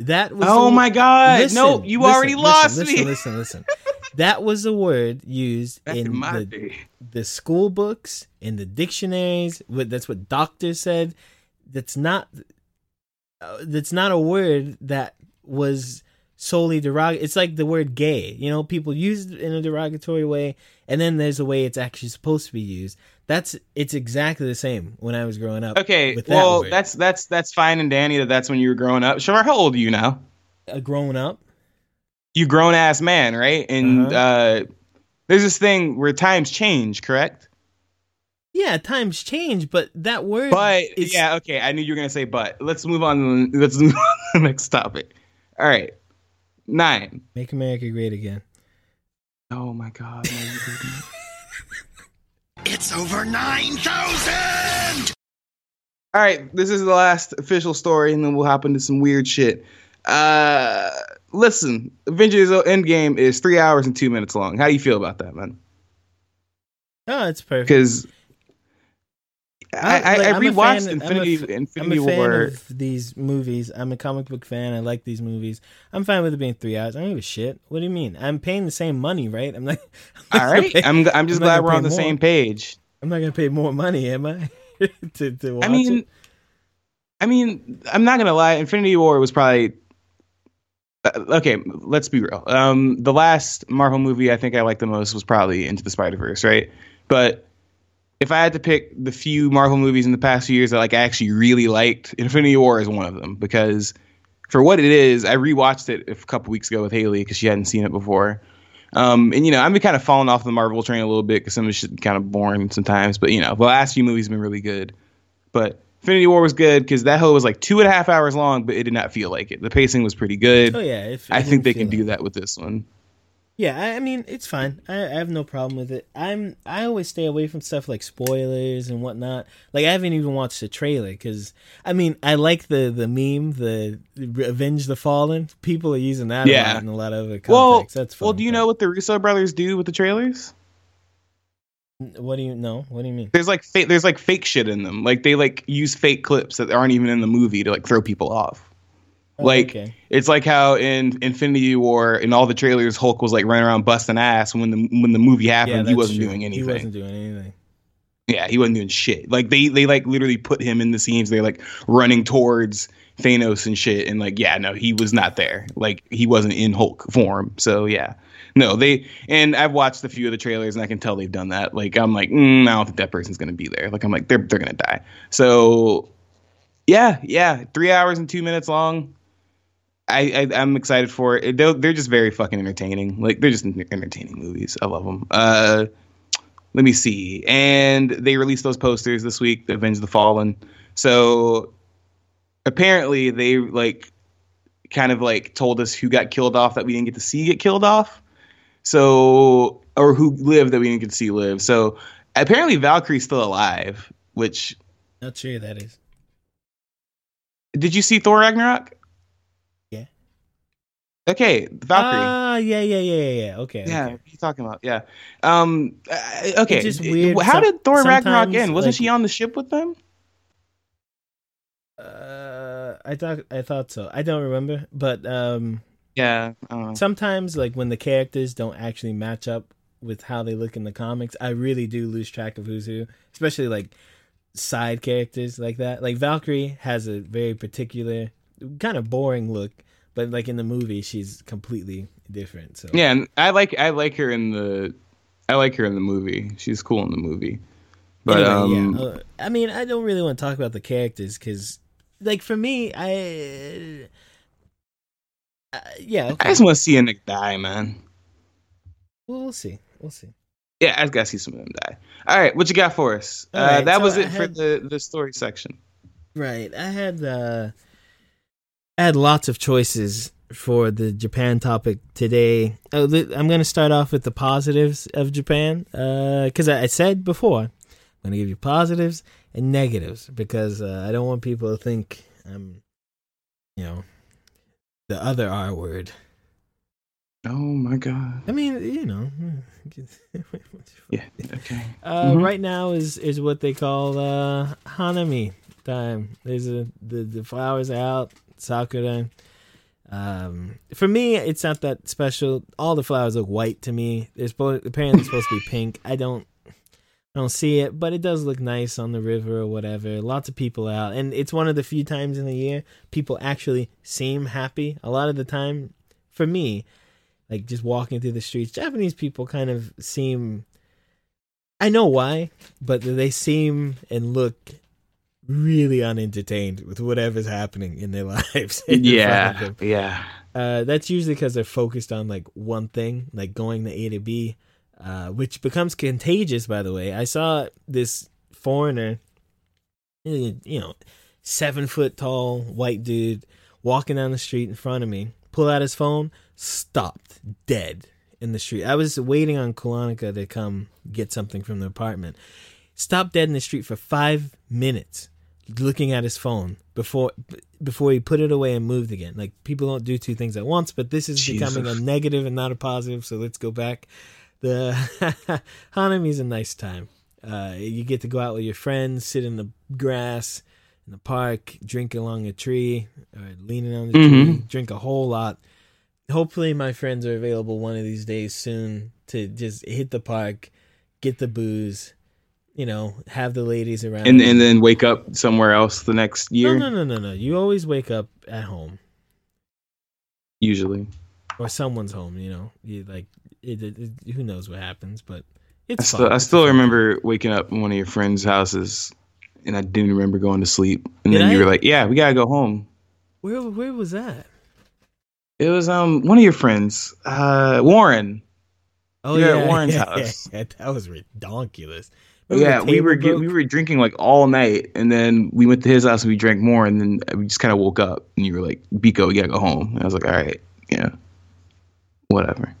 That was Oh the- my god! Listen, no, you listen, already listen, lost listen, me. Listen, listen, That was a word used Back in in my the, day. the school books, in the dictionaries. That's what doctors said. That's not. Uh, that's not a word that was solely derogatory. It's like the word gay. You know, people use it in a derogatory way, and then there's a way it's actually supposed to be used. That's it's exactly the same when I was growing up. Okay, that well, word. that's that's that's fine and Danny that that's when you were growing up. Sure, how old are you now? a grown up. You grown ass man, right? And Uh-huh. uh there's this thing where times change, correct? Yeah, times change, but that word. But is, yeah, okay, I knew you were gonna say but. Let's move on. Let's move on to the next topic. All right, nine. make America great again. Oh my god. no, you didn't. It's over 9,000! All right, this is the last official story, and then we'll hop into some weird shit. Uh, listen, Avengers Endgame is three hours and two minutes long. How do you feel about that, man? Oh, it's perfect. Because I, I, like, I rewatched fan- I'm a Infinity I'm a War. of these movies. I'm a comic book fan. I like these movies. I'm fine with it being three hours. I don't give a shit. What do you mean? I'm paying the same money, right? I'm like, I'm All right, pay- I'm I'm just I'm glad we're on the more. same page. I'm not gonna pay more money, am I? to to watch I mean, it? I mean, I'm not gonna lie. Infinity War was probably okay. Let's be real. Um, the last Marvel movie I think I liked the most was probably Into the Spider Verse, right? But if I had to pick the few Marvel movies in the past few years that like I actually really liked, Infinity War is one of them because for what it is, I rewatched it a couple weeks ago with Haley because she hadn't seen it before. Um, and you know, I've been kind of falling off the Marvel train a little bit because some of shit kind of boring sometimes. But you know, the last few movies have been really good. But Infinity War was good because that whole was like two and a half hours long, but it did not feel like it. The pacing was pretty good. oh yeah, I it think they can do that with this one. Yeah, I, I mean it's fine. I, I have no problem with it. I'm I always stay away from stuff like spoilers and whatnot. Like I haven't even watched the trailer because I mean I like the the meme the Avenge the Fallen. People are using that a Yeah. lot in a lot of other Well, contexts. That's fun. well, do you but- know what the Russo brothers do with the trailers? What do you know? What do you mean? There's like fake, there's like fake shit in them. Like they like use fake clips that aren't even in the movie to like throw people off. Oh, like okay. it's like how in Infinity War in all the trailers Hulk was like running around busting ass when the when the movie happened he wasn't true. doing anything. He wasn't doing anything. Yeah, he wasn't doing shit. Like they they like literally put him in the scenes. They're like running towards Thanos and shit, and like yeah, no, he was not there. Like he wasn't in Hulk form. So yeah, no, they and I've watched a few of the trailers and I can tell they've done that. Like I'm like, mm, I don't think that person's gonna be there. Like I'm like they're they're gonna die. So yeah, yeah, three hours and two minutes long. I, I I'm excited for it. They're, they're just very fucking entertaining. Like they're just entertaining movies. I love them. Uh, let me see. And they released those posters this week, The Avenge the Fallen. So apparently they like kind of like told us who got killed off that we didn't get to see get killed off. So or who lived that we didn't get to see live. So apparently Valkyrie's still alive, which Not sure who that is. did you see Thor Ragnarok? Yeah. Okay, Valkyrie. Ah, yeah, yeah, yeah, yeah, yeah. Okay. Yeah, okay. what are you talking about? Yeah. Um. uh, okay. It's just weird. How did Thor Ragnarok end? Wasn't like- she on the ship with them? Uh, I thought I thought so. I don't remember, but um, Yeah. I sometimes like when the characters don't actually match up with how they look in the comics, I really do lose track of who's who, especially like side characters like that. Like Valkyrie has a very particular kind of boring look, but like in the movie she's completely different. So Yeah, and I like I like her in the I like her in the movie. She's cool in the movie. But Anyway, um yeah. Uh, I mean, I don't really want to talk about the characters because, like, for me, I, uh, yeah, I just want to see a Nick die, man. Well, we'll see, we'll see. Yeah, I gotta see some of them die. All right, what you got for us? Uh, right, that so was it for the the story section. Right. I had uh I had lots of choices for the Japan topic today. Oh, I'm going to start off with the positives of Japan uh cuz I, I said before I'm going to give you positives and negatives because uh, I don't want people to think I'm you know the other R word. Oh my god. I mean, you know. Yeah. Okay. Uh, Mhm. Right now is is what they call uh, Hanami time. There's a the the flowers out, sakura, Um, for me, it's not that special. All the flowers look white to me. They're supposed apparently supposed to be pink. I don't I don't see it, but it does look nice on the river or whatever. Lots of people out, and it's one of the few times in the year people actually seem happy. A lot of the time, for me, like just walking through the streets, Japanese people kind of seem. I know why, but they seem and look really unentertained with whatever's happening in their lives. in Yeah, yeah. Uh, that's usually because they're focused on like one thing, like going to A to B, uh, which becomes contagious. By the way, I saw this foreigner, you know, seven foot tall white dude walking down the street in front of me, pull out his phone, stopped dead in the street. I was waiting on Kulanika to come get something from the apartment. Stopped dead in the street for five minutes, looking at his phone before before he put it away and moved again. Like people don't do two things at once, but this is becoming a negative and not a positive. So let's go back. The Hanami is a nice time. Uh, you get to go out with your friends, sit in the grass in the park, drink along a tree or leaning on the tree, Mhm. drink a whole lot. Hopefully, my friends are available one of these days soon to just hit the park, get the booze, you know, have the ladies around. And and then wake up somewhere else the next year. no, no, no, no, no. You always wake up at home Usually, or someone's home. You know, you like it, it, it- who knows what happens, but I it's still fun. I still remember waking up in one of your friends' houses, and I didn't remember going to sleep. And Did then you were like, "Yeah, we gotta go home." Where where was that? It was um one of your friends, uh, Warren. Oh Yeah, yeah, at Warren's yeah, house. Yeah, that was redonkulous. yeah, Remember the we were broke? we were drinking like all night, and then we went to his house and we drank more, and then we just kind of woke up, and you were like, "Biko, we gotta go home." And I was like, "All right, yeah, whatever."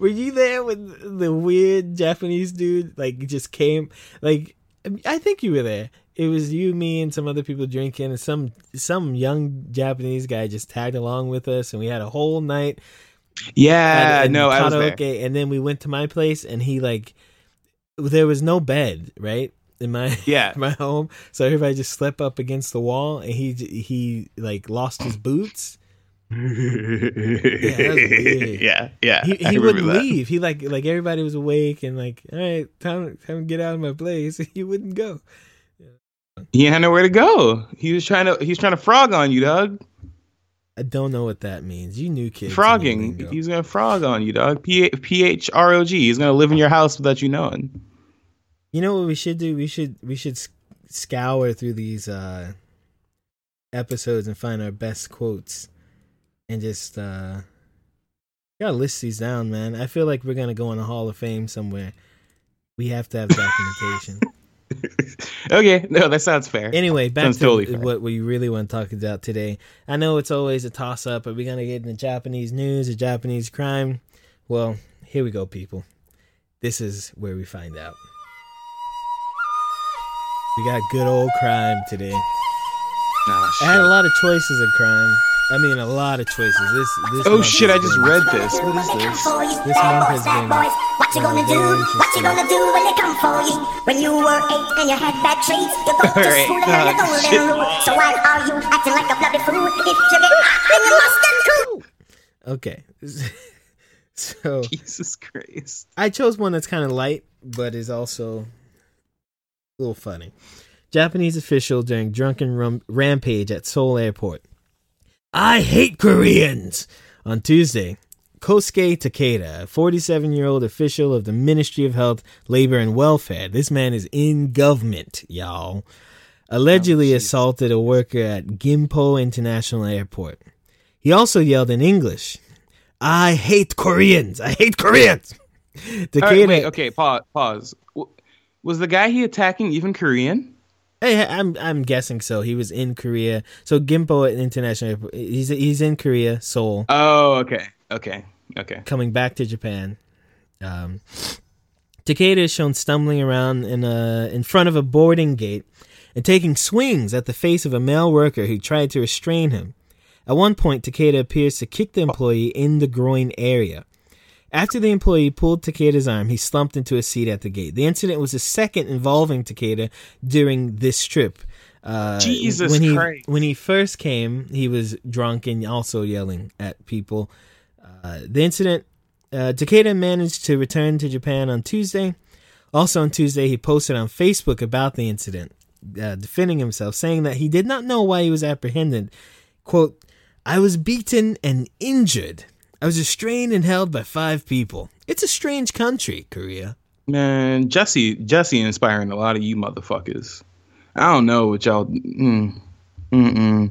Were you there when the weird Japanese dude like just came? Like, I think you were there. It was you, me, and some other people drinking, and some some young Japanese guy just tagged along with us, and we had a whole night. Yeah, at- no, I was there. and then we went to my place, and he like, there was no bed, right? In my Yeah. my home, so everybody just slept up against the wall, and he he like lost his boots. Yeah, that was weird. yeah, yeah. he, he wouldn't that. leave. He like like everybody was awake and like, all right, time time to get out of my place. He wouldn't go. He had nowhere to go. He was trying to. he's trying to frog on you, dog. I don't know what that means. You knew kids. Frogging. lingo. He's gonna frog on you, dog. P P H R O G. He's gonna live in your house without you knowing. You know what we should do? We should we should scour through these uh episodes and find our best quotes and just uh gotta list these down, man. I feel like we're gonna go in a Hall of Fame somewhere. We have to have documentation. okay, no, that sounds fair. Anyway, back Sounds to totally what we really want to talk about today. I know it's always a toss up. but we're going to get into Japanese news a Japanese crime? Well, here we go, people. This is where we find out. We got good old crime today. Nah, I had a lot of choices of crime. I mean, a lot of choices. This, this Oh shit! I just been- read this. What is this? This month has been What you gonna do? very What you interesting. gonna do when they come for you? When you were eight and you had bad traits, you go to Alright, school and learn the no, golden shit. rule. So why are you acting like a bloody fool? If you get caught, then you must get cool. Okay. so Jesus Christ! I chose one that's kind of light, but is also a little funny. Japanese official during drunken rum- rampage at Seoul Airport. I hate Koreans! On Tuesday, Kosuke Takeda, a 47 year old official of the Ministry of Health, Labor, and Welfare, this man is in government, y'all, allegedly assaulted a worker at Gimpo International Airport. He also yelled in English, I hate Koreans! I hate Koreans! Takeda, right, wait, okay, pause. Pause. W- Was the guy he attacking even Korean? Hey, I'm I'm guessing so. He was in Korea. So Gimpo International Airport. He's he's in Korea, Seoul, Oh, okay, okay, okay. coming back to Japan. Um, Takeda is shown stumbling around in a in front of a boarding gate and taking swings at the face of a male worker who tried to restrain him. At one point, Takeda appears to kick the employee in the groin area. After the employee pulled Takeda's arm, he slumped into a seat at the gate. The incident was the second involving Takeda during this trip. Uh, Jesus when he, Christ. When he first came, he was drunk and also yelling at people. Uh, the incident, uh, Takeda managed to return to Japan on Tuesday. Also on Tuesday, he posted on Facebook about the incident, uh, defending himself, saying that he did not know why he was apprehended. Quote, I was beaten and injured. I was restrained and held by five people. It's a strange country, Korea. Man, Jesse, Jesse inspiring a lot of you motherfuckers. I don't know what y'all. Mm, mm-mm, Um,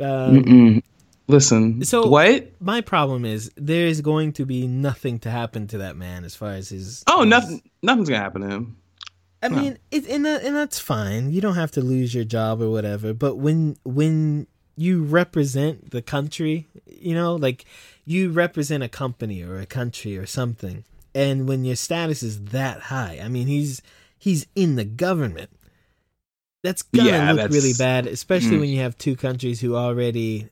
mm-mm. Listen, So what? My problem is there is going to be nothing to happen to that man as far as his. Oh, his- nothing. Nothing's gonna happen to him. I mean, it, and that, and that's fine. You don't have to lose your job or whatever. But when when you represent the country, you know, like you represent a company or a country or something, and when your status is that high, I mean, he's he's in the government. That's gonna Yeah, look that's- really bad, especially Mm. when you have two countries who already.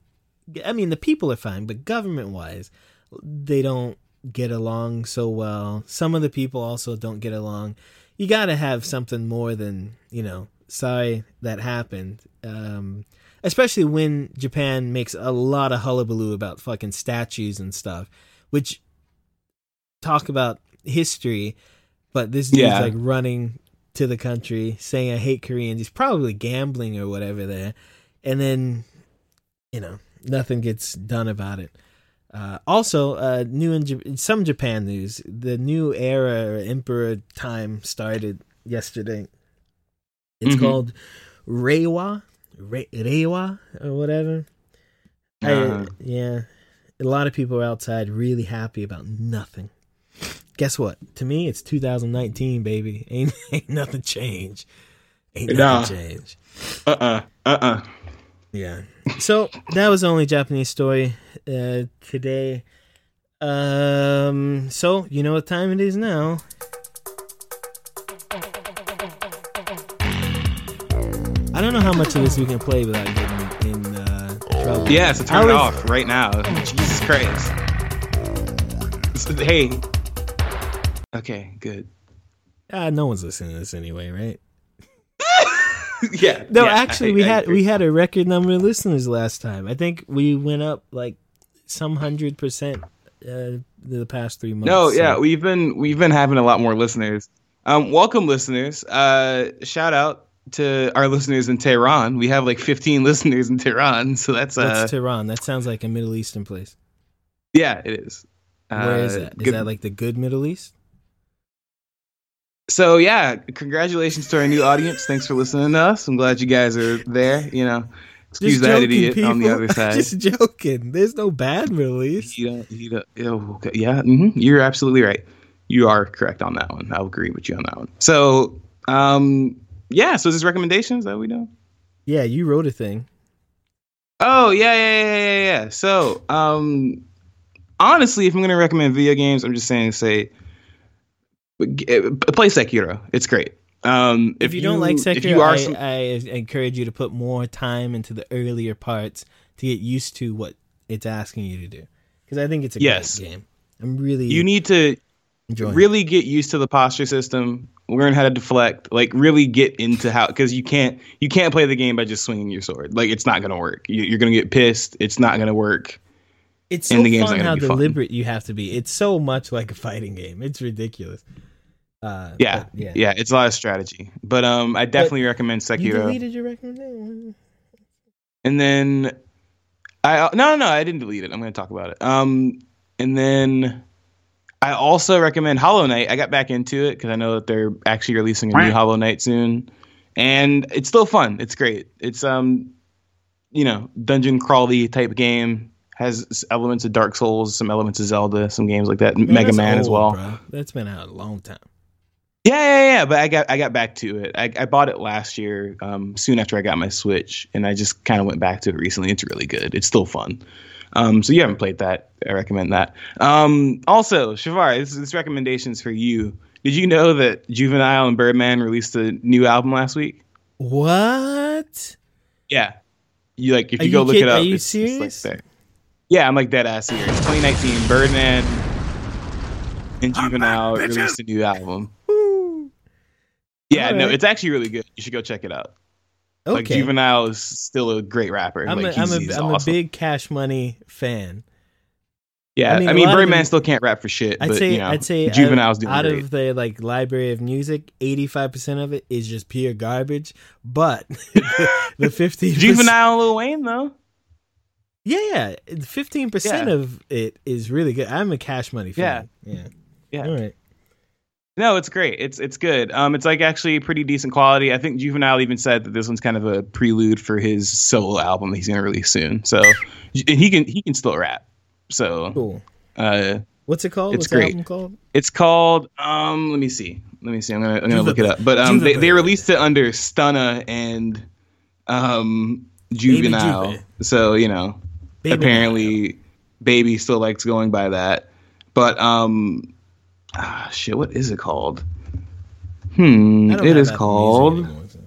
I mean, the people are fine, but government wise, they don't get along so well. Some of the people also don't get along. You got to have something more than, you know, sorry that happened. Um, especially when Japan makes a lot of hullabaloo about fucking statues and stuff, which talk about history, but this dude's Yeah. like running to the country saying I hate Koreans. He's probably gambling or whatever there. And then, you know, nothing gets done about it. Uh, also, uh, new in J- some Japan news, the new era or emperor time started yesterday. It's Mhm. called Reiwa, Re- Reiwa or whatever. Uh-huh. yeah, a lot of people are outside really happy about nothing. Guess what? To me, it's 2019, baby. Ain't ain't nothing changed. Ain't nothing Nah. changed. Uh uh-uh, uh uh Yeah. So that was the only Japanese story uh, today. Um. So you know what time it is now. Don't know how much of this we can play without getting in uh, trouble. Yeah, so turn it was- off right now. Jesus Christ. Hey. Okay, good. Ah, no one's listening to this anyway, right? yeah. No, yeah, actually, I- we I had agree. we had a record number of listeners last time. I think we went up like some hundred percent uh, the past three months. No, so- yeah, we've been we've been having a lot more listeners. Um, welcome, listeners. Uh, shout out to our listeners in Tehran. We have like 15 listeners in Tehran, so that's uh, What's Tehran? That sounds like a Middle Eastern place. yeah, it is. Where is Uh, that? Is good- that like the good Middle East? So yeah, congratulations to our new audience. Thanks for listening to us. I'm glad you guys are there. You know, excuse Just that joking, idiot on the other side. Just joking. There's no bad Middle East. You don't, you don't, oh, okay. Yeah, hmm you're absolutely right. You are correct on that one. I'll agree with you on that one. So, um, yeah. So, is this recommendations that we do? Yeah, you wrote a thing. Oh yeah, yeah, yeah, yeah, yeah. So, um, honestly, if I'm gonna recommend video games, I'm just saying, say, play Sekiro. It's great. Um, If, you, don't like if Sekiro, you are I, some- I encourage you to put more time into the earlier parts to get used to what it's asking you to do. Because I think it's a Yes. great game. I'm really you need to enjoying. it. really get used to the posture system learn how to deflect like really get into how because you can't you can't play the game by just swinging your sword like it's not gonna work you, you're gonna get pissed it's not gonna work It's so and the game's fun how be fun. deliberate you have to be. It's so much like a fighting game. It's ridiculous. Uh, yeah, yeah. yeah it's a lot of strategy but um i definitely recommend You sekiro deleted your recommendation. and then i no no no i didn't delete it i'm gonna talk about it um and then i also recommend hollow knight i got back into it because i know that they're actually releasing a new hollow knight soon and it's still fun it's great it's um you know dungeon crawly type game has elements of dark souls some elements of zelda some games like that Man, mega man as well bro. That's been out a long time. yeah, yeah, yeah. But I got I got back to it. I, I bought it last year, um, soon after I got my Switch, and I just kind of went back to it recently. It's really good. It's still fun. Um, so you haven't played that? I recommend that. Um, also, Shavar, this, this recommendations for you. Did you know that Juvenile and Birdman released a new album last week? What? Yeah. You like if Are you go you look it up. are you it's- it's, like, serious? yeah, I'm like dead ass serious. 2019, Birdman and Juvenile released a new album. Yeah, no, it's actually really good. You should go check it out. Like Okay. Juvenile is still a great rapper. I'm, like, a, I'm, a, I'm a big Cash Money fan. Yeah, I I mean, mean, lot of Birdman still can't rap for shit. I'd but, say you know, I'd say Juvenile's out, doing out great. of the like library of music, eighty five percent of it is just pure garbage. But the fifteen Juvenile, Lil Wayne though. yeah, yeah, fifteen percent Yeah. of it is really good. I'm a Cash Money fan. Yeah, Yeah. All right. No, it's great. It's it's good. Um, it's like actually pretty decent quality. I think Juvenile even said that this one's kind of a prelude for his solo album that he's gonna release soon. So, and he can he can still rap. So, Cool. uh, What's it called? It's What's great. album called? it's called um. Let me see. Let me see. I'm gonna I'm gonna look it up. But um, they, they released it under Stunna and um Juvenile. Juve. So you know, Baby apparently, Baby still likes going by that. But um, ah, shit. What is it called? Hmm. It is called. Music anymore, so-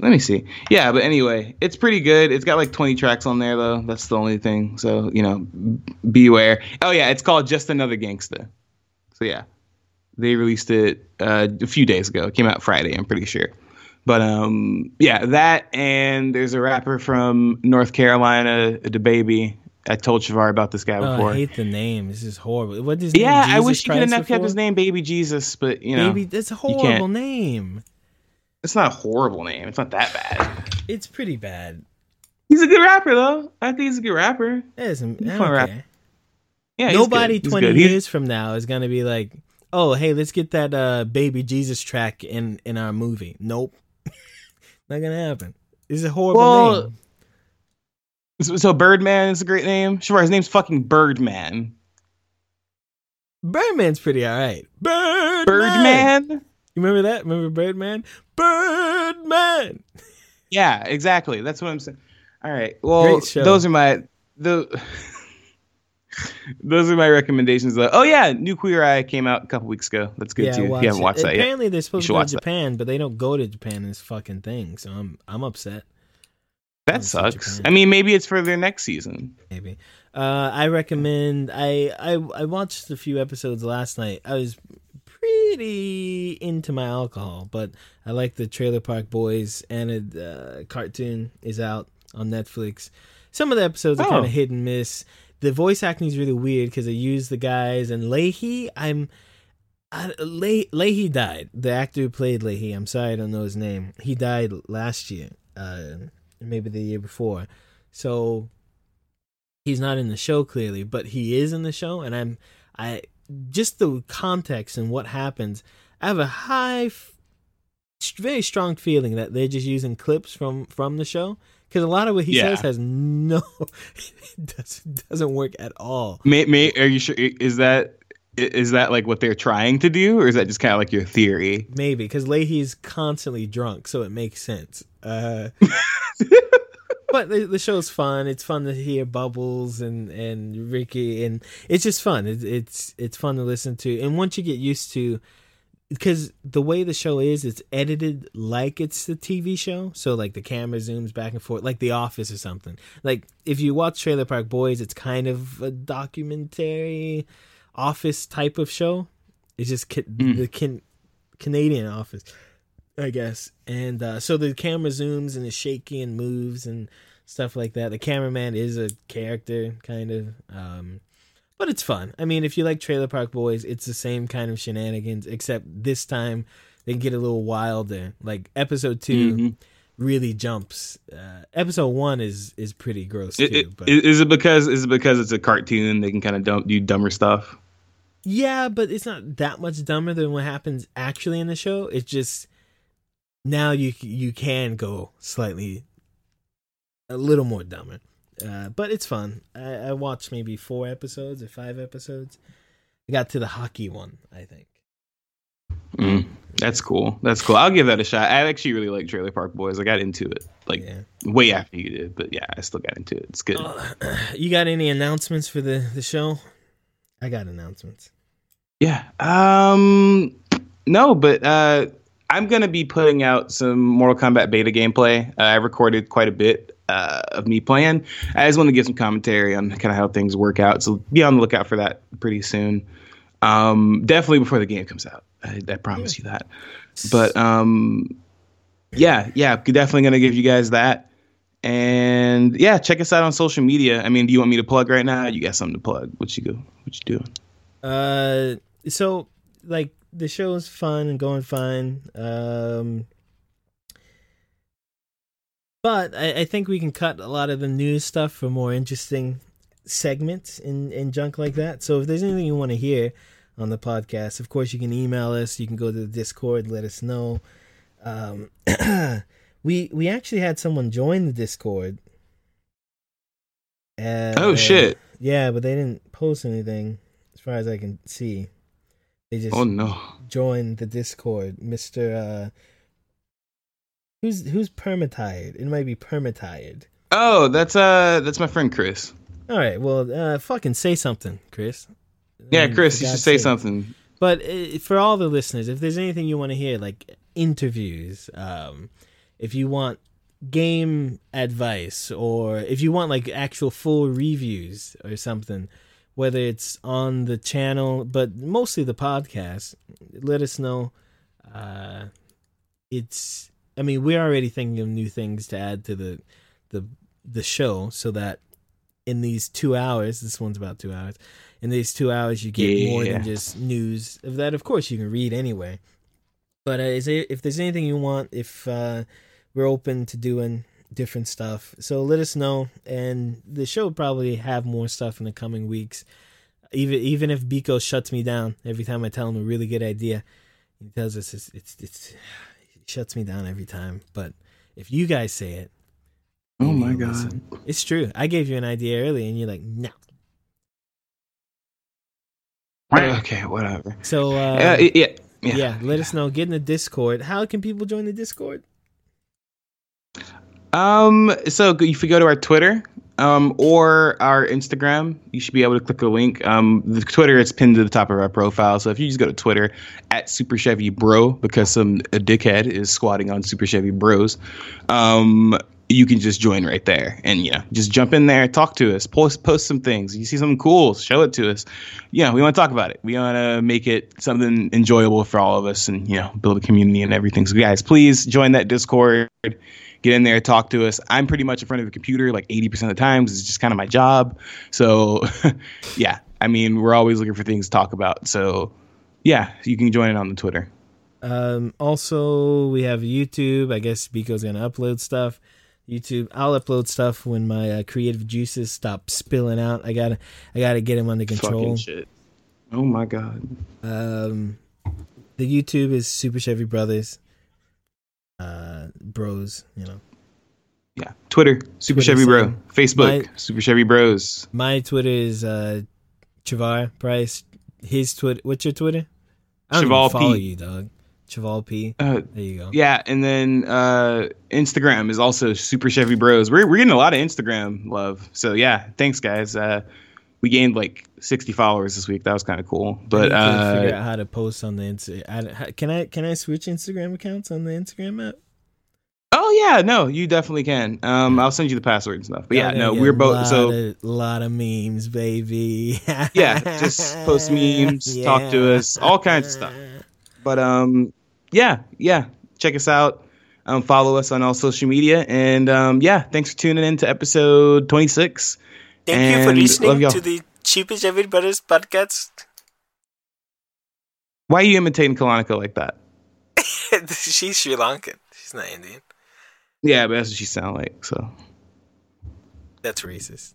Let me see. Yeah, but anyway, it's pretty good. It's got like 20 tracks on there though. That's the only thing. So, you know, beware. Oh yeah, it's called Just Another Gangsta. So yeah. They released it uh, a few days ago. It came out Friday, I'm pretty sure. But um yeah, that and there's a rapper from North Carolina, DaBaby. I told Shavar about this guy Oh, before. I hate the name. This is horrible. What is yeah, name? I wish he could have kept his name Baby Jesus, but you know, Baby, that's a horrible name. it's not a horrible name. It's not that bad. It's pretty bad. He's a good rapper though. I think he's a good rapper. Isn't, He's don't fun rap- care. Yeah, he's Nobody 20 good. He's- years from now is going to be like, oh, hey, let's get that uh, Baby Jesus track in, in our movie. Nope. Not going to happen. This is a horrible Well, name. So, so Birdman is a great name. Sure, his name's fucking Birdman. Birdman's pretty all right. Birdman. Birdman. You remember that? Remember Birdman? Birdman. Yeah, exactly. That's what I'm saying. All right. Well, those are my the. those are my recommendations. Though. Oh yeah, New Queer Eye came out a couple weeks ago. That's good yeah, too. If you haven't it. watched that yet, Apparently they're supposed to go to watch that. Japan, but they don't go to Japan in this fucking thing. So I'm I'm upset. That sucks. I mean, maybe it's for their next season. maybe. Uh, I recommend. I, I I watched a few episodes last night. I was pretty into my alcohol, but I like the Trailer Park Boys and a uh, cartoon is out on Netflix. Some of the episodes are Oh. kind of hit and miss. The voice acting is really weird because they use the guys and Lahey. I'm. I, Le- Lahey died. The actor who played Lahey. I'm sorry, I don't know his name. He died last year, uh, maybe the year before. So he's not in the show clearly, but he is in the show, and I'm I just the context and what happens. I have a high, very strong feeling that they're just using clips from from the show because a lot of what he Yeah. says has no it doesn't doesn't work at all. May, may, are you sure? Is that is that like what they're trying to do, or is that just kind of like your theory? Maybe because Lahey's constantly drunk, so it makes sense. Uh, but the, the show's fun. It's fun to hear Bubbles and and Ricky, and it's just fun. It's it's it's fun to listen to. And once you get used to, because the way the show is, it's edited like it's the TV show. So like the camera zooms back and forth, like The Office or something. Like if you watch Trailer Park Boys, it's kind of a documentary office type of show. It's just ca- the can- Canadian office, I guess. And uh, so the camera zooms and is shaky and moves and stuff like that. The cameraman is a character, kind of. Um, but it's fun. I mean, if you like Trailer Park Boys, it's the same kind of shenanigans, except this time they get a little wilder. Like episode 2 Mhm. really jumps. Uh, episode one is is pretty gross I- too. I- but is it because is it because it's a cartoon? They can kind of dump, do dumber stuff. Yeah, but it's not that much dumber than what happens actually in the show. It's just now you you can go slightly a little more dumber, uh, but it's fun. I, I watched maybe four episodes or five episodes. I got to the hockey one, I think. Mm, that's cool. That's cool. I'll give that a shot. I actually really like Trailer Park Boys. I got into it like Yeah. way after you did, but yeah, I still got into it. It's good. You got any announcements for the the show? I got announcements. Yeah. Um. No, but uh, I'm gonna be putting out some Mortal Kombat beta gameplay. Uh, I recorded quite a bit uh, of me playing. I just want to give some commentary on kind of how things work out. So be on the lookout for that pretty soon. Um, definitely before the game comes out. I, I promise you that. But um, yeah, yeah, definitely gonna give you guys that. And yeah, check us out on social media. I mean, do you want me to plug right now? You got something to plug? What you go? What you doing? Uh, so like the show is fun and going fine. Um, but I, I think we can cut a lot of the news stuff for more interesting segments and, and junk like that. So if there's anything you want to hear on the podcast, of course you can email us. You can go to the Discord, let us know. Um, we we actually had someone join the Discord. Uh, Oh, shit. Yeah, but they didn't post anything as far as I can see. They just Oh no. joined the Discord, Mister. Uh, who's who's permatired? It might be permatired. Oh, that's uh, that's my friend Chris. All right, well, uh, fucking say something, Chris. Yeah, Um, Chris, you should say something. But uh, for all the listeners, if there's anything you want to hear, like interviews, um, if you want game advice, or if you want like actual full reviews or something, whether it's on the channel, but mostly the podcast, let us know. Uh, it's, I mean, we're already thinking of new things to add to the the the show, so that in these two hours, this one's about two hours. In these two hours, you get more than just news. Of that, of course, you can read anyway. But uh, is there, if there's anything you want, if uh, we're open to doing different stuff, so let us know. And the show will probably have more stuff in the coming weeks. Even even if Biko shuts me down every time I tell him a really good idea, he tells us it's it's, it's he shuts me down every time. But if you guys say it, Oh my god. listen. It's true. I gave you an idea earlier, and you're like, no. Okay, whatever. So uh, Uh, yeah, yeah, yeah. let us know. Get in the Discord. How can people join the Discord? Um, so if you go to our Twitter, um, or our Instagram, you should be able to click a link. Um, the Twitter it's pinned to the top of our profile. So if you just go to Twitter at Super Chevy Bro, because some a dickhead is squatting on Super Chevy Bros, um, you can just join right there and yeah, just jump in there, talk to us, post post some things. You see something cool, show it to us. Yeah, we want to talk about it. We want to make it something enjoyable for all of us, and you know, build a community and everything. So guys, please join that Discord get in there, talk to us. I'm pretty much in front of a computer like 80% of the times. It's just kind of my job. So, yeah, I mean, we're always looking for things to talk about. So, yeah, you can join in on the Twitter. Um, also, we have YouTube. I guess Biko's gonna upload stuff. YouTube. I'll upload stuff when my uh, creative juices stop spilling out. I gotta, I gotta get him under control. Fucking shit. Oh my god. Um, the YouTube is Super Chevy Brothers. Uh, bros, you know. Yeah, Twitter, Super Twitter, Chevy Bro. Facebook, My- Super Chevy Bros. My Twitter is uh, Chavar Price. His Twitter. What's your Twitter? I don't Cheval follow P. you, dog. Chaval P. Uh, There you go. yeah, and then uh, Instagram is also Super Chevy Bros. We're we're getting a lot of Instagram love. So yeah, thanks guys. Uh, we gained like 60 followers this week. That was kind of cool. But I to figure uh, out how to post on the Instagram. Can I can I switch Instagram accounts on the Instagram app? oh yeah, no, you definitely can. Um, I'll send you the password and stuff. But yeah, no, we're both lot so. a lot of memes, baby. yeah, just post memes, talk to us, all kinds of stuff. But um, yeah, yeah, check us out. Um, follow us on all social media, and um, yeah, thanks for tuning in to episode twenty six. Thank you for listening to the Cheapest Chevy Brothers podcast. Why are you imitating Kalanika like that? She's Sri Lankan. She's not Indian. Yeah, but that's what she sounds like. So That's racist.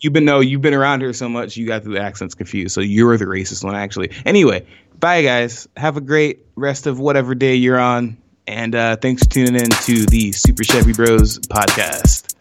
you've been no, you've been around her so much, you got the accents confused. So you're the racist one, actually. Anyway, bye guys. Have a great rest of whatever day you're on, and uh, thanks for tuning in to the Super Chevy Bros podcast.